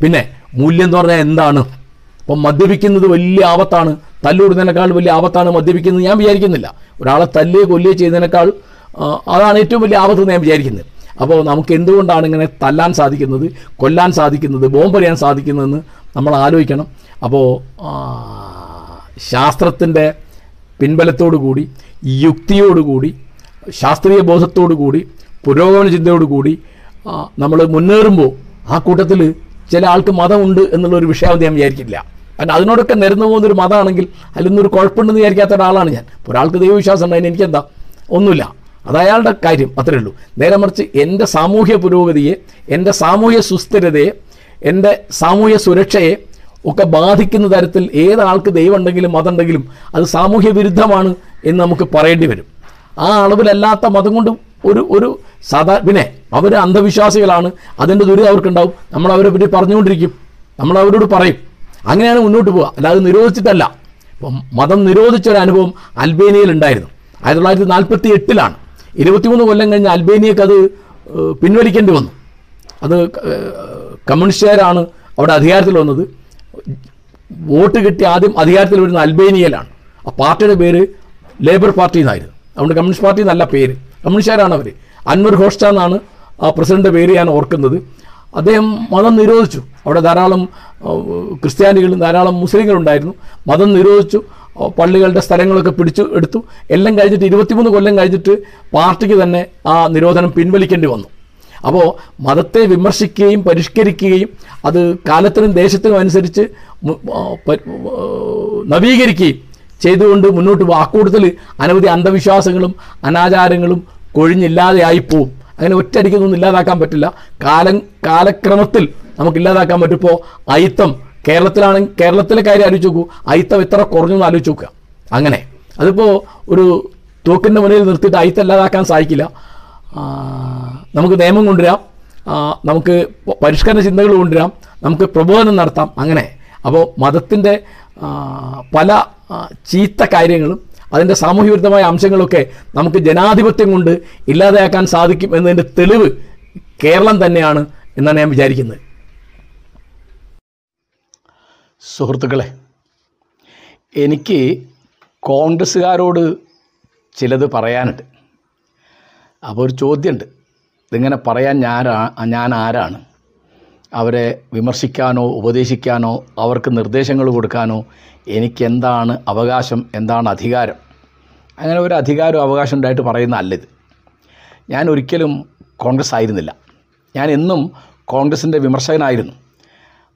പിന്നെ മൂല്യം എന്ന് പറഞ്ഞാൽ എന്താണ്? അപ്പം മദ്യപിക്കുന്നത് വലിയ ആപത്താണ്. തല്ലുവിടുന്നതിനേക്കാൾ വലിയ ആപത്താണ് മദ്യപിക്കുന്നത്. ഞാൻ വിചാരിക്കുന്നില്ല. ഒരാളെ തല്ലുകയോ കൊല്ലുകയോ ചെയ്യുന്നതിനേക്കാൾ അതാണ് ഏറ്റവും വലിയ ആപത്ത് ഞാൻ വിചാരിക്കുന്നത് അപ്പോൾ നമുക്ക് എന്തുകൊണ്ടാണ് ഇങ്ങനെ തല്ലാൻ സാധിക്കുന്നത് കൊല്ലാൻ സാധിക്കുന്നത് ബോംബെറിയാൻ സാധിക്കുന്നതെന്ന് നമ്മൾ ആലോചിക്കണം. അപ്പോൾ ശാസ്ത്രത്തിന്റെ പിൻബലത്തോടു കൂടി യുക്തിയോടുകൂടി ശാസ്ത്രീയ ബോധത്തോടു കൂടി പുരോഗമന ചിന്തയോടുകൂടി നമ്മൾ മുന്നേറുമ്പോൾ ആ കൂട്ടത്തിൽ ചില ആൾക്ക് മതമുണ്ട് എന്നുള്ളൊരു വിഷയാവധി ഞാൻ വിചാരിക്കില്ല കാരണം അതിനോടൊക്കെ നിരന്നു പോകുന്നൊരു മതമാണെങ്കിൽ അതിലൊന്നൊരു കുഴപ്പമുണ്ടെന്ന് വിചാരിക്കാത്ത ഒരാളാണ് ഞാൻ. ഒരാൾക്ക് ദൈവവിശ്വാസം ഉണ്ട് എനിക്കെന്താ? ഒന്നുമില്ല. അത് അയാളുടെ കാര്യം അത്രേ ഉള്ളൂ. നേരെ മറിച്ച് എന്റെ സാമൂഹ്യ പുരോഗതിയെ എന്റെ സാമൂഹ്യ സുസ്ഥിരതയെ എന്റെ സാമൂഹ്യ സുരക്ഷയെ ഒക്കെ ബാധിക്കുന്ന തരത്തിൽ ഏതാൾക്ക് ദൈവം ഉണ്ടെങ്കിലും മതം ഉണ്ടെങ്കിലും അത് സാമൂഹ്യ വിരുദ്ധമാണ് എന്ന് നമുക്ക് പറയേണ്ടി വരും. ആ അളവിലല്ലാത്ത മതം കൊണ്ട് ഒരു ഒരു സാധാ പിന്നെ അവർ അന്ധവിശ്വാസികളാണ്. അതിന്റെ ദുരിതം അവർക്കുണ്ടാവും. നമ്മൾ അവരെ പറ്റി പറഞ്ഞുകൊണ്ടിരിക്കും. നമ്മൾ അവരോട് പറയും. അങ്ങനെയാണ് മുന്നോട്ട് പോവുക. അല്ലാതെ നിരോധിച്ചിട്ടല്ല. ഇപ്പം മതം നിരോധിച്ച ഒരു അനുഭവം അൽബേനിയയിൽ ഉണ്ടായിരുന്നു ആയിരത്തി തൊള്ളായിരത്തി നാൽപ്പത്തി എട്ടിലാണ് ഇരുപത്തിമൂന്ന് കൊല്ലം കഴിഞ്ഞ് അൽബേനിയക്ക് അത് പിൻവലിക്കേണ്ടി വന്നു. അത് കമ്മ്യൂണിസ്റ്റുകാരാണ് അവിടെ അധികാരത്തിൽ വന്നത്. വോട്ട് കിട്ടി ആദ്യം അധികാരത്തിൽ വരുന്ന അൽബേനിയയിലാണ്. ആ പാർട്ടിയുടെ പേര് ലേബർ പാർട്ടി എന്നായിരുന്നു. അതുകൊണ്ട് കമ്മ്യൂണിസ്റ്റ് പാർട്ടി എന്നല്ല പേര്. കമ്മ്യൂണിസ്റ്റുകാരാണ് അവർ അൻവർ ഘോഷ്ട എന്നാണ് ആ പ്രസിഡന്റ് പേര് ഞാൻ ഓർക്കുന്നത്. അദ്ദേഹം മതം നിരോധിച്ചു. അവിടെ ധാരാളം ക്രിസ്ത്യാനികളും ധാരാളം മുസ്ലിങ്ങളുണ്ടായിരുന്നു. മതം നിരോധിച്ചു. പള്ളികളുടെ സ്ഥലങ്ങളൊക്കെ പിടിച്ചു എടുത്തു. എല്ലാം കഴിഞ്ഞിട്ട് ഇരുപത്തിമൂന്ന് കൊല്ലം കഴിഞ്ഞിട്ട് പാർട്ടിക്ക് തന്നെ ആ നിരോധനം പിൻവലിക്കേണ്ടി വന്നു. അപ്പോൾ മതത്തെ വിമർശിക്കുകയും പരിഷ്കരിക്കുകയും അത് കാലത്തിനും ദേശത്തിനും അനുസരിച്ച് നവീകരിക്കുകയും ചെയ്തുകൊണ്ട് മുന്നോട്ട് പോകും അക്കൂട്ടത്തിൽ അനവധി അന്ധവിശ്വാസങ്ങളും അനാചാരങ്ങളും കൊഴിഞ്ഞില്ലാതെയായിപ്പോവും അങ്ങനെ ഒറ്റയടിക്കൊന്നും ഇല്ലാതാക്കാൻ പറ്റില്ല. കാലം കാലക്രമത്തിൽ നമുക്ക് ഇല്ലാതാക്കാൻ പറ്റും. ഇപ്പോൾ അയിത്തം കേരളത്തിലാണെങ്കിൽ കേരളത്തിലെ കാര്യം ആലോചിച്ച് നോക്കൂ. അയിത്തം എത്ര കുറഞ്ഞു എന്ന് ആലോചിച്ച് നോക്കുക. അങ്ങനെ. അതിപ്പോൾ ഒരു തോക്കിന്റെ മുന്നിൽ നിർത്തിയിട്ട് അയിത്തം ഇല്ലാതാക്കാൻ സാധിക്കില്ല. നമുക്ക് നിയമം കൊണ്ടുവരാം. നമുക്ക് പരിഷ്കരണ ചിന്തകൾ കൊണ്ടുവരാം. നമുക്ക് പ്രബോധനം നടത്താം. അങ്ങനെ. അപ്പോൾ മതത്തിന്റെ പല ചീത്ത കാര്യങ്ങളും അതിന്റെ സാമൂഹ്യ വിരുദ്ധമായ അംശങ്ങളൊക്കെ നമുക്ക് ജനാധിപത്യം കൊണ്ട് ഇല്ലാതെയാക്കാൻ സാധിക്കും എന്നതിന്റെ തെളിവ് കേരളം തന്നെയാണ് എന്നാണ് ഞാൻ വിചാരിക്കുന്നത്. സുഹൃത്തുക്കളെ എനിക്ക് കോൺഗ്രസ്സുകാരോട് ചിലത് പറയാനുണ്ട്. അപ്പോൾ ഒരു ചോദ്യമുണ്ട്. ഇതിങ്ങനെ പറയാൻ ഞാൻ ഞാൻ ആരാണ്? അവരെ വിമർശിക്കാനോ ഉപദേശിക്കാനോ അവർക്ക് നിർദ്ദേശങ്ങൾ കൊടുക്കാനോ എനിക്കെന്താണ് അവകാശം എന്താണ് അധികാരം? അങ്ങനെ ഒരു അധികാരം അവകാശം ഉണ്ടായിട്ട് പറയുന്ന അല്ലിത്. ഞാൻ ഒരിക്കലും കോൺഗ്രസ് ആയിരുന്നില്ല ഞാൻ എന്നും കോൺഗ്രസിന്റെ വിമർശകനായിരുന്നു.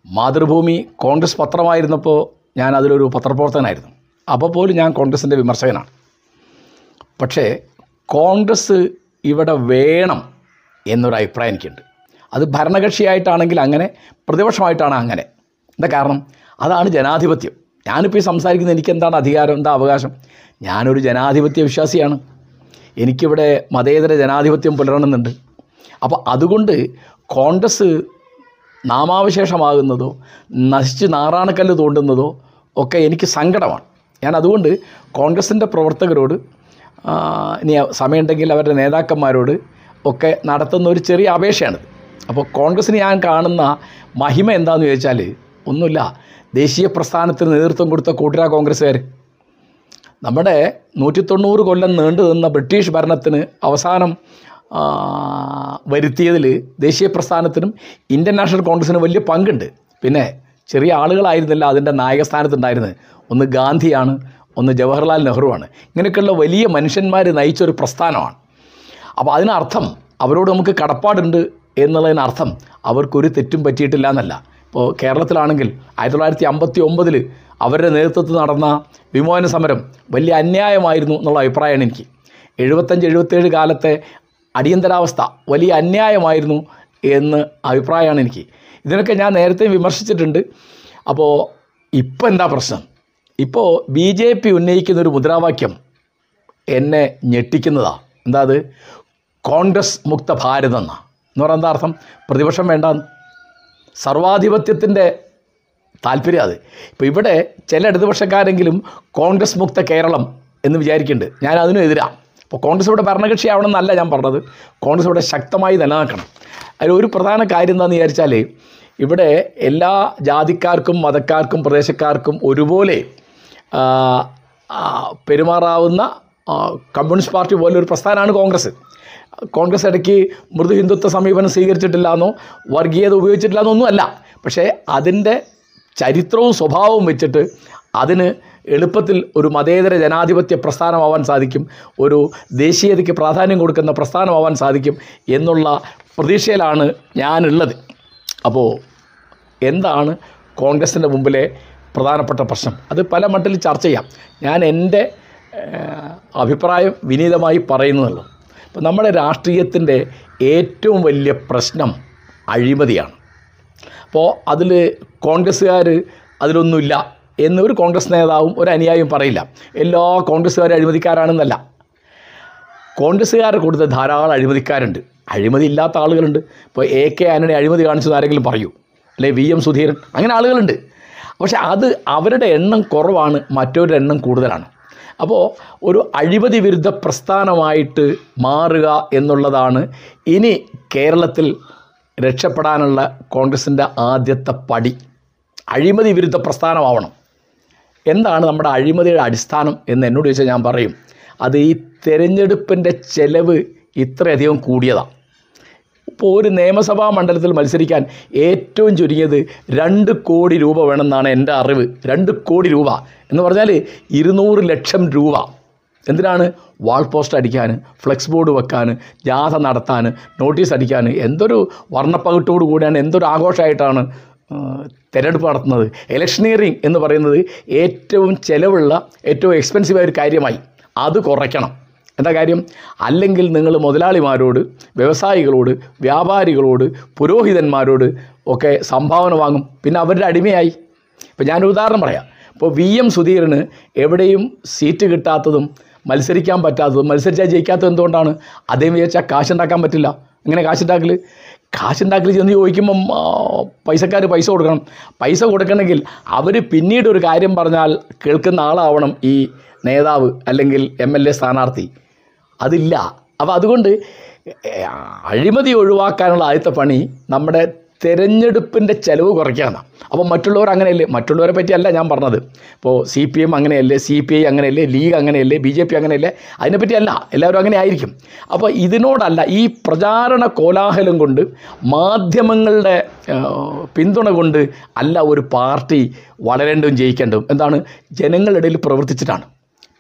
മാതൃഭൂമി കോൺഗ്രസ് പത്രമായിരുന്നപ്പോൾ ഞാൻ അതിലൊരു പത്രപ്രവർത്തകനായിരുന്നു. അപ്പോൾ പോലും ഞാൻ കോൺഗ്രസിന്റെ വിമർശകനാണ്. പക്ഷേ കോൺഗ്രസ് ഇവിടെ വേണം എന്നൊരു അഭിപ്രായം എനിക്കുണ്ട്. അത് ഭരണകക്ഷിയായിട്ടാണെങ്കിൽ അങ്ങനെ പ്രതിപക്ഷമായിട്ടാണ് അങ്ങനെ. എന്താ കാരണം? അതാണ് ജനാധിപത്യം. ഞാനിപ്പോൾ ഈ സംസാരിക്കുന്നത് എനിക്ക് എന്താണ് അധികാരം എന്താ അവകാശം? ഞാനൊരു ജനാധിപത്യ വിശ്വാസിയാണ്. എനിക്കിവിടെ മതേതര ജനാധിപത്യം പുലരണമെന്നുണ്ട്. അപ്പോൾ അതുകൊണ്ട് കോൺഗ്രസ് നാമാവശേഷമാകുന്നതോ നശിച്ച് നാറാണക്കല്ല് തോണ്ടുന്നതോ ഒക്കെ എനിക്ക് സങ്കടമാണ്. ഞാൻ അതുകൊണ്ട് കോൺഗ്രസിന്റെ പ്രവർത്തകരോട് ഇനി സമയമുണ്ടെങ്കിൽ അവരുടെ നേതാക്കന്മാരോട് ഒക്കെ നടത്തുന്ന ഒരു ചെറിയ അപേക്ഷയാണിത്. അപ്പോൾ കോൺഗ്രസ്സിന് ഞാൻ കാണുന്ന മഹിമ എന്താണെന്ന് ചോദിച്ചാൽ ഒന്നുമില്ല ദേശീയ പ്രസ്ഥാനത്തിന് നേതൃത്വം കൊടുത്ത കൂട്ടുകാർ കോൺഗ്രസ്സുകാർ. നമ്മുടെ നൂറ്റി തൊണ്ണൂറ് കൊല്ലം നീണ്ടു നിന്ന ബ്രിട്ടീഷ് ഭരണത്തിന് അവസാനം വരുത്തിയതിൽ ദേശീയ പ്രസ്ഥാനത്തിനും ഇന്ത്യൻ നാഷണൽ കോൺഗ്രസ്സിനും വലിയ പങ്കുണ്ട്. പിന്നെ ചെറിയ ആളുകളായിരുന്നില്ല അതിന്റെ നായകസ്ഥാനത്തുണ്ടായിരുന്നത്. ഒന്ന് ഗാന്ധിയാണ് ഒന്ന് ജവഹർലാൽ നെഹ്റുവാണ്. ഇങ്ങനെയൊക്കെയുള്ള വലിയ മനുഷ്യന്മാർ നയിച്ചൊരു പ്രസ്ഥാനമാണ്. അപ്പോൾ അതിനർത്ഥം അവരോട് നമുക്ക് കടപ്പാടുണ്ട് എന്നുള്ളതിനർത്ഥം അവർക്കൊരു തെറ്റും പറ്റിയിട്ടില്ല എന്നല്ല ഇപ്പോൾ കേരളത്തിലാണെങ്കിൽ ആയിരത്തി തൊള്ളായിരത്തി അമ്പത്തി ഒമ്പതിൽ അവരുടെ നേതൃത്വത്തിൽ നടന്ന വിമോചന സമരം വലിയ അന്യായമായിരുന്നു എന്നുള്ള അഭിപ്രായമാണ് എനിക്ക്. എഴുപത്തഞ്ച് എഴുപത്തേഴ് കാലത്തെ അടിയന്തരാവസ്ഥ വലിയ അന്യായമായിരുന്നു എന്ന് അഭിപ്രായമാണ് എനിക്ക്. ഇതിനൊക്കെ ഞാൻ നേരത്തെ വിമർശിച്ചിട്ടുണ്ട്. അപ്പോൾ ഇപ്പോൾ എന്താ പ്രശ്നം? ഇപ്പോൾ ബി ജെ പി ഉന്നയിക്കുന്ന ഒരു മുദ്രാവാക്യം എന്നെ ഞെട്ടിക്കുന്നതാണ് എന്താ അത്? കോൺഗ്രസ് മുക്ത ഭാരതം എന്നാ. പറഞ്ഞാൽ എന്താ അർത്ഥം? പ്രതിപക്ഷം വേണ്ട. സർവാധിപത്യത്തിന്റെ താല്പര്യം അത്. ഇപ്പോൾ ഇവിടെ ചില ഇടതുപക്ഷക്കാരെങ്കിലും കോൺഗ്രസ് മുക്ത കേരളം എന്ന് വിചാരിക്കുന്നുണ്ട്. ഞാൻ അതിനും എതിരാണ് അപ്പോൾ കോൺഗ്രസ് ഇവിടെ ഭരണകക്ഷി ആവണമെന്നല്ല ഞാൻ പറഞ്ഞത്. കോൺഗ്രസ് ഇവിടെ ശക്തമായി നിലനിൽക്കണം. അതിൽ ഒരു പ്രധാന കാര്യം എന്താണെന്ന് വിചാരിച്ചാൽ ഇവിടെ എല്ലാ ജാതിക്കാർക്കും മതക്കാർക്കും പ്രദേശക്കാർക്കും ഒരുപോലെ പെരുമാറാവുന്ന കമ്മ്യൂണിസ്റ്റ് പാർട്ടി പോലെ ഒരു പ്രസ്ഥാനമാണ് കോൺഗ്രസ്. കോൺഗ്രസ് ഇടയ്ക്ക് മൃദു ഹിന്ദുത്വ സമീപനം സ്വീകരിച്ചിട്ടില്ല എന്നോ വർഗീയത ഉപയോഗിച്ചിട്ടില്ല എന്നൊന്നുമല്ല പക്ഷേ അതിന്റെ ചരിത്രവും സ്വഭാവവും വെച്ചിട്ട് അതിന് എളുപ്പത്തിൽ ഒരു മതേതര ജനാധിപത്യ പ്രസ്ഥാനമാവാൻ സാധിക്കും ഒരു ദേശീയതയ്ക്ക് പ്രാധാന്യം കൊടുക്കുന്ന പ്രസ്ഥാനമാവാൻ സാധിക്കും എന്നുള്ള പ്രതീക്ഷയിലാണ് ഞാനുള്ളത്. അപ്പോൾ എന്താണ് കോൺഗ്രസിന്റെ മുമ്പിലെ പ്രധാനപ്പെട്ട പ്രശ്നം? അത് പല മട്ടിൽ ചർച്ച ചെയ്യാം. ഞാൻ എന്റെ അഭിപ്രായം വിനീതമായി പറയുന്നതല്ലോ. അപ്പം നമ്മുടെ രാഷ്ട്രീയത്തിന്റെ ഏറ്റവും വലിയ പ്രശ്നം അഴിമതിയാണ്. അപ്പോൾ അതിൽ കോൺഗ്രസ്സുകാർ അതിലൊന്നുമില്ല. എന്ന് ഒരു കോൺഗ്രസ് നേതാവും ഒരു അനുയായിയും പറയില്ല. എല്ലാ കോൺഗ്രസ്സുകാരും അഴിമതിക്കാരാണെന്നല്ല. കോൺഗ്രസ്സുകാരെ കൊടുത്ത ധാരാളം അഴിമതിക്കാരുണ്ട്. അഴിമതി ഇല്ലാത്ത ആളുകളുണ്ട്. ഇപ്പോൾ എ കെ ആനണി അഴിമതി കാണിച്ചത് ആരെങ്കിലും പറയൂ. അല്ലെ വി എം സുധീരൻ. അങ്ങനെ ആളുകളുണ്ട്. പക്ഷേ അത് അവരുടെ എണ്ണം കുറവാണ് മറ്റവരുടെ എണ്ണം കൂടുതലാണ്. അപ്പോൾ ഒരു അഴിമതി വിരുദ്ധ പ്രസ്ഥാനമായിട്ട് മാറുക എന്നുള്ളതാണ് ഇനി കേരളത്തിൽ രക്ഷപ്പെടാനുള്ള കോൺഗ്രസിന്റെ ആദ്യത്തെ പടി. അഴിമതി വിരുദ്ധ പ്രസ്ഥാനമാവണം. എന്താണ് നമ്മുടെ അഴിമതിയുടെ അടിസ്ഥാനം എന്ന് എന്നോട് ചോദിച്ചാൽ ഞാൻ പറയും. അത് ഈ തെരഞ്ഞെടുപ്പിന്റെ ചെലവ് ഇത്രയധികം കൂടിയതാണ് ഇപ്പോൾ ഒരു നിയമസഭാ മണ്ഡലത്തിൽ മത്സരിക്കാൻ ഏറ്റവും ചുരുങ്ങിയത് രണ്ട് കോടി രൂപ വേണമെന്നാണ് എന്റെ അറിവ്. രണ്ട് കോടി രൂപ. എന്ന് പറഞ്ഞാൽ ഇരുന്നൂറ് ലക്ഷം രൂപ. എന്തിനാണ്? വാൾ പോസ്റ്റ് അടിക്കാൻ ഫ്ലെക്സ് ബോർഡ് വെക്കാൻ ജാഥ നടത്താൻ നോട്ടീസ് അടിക്കാൻ. എന്തൊരു വർണപ്പകിട്ടോടു കൂടിയാണ് എന്തൊരു ആഘോഷമായിട്ടാണ് തിരഞ്ഞെടുപ്പ് നടത്തുന്നത്. ഇലക്ഷനീറിങ് എന്ന് പറയുന്നത് ഏറ്റവും ചിലവുള്ള ഏറ്റവും എക്സ്പെൻസീവായ ഒരു കാര്യമായി. അത് കുറയ്ക്കണം. എന്താ കാര്യം? അല്ലെങ്കിൽ നിങ്ങൾ മുതലാളിമാരോട് വ്യവസായികളോട് വ്യാപാരികളോട് പുരോഹിതന്മാരോട് ഒക്കെ സംഭാവന വാങ്ങും. പിന്നെ അവരുടെ അടിമയായി. ഇപ്പം ഞാനൊരു ഉദാഹരണം പറയാം. ഇപ്പോൾ വി എം സുധീരന് എവിടെയും സീറ്റ് കിട്ടാത്തതും മത്സരിക്കാൻ പറ്റാത്തതും മത്സരിച്ചാൽ ജയിക്കാത്തത് എന്തുകൊണ്ടാണ്? അദ്ദേഹം വിചാരിച്ചാൽ കാശുണ്ടാക്കാൻ പറ്റില്ല. എങ്ങനെ കാശുണ്ടാക്കൽ കാശുണ്ടാക്കൽ ചെന്ന് ചോദിക്കുമ്പം പൈസക്കാർ പൈസ കൊടുക്കണം. പൈസ കൊടുക്കണമെങ്കിൽ അവർ പിന്നീട് ഒരു കാര്യം പറഞ്ഞാൽ കേൾക്കുന്ന ആളാവണം ഈ നേതാവ് അല്ലെങ്കിൽ എം എൽ എ സ്ഥാനാർത്ഥി. അതില്ല. അപ്പോൾ അതുകൊണ്ട് അഴിമതി ഒഴിവാക്കാനുള്ള ആദ്യത്തെ പണി നമ്മുടെ തെരഞ്ഞെടുപ്പിന്റെ ചെലവ് കുറയ്ക്കാനാണ്. അപ്പോൾ മറ്റുള്ളവർ അങ്ങനെയല്ലേ? മറ്റുള്ളവരെ പറ്റിയല്ല ഞാൻ പറഞ്ഞത്. ഇപ്പോൾ സി പി എം അങ്ങനെയല്ലേ? സി പി ഐ അങ്ങനെയല്ലേ? ലീഗ് അങ്ങനെയല്ലേ? ബി ജെ പി അങ്ങനെയല്ലേ? അതിനെപ്പറ്റിയല്ല എല്ലാവരും അങ്ങനെ ആയിരിക്കും. അപ്പോൾ ഇതിനോടല്ല ഈ പ്രചാരണ കോലാഹലം കൊണ്ട് മാധ്യമങ്ങളുടെ പിന്തുണ കൊണ്ട് അല്ല ഒരു പാർട്ടി വളരേണ്ടതും ജയിക്കേണ്ടതും. എന്താണ്? ജനങ്ങളുടെ ഇടയിൽ പ്രവർത്തിച്ചിട്ടാണ്.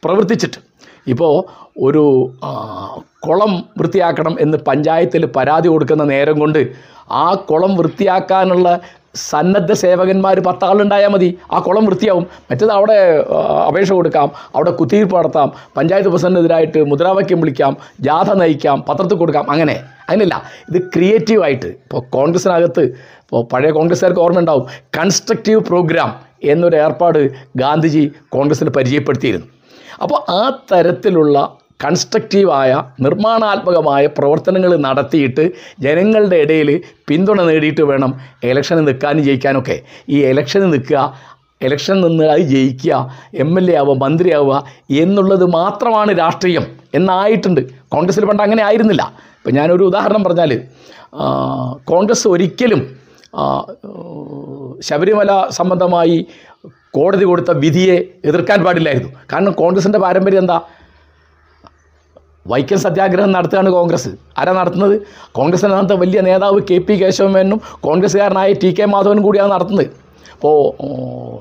പ്രവർത്തിച്ചിട്ട്. ഇപ്പോൾ ഒരു കുളം വൃത്തിയാക്കണം എന്ന് പഞ്ചായത്തിൽ പരാതി കൊടുക്കുന്ന നേരം കൊണ്ട് ആ കുളം വൃത്തിയാക്കാനുള്ള സന്നദ്ധ സേവകന്മാർ പത്താളുണ്ടായാൽ മതി. ആ കുളം വൃത്തിയാവും. മറ്റത് അവിടെ അപേക്ഷ കൊടുക്കാം. അവിടെ കുത്തിയിരിപ്പ് നടത്താം. പഞ്ചായത്ത് പ്രസിഡന്റിനെതിരായിട്ട് മുദ്രാവാക്യം വിളിക്കാം. ജാഥ നയിക്കാം. പത്രത്തിൽ കൊടുക്കാം. അങ്ങനെ. അങ്ങനെയല്ല. ഇത് ക്രിയേറ്റീവായിട്ട് ഇപ്പോൾ കോൺഗ്രസിനകത്ത് ഇപ്പോൾ പഴയ കോൺഗ്രസ്സുകാർക്ക് ഓർമ്മ ഉണ്ടാവും. കൺസ്ട്രക്റ്റീവ് പ്രോഗ്രാം എന്നൊരു ഏർപ്പാട് ഗാന്ധിജി കോൺഗ്രസ്സിന് പരിചയപ്പെടുത്തിയിരുന്നു. അപ്പോൾ ആ തരത്തിലുള്ള കൺസ്ട്രക്റ്റീവായ നിർമ്മാണാത്മകമായ പ്രവർത്തനങ്ങൾ നടത്തിയിട്ട് ജനങ്ങളുടെ ഇടയിൽ പിന്തുണ നേടിയിട്ട് വേണം ഇലക്ഷന് നിൽക്കാനും ജയിക്കാനൊക്കെ. ഈ ഇലക്ഷന് നിൽക്കുക ഇലക്ഷൻ നിന്ന് അത് ജയിക്കുക എം എൽ എ ആവുക മന്ത്രിയാവുക എന്നുള്ളത് മാത്രമാണ് രാഷ്ട്രീയം എന്നായിട്ടുണ്ട്. കോൺഗ്രസ്സിൽ പണ്ട് അങ്ങനെ ആയിരുന്നില്ല. ഇപ്പം ഞാനൊരു ഉദാഹരണം പറഞ്ഞാൽ കോൺഗ്രസ് ഒരിക്കലും ശബരിമല സംബന്ധമായി കോടതി കൊടുത്ത വിധിയെ എതിർക്കാൻ പാടില്ലായിരുന്നു. കാരണം കോൺഗ്രസിന്റെ പാരമ്പര്യം എന്താ? വൈക്കം സത്യാഗ്രഹം നടത്തുകയാണ് കോൺഗ്രസ്. ആരാ നടത്തുന്നത്? കോൺഗ്രസിന്റെ അന്നത്തെ വലിയ നേതാവ് കെ പി കേശവമേനും കോൺഗ്രസ്സുകാരനായ ടി കെ മാധവനും കൂടിയാണ് നടത്തുന്നത്. ഇപ്പോൾ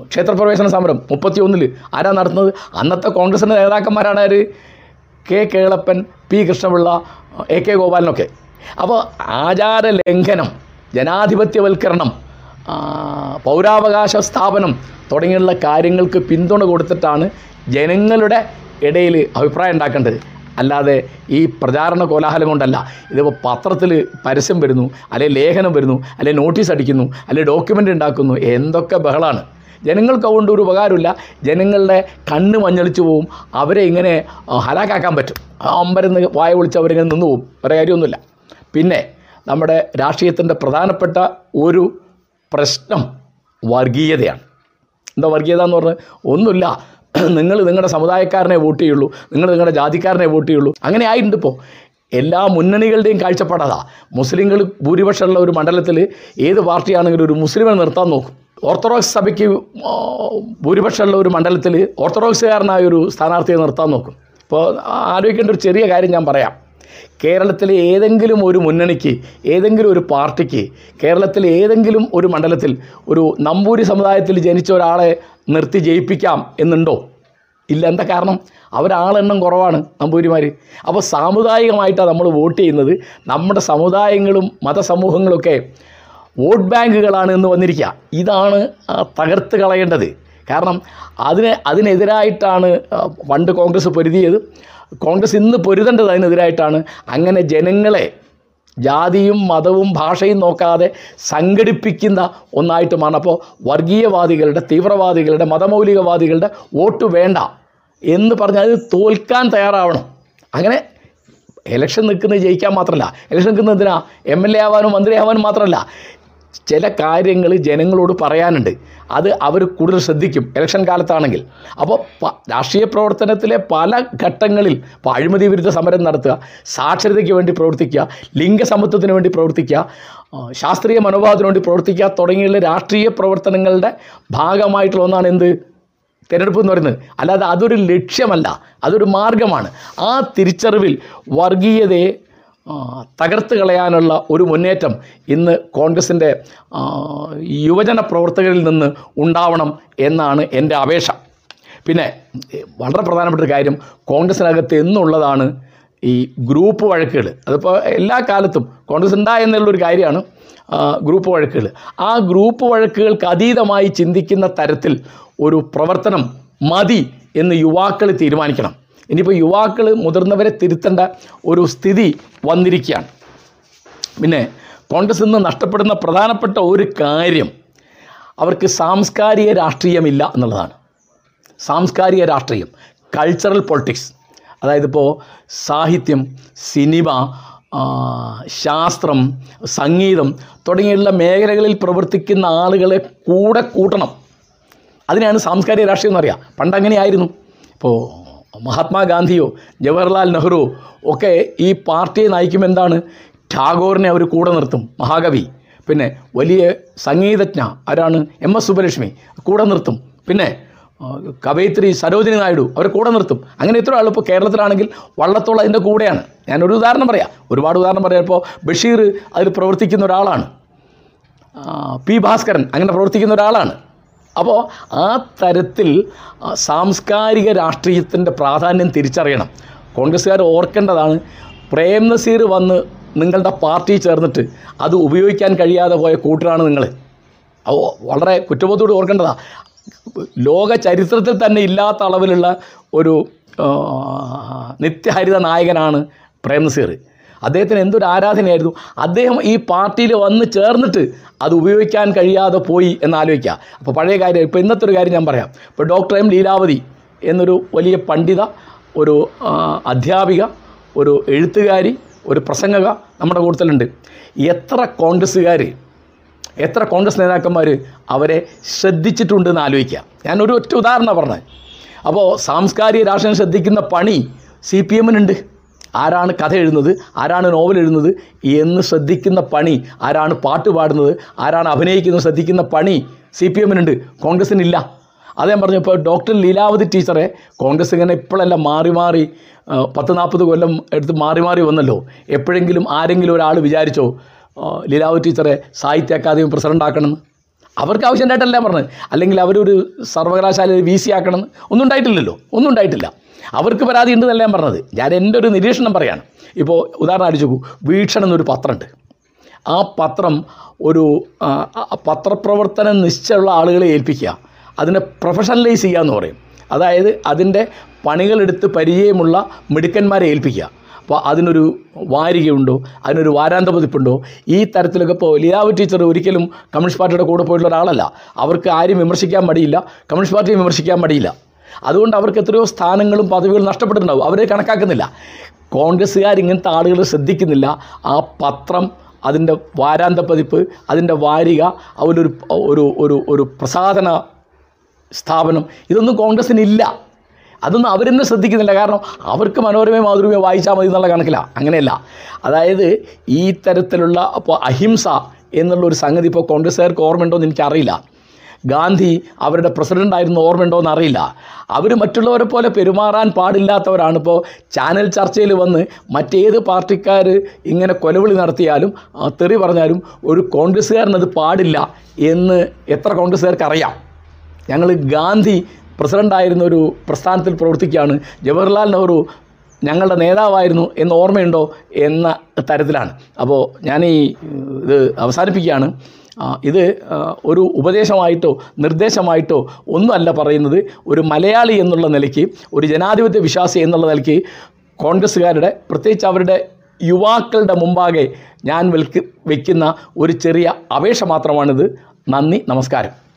ക്ഷേത്രപ്രവേശന സമരം മുപ്പത്തി ഒന്നിൽ ആരാ നടത്തുന്നത്? അന്നത്തെ കോൺഗ്രസിന്റെ നേതാക്കന്മാരാണ് ആര്? K Kelappan P Krishna Pillai A K ഗോപാലനൊക്കെ. അപ്പോൾ ആചാര ലംഘനം ജനാധിപത്യവൽക്കരണം പൗരാവകാശ സ്ഥാപനം തുടങ്ങിയുള്ള കാര്യങ്ങൾക്ക് പിന്തുണ കൊടുത്തിട്ടാണ് ജനങ്ങളുടെ ഇടയിൽ അഭിപ്രായം ഉണ്ടാക്കേണ്ടത്. അല്ലാതെ ഈ പ്രചാരണ കോലാഹലം കൊണ്ടല്ല. ഇതിപ്പോൾ പത്രത്തിൽ പരസ്യം വരുന്നു അല്ലെങ്കിൽ ലേഖനം വരുന്നു അല്ലെങ്കിൽ നോട്ടീസ് അടിക്കുന്നു അല്ലെങ്കിൽ ഡോക്യുമെന്റ് ഉണ്ടാക്കുന്നു എന്തൊക്കെ ബഹളാണ്. ജനങ്ങൾക്ക് അതുകൊണ്ട് ഒരു ഉപകാരമില്ല. ജനങ്ങളുടെ കണ്ണ് മഞ്ഞളിച്ചു പോവും. അവരെ ഇങ്ങനെ ഹലാക്കാക്കാൻ പറ്റും. ആ അമ്പരന്ന് വായ വിളിച്ച് അവരിങ്ങനെ നിന്ന് പോവും. വേറെ കാര്യമൊന്നുമില്ല. പിന്നെ നമ്മുടെ രാഷ്ട്രീയത്തിന്റെ പ്രധാനപ്പെട്ട ഒരു പ്രശ്നം വർഗീയതയാണ്. എന്താ വർഗീയത എന്ന് പറഞ്ഞാൽ ഒന്നുമില്ല. നിങ്ങൾ നിങ്ങളുടെ സമുദായക്കാരനെ വോട്ട് ചെയ്യുള്ളൂ. നിങ്ങൾ നിങ്ങളുടെ ജാതിക്കാരനെ വോട്ട് ചെയ്യുള്ളൂ. അങ്ങനെ ആയിട്ടുണ്ട് ഇപ്പോൾ എല്ലാ മുന്നണികളുടെയും കാഴ്ചപ്പാടതാ മുസ്ലിങ്ങൾ ഭൂരിപക്ഷമുള്ള ഒരു മണ്ഡലത്തിൽ ഏത് പാർട്ടിയാണെങ്കിലും ഒരു മുസ്ലിമിനെ നിർത്താൻ നോക്കും. ഓർത്തഡോക്സ് സഭയ്ക്ക് ഭൂരിപക്ഷമുള്ള ഒരു മണ്ഡലത്തിൽ ഓർത്തഡോക്സുകാരനായ ഒരു സ്ഥാനാർത്ഥിയെ നിർത്താൻ നോക്കും. ഇപ്പോൾ ആലോചിക്കേണ്ട ഒരു ചെറിയ കാര്യം ഞാൻ പറയാം. കേരളത്തിലെ ഏതെങ്കിലും ഒരു മുന്നണിക്ക് ഏതെങ്കിലും ഒരു പാർട്ടിക്ക് കേരളത്തിലെ ഏതെങ്കിലും ഒരു മണ്ഡലത്തിൽ ഒരു നമ്പൂരി സമുദായത്തിൽ ജനിച്ച ഒരാളെ നിർത്തി ജയിപ്പിക്കാം എന്നുണ്ടോ? ഇല്ല എന്താ കാരണം? അവരാളെണ്ണം കുറവാണ് നമ്പൂരിമാർ അപ്പോൾ സാമുദായികമായിട്ടാണ് നമ്മൾ വോട്ട് ചെയ്യുന്നത്. നമ്മുടെ സമുദായങ്ങളും മതസമൂഹങ്ങളൊക്കെ വോട്ട് ബാങ്കുകളാണ് എന്ന് വന്നിരിക്കുക. ഇതാണ് തകർത്ത് കളയേണ്ടത്. കാരണം അതിന് അതിനെതിരായിട്ടാണ് പണ്ട് കോൺഗ്രസ് പൊരുതിയത്. കോൺഗ്രസ് ഇന്ന് പൊരുതേണ്ടത് അതിനെതിരായിട്ടാണ്. അങ്ങനെ ജനങ്ങളെ ജാതിയും മതവും ഭാഷയും നോക്കാതെ സംഘടിപ്പിക്കുന്ന ഒന്നായിട്ട് മാറണം. അപ്പോൾ വർഗീയവാദികളുടെ തീവ്രവാദികളുടെ മതമൗലികവാദികളുടെ വോട്ട് വേണ്ട എന്ന് പറഞ്ഞാൽ അത് തോൽക്കാൻ തയ്യാറാവണം. അങ്ങനെ ഇലക്ഷൻ നിൽക്കുന്നത് ജയിക്കാൻ മാത്രമല്ല ഇലക്ഷൻ നിൽക്കുന്നത് എന്തിനാ? എം എൽ എ ആവാനും മന്ത്രി ആവാനും മാത്രമല്ല ചില കാര്യങ്ങൾ ജനങ്ങളോട് പറയാനുണ്ട്. അത് അവർ കൂടുതൽ ശ്രദ്ധിക്കും. ഇലക്ഷൻ കാലത്താണെങ്കിൽ. അപ്പോൾ രാഷ്ട്രീയ പ്രവർത്തനത്തിലെ പല ഘട്ടങ്ങളിൽ ഇപ്പോൾ അഴിമതി വിരുദ്ധ സമരം നടത്തുക സാക്ഷരതയ്ക്ക് വേണ്ടി പ്രവർത്തിക്കുക ലിംഗസമത്വത്തിന് വേണ്ടി പ്രവർത്തിക്കുക ശാസ്ത്രീയ മനോഭാവത്തിന് വേണ്ടി പ്രവർത്തിക്കുക തുടങ്ങിയുള്ള രാഷ്ട്രീയ പ്രവർത്തനങ്ങളുടെ ഭാഗമായിട്ടുള്ള ഒന്നാണ് എന്ത്? തിരഞ്ഞെടുപ്പ് എന്ന് പറയുന്നത്. അല്ലാതെ അതൊരു ലക്ഷ്യമല്ല. അതൊരു മാർഗമാണ്. ആ തിരിച്ചറിവിൽ വർഗീയതയെ തകർത്ത് കളയാനുള്ള ഒരു മുന്നേറ്റം ഇന്ന് കോൺഗ്രസിന്റെ യുവജന പ്രവർത്തകരിൽ നിന്ന് ഉണ്ടാവണം എന്നാണ് എന്റെ അപേക്ഷ. പിന്നെ വളരെ പ്രധാനപ്പെട്ട ഒരു കാര്യം കോൺഗ്രസിനകത്ത് എന്നുള്ളതാണ് ഈ ഗ്രൂപ്പ് വഴക്കുകൾ. അതിപ്പോൾ എല്ലാ കാലത്തും കോൺഗ്രസ് ഉണ്ടായെന്നുള്ളൊരു കാര്യമാണ് ഗ്രൂപ്പ് വഴക്കുകൾ. ആ ഗ്രൂപ്പ് വഴക്കുകൾക്ക് അതീതമായി ചിന്തിക്കുന്ന തരത്തിൽ ഒരു പ്രവർത്തനം മതി എന്ന് യുവാക്കൾ തീരുമാനിക്കണം. ഇനിയിപ്പോൾ യുവാക്കൾ മുതിർന്നവരെ തിരുത്തേണ്ട ഒരു സ്ഥിതി വന്നിരിക്കുകയാണ്. പിന്നെ കോൺഗ്രസ് ഇന്ന് നഷ്ടപ്പെടുന്ന പ്രധാനപ്പെട്ട ഒരു കാര്യം അവർക്ക് സാംസ്കാരിക രാഷ്ട്രീയമില്ല എന്നുള്ളതാണ്. സാംസ്കാരിക രാഷ്ട്രീയം കൾച്ചറൽ പൊളിറ്റിക്സ് അതായത് ഇപ്പോൾ സാഹിത്യം സിനിമ ശാസ്ത്രം സംഗീതം തുടങ്ങിയുള്ള മേഖലകളിൽ പ്രവർത്തിക്കുന്ന ആളുകളെ കൂടെ കൂട്ടണം. അതിനാണ് സാംസ്കാരിക രാഷ്ട്രീയം എന്ന് പറയുക പണ്ട് അങ്ങനെയായിരുന്നു ഇപ്പോൾ മഹാത്മാഗാന്ധിയോ ജവഹർലാൽ നെഹ്റു ഒക്കെ ഈ പാർട്ടിയെ നയിക്കുമെന്താണ്? ടാഗോറിനെ അവർ കൂടെ നിർത്തും മഹാകവി. പിന്നെ വലിയ സംഗീതജ്ഞ ആരാണ്? എം എസ് സുബ്ബലക്ഷ്മി കൂടെ നിർത്തും. പിന്നെ കവയിത്രി സരോജിനി നായിഡു അവർ കൂടെ നിർത്തും. അങ്ങനെ ഇത്ര ആൾ ഇപ്പോൾ കേരളത്തിലാണെങ്കിൽ വള്ളത്തോൾ അതിന്റെ കൂടെയാണ്. ഞാനൊരു ഉദാഹരണം പറയാം. ഒരുപാട് ഉദാഹരണം പറയാം. ഇപ്പോൾ ബഷീർ അതിൽ പ്രവർത്തിക്കുന്ന ഒരാളാണ്. പി ഭാസ്കരൻ അങ്ങനെ പ്രവർത്തിക്കുന്ന ഒരാളാണ്. അപ്പോൾ ആ തരത്തിൽ സാംസ്കാരിക രാഷ്ട്രീയത്തിന്റെ പ്രാധാന്യം തിരിച്ചറിയണം. കോൺഗ്രസ്സുകാർ ഓർക്കേണ്ടതാണ് പ്രേം നസീർ വന്ന് നിങ്ങളുടെ പാർട്ടി ചേർന്നിട്ട് അത് ഉപയോഗിക്കാൻ കഴിയാതെ പോയ കൂട്ടരാണ് നിങ്ങൾ വളരെ കുറ്റബോധത്തോട് ഓർക്കേണ്ടതാണ് ലോക ചരിത്രത്തിൽ തന്നെ ഇല്ലാത്ത അളവിലുള്ള ഒരു നിത്യഹരിത നായകനാണ് പ്രേം നസീർ. അദ്ദേഹത്തിന് എന്തൊരു ആരാധനയായിരുന്നു? അദ്ദേഹം ഈ പാർട്ടിയിൽ വന്ന് ചേർന്നിട്ട് അത് ഉപയോഗിക്കാൻ കഴിയാതെ പോയി എന്നാലോചിക്കുക അപ്പോൾ പഴയ കാര്യം ഇപ്പോൾ ഇന്നത്തെ ഒരു കാര്യം ഞാൻ പറയാം. ഇപ്പോൾ ഡോക്ടർ എം ലീലാവതി എന്നൊരു വലിയ പണ്ഡിത ഒരു അധ്യാപിക ഒരു എഴുത്തുകാരി ഒരു പ്രസംഗക നമ്മുടെ കൂട്ടത്തിലുണ്ട്. എത്ര കോൺഗ്രസ്സുകാർ എത്ര കോൺഗ്രസ് നേതാക്കന്മാർ അവരെ ശ്രദ്ധിച്ചിട്ടുണ്ട് എന്ന് ആലോചിക്കുക. ഞാനൊരു ഒറ്റ ഉദാഹരണം പറഞ്ഞത്. അപ്പോൾ സാംസ്കാരിക രാഷ്ട്രീയം ശ്രദ്ധിക്കുന്ന പണി സി പി എമ്മിനുണ്ട് ആരാണ് കഥ എഴുതുന്നത് ആരാണ് നോവൽ എഴുതുന്നത് എന്ന് ശ്രദ്ധിക്കുന്ന പണി ആരാണ് പാട്ട് പാടുന്നത് ആരാണ് അഭിനയിക്കുന്നത് ശ്രദ്ധിക്കുന്ന പണി സി പി എമ്മിനുണ്ട് കോൺഗ്രസ്സിനില്ല അത് പറഞ്ഞു ഇപ്പോൾ ഡോക്ടർ ലീലാവതി ടീച്ചറെ കോൺഗ്രസ് ഇങ്ങനെ ഇപ്പോഴല്ല മാറി മാറി പത്ത് നാൽപ്പത് കൊല്ലം എടുത്ത് മാറി മാറി വന്നല്ലോ. എപ്പോഴെങ്കിലും ആരെങ്കിലും ഒരാൾ വിചാരിച്ചോ ലീലാവതി ടീച്ചറെ സാഹിത്യ അക്കാദമി പ്രസിഡന്റ് അവർക്ക് ആവശ്യമുണ്ടായിട്ടല്ല പറഞ്ഞത്. അല്ലെങ്കിൽ അവരൊരു സർവകലാശാലയിൽ വി സി ആക്കണം. ഒന്നും ഉണ്ടായിട്ടില്ലല്ലോ. ഒന്നും ഉണ്ടായിട്ടില്ല. അവർക്ക് പരാതി ഉണ്ടെന്നല്ല ഞാൻ പറഞ്ഞത്. ഞാൻ എന്റെ ഒരു നിരീക്ഷണം പറയാണ്. ഇപ്പോൾ ഉദാഹരണം അടിച്ചു നോക്കൂ. വീക്ഷണം എന്നൊരു പത്രമുണ്ട്. ആ പത്രം ഒരു പത്രപ്രവർത്തനം നിശ്ചയമുള്ള ആളുകളെ ഏൽപ്പിക്കുക. അതിനെ പ്രൊഫഷണലൈസ് ചെയ്യുക എന്ന് പറയും. അതായത് അതിന്റെ പണികളെടുത്ത് പരിചയമുള്ള മിടുക്കന്മാരെ ഏൽപ്പിക്കുക. അതിനൊരു വാരികയുണ്ടോ? അതിനൊരു വാരാന്ത പതിപ്പുണ്ടോ? ഈ തരത്തിലൊക്കെ ഇപ്പോൾ ലീലാവ് ടീച്ചർ ഒരിക്കലും കമ്മ്യൂണിസ്റ്റ് പാർട്ടിയുടെ കൂടെ പോയിട്ടുള്ള ഒരാളല്ല. അവർക്ക് ആരും വിമർശിക്കാൻ മടിയില്ല. കമ്മ്യൂണിസ്റ്റ് പാർട്ടിയെ വിമർശിക്കാൻ മടിയില്ല. അതുകൊണ്ട് അവർക്ക് എത്രയോ സ്ഥാനങ്ങളും പദവികളും നഷ്ടപ്പെട്ടിട്ടുണ്ടാവും. അവരെ കണക്കാക്കുന്നില്ല. കോൺഗ്രസ്സുകാർ ഇങ്ങനത്തെ ആളുകൾ ശ്രദ്ധിക്കുന്നില്ല. ആ പത്രം അതിന്റെ വാരാന്ത പതിപ്പ് അതിന്റെ വാരിക അതിലൊരു ഒരു ഒരു ഒരു പ്രസാധന സ്ഥാപനം ഇതൊന്നും കോൺഗ്രസ്സിനില്ല. അതൊന്നും അവരെന്നെ ശ്രദ്ധിക്കുന്നില്ല. കാരണം അവർക്ക് മനോരമയും മാതൃമയും വായിച്ചാൽ മതി എന്നുള്ള കണക്കിലാണ് അങ്ങനെയല്ല. അതായത് ഈ തരത്തിലുള്ള അപ്പോൾ അഹിംസ എന്നുള്ളൊരു സംഗതി ഇപ്പോൾ കോൺഗ്രസ്സുകാർക്ക് ഓർമ്മയുണ്ടോ എന്ന് എനിക്കറിയില്ല. ഗാന്ധി അവരുടെ പ്രസിഡന്റ് ആയിരുന്നു ഓർമ്മയുണ്ടോ എന്ന് അറിയില്ല. അവർ മറ്റുള്ളവരെ പോലെ പെരുമാറാൻ പാടില്ലാത്തവരാണ് ഇപ്പോൾ ചാനൽ ചർച്ചയിൽ വന്ന് മറ്റേത് പാർട്ടിക്കാർ ഇങ്ങനെ കൊലവിളി നടത്തിയാലും തെറി പറഞ്ഞാലും ഒരു കോൺഗ്രസ്സുകാരനത് പാടില്ല എന്ന് എത്ര കോൺഗ്രസ്സുകാർക്ക് അറിയാം ഞങ്ങൾ ഗാന്ധി പ്രസിഡന്റായിരുന്ന ഒരു പ്രസ്ഥാനത്തിൽ പ്രവർത്തിക്കുകയാണ്. ജവഹർലാൽ നെഹ്റു ഞങ്ങളുടെ നേതാവായിരുന്നു എന്ന് ഓർമ്മയുണ്ടോ എന്ന തരത്തിലാണ്. അപ്പോൾ ഞാൻ ഈ ഇത് അവസാനിപ്പിക്കുകയാണ്. ഇത് ഒരു ഉപദേശമായിട്ടോ നിർദ്ദേശമായിട്ടോ ഒന്നുമല്ല പറയുന്നത്. ഒരു മലയാളി എന്നുള്ള നിലയ്ക്ക് ഒരു ജനാധിപത്യ വിശ്വാസി എന്നുള്ള നിലയ്ക്ക് കോൺഗ്രസ്സുകാരുടെ പ്രത്യേകിച്ച് അവരുടെ യുവാക്കളുടെ മുമ്പാകെ ഞാൻ വെൽക്ക് വയ്ക്കുന്ന ഒരു ചെറിയ അപേക്ഷ മാത്രമാണിത്. നന്ദി നമസ്കാരം.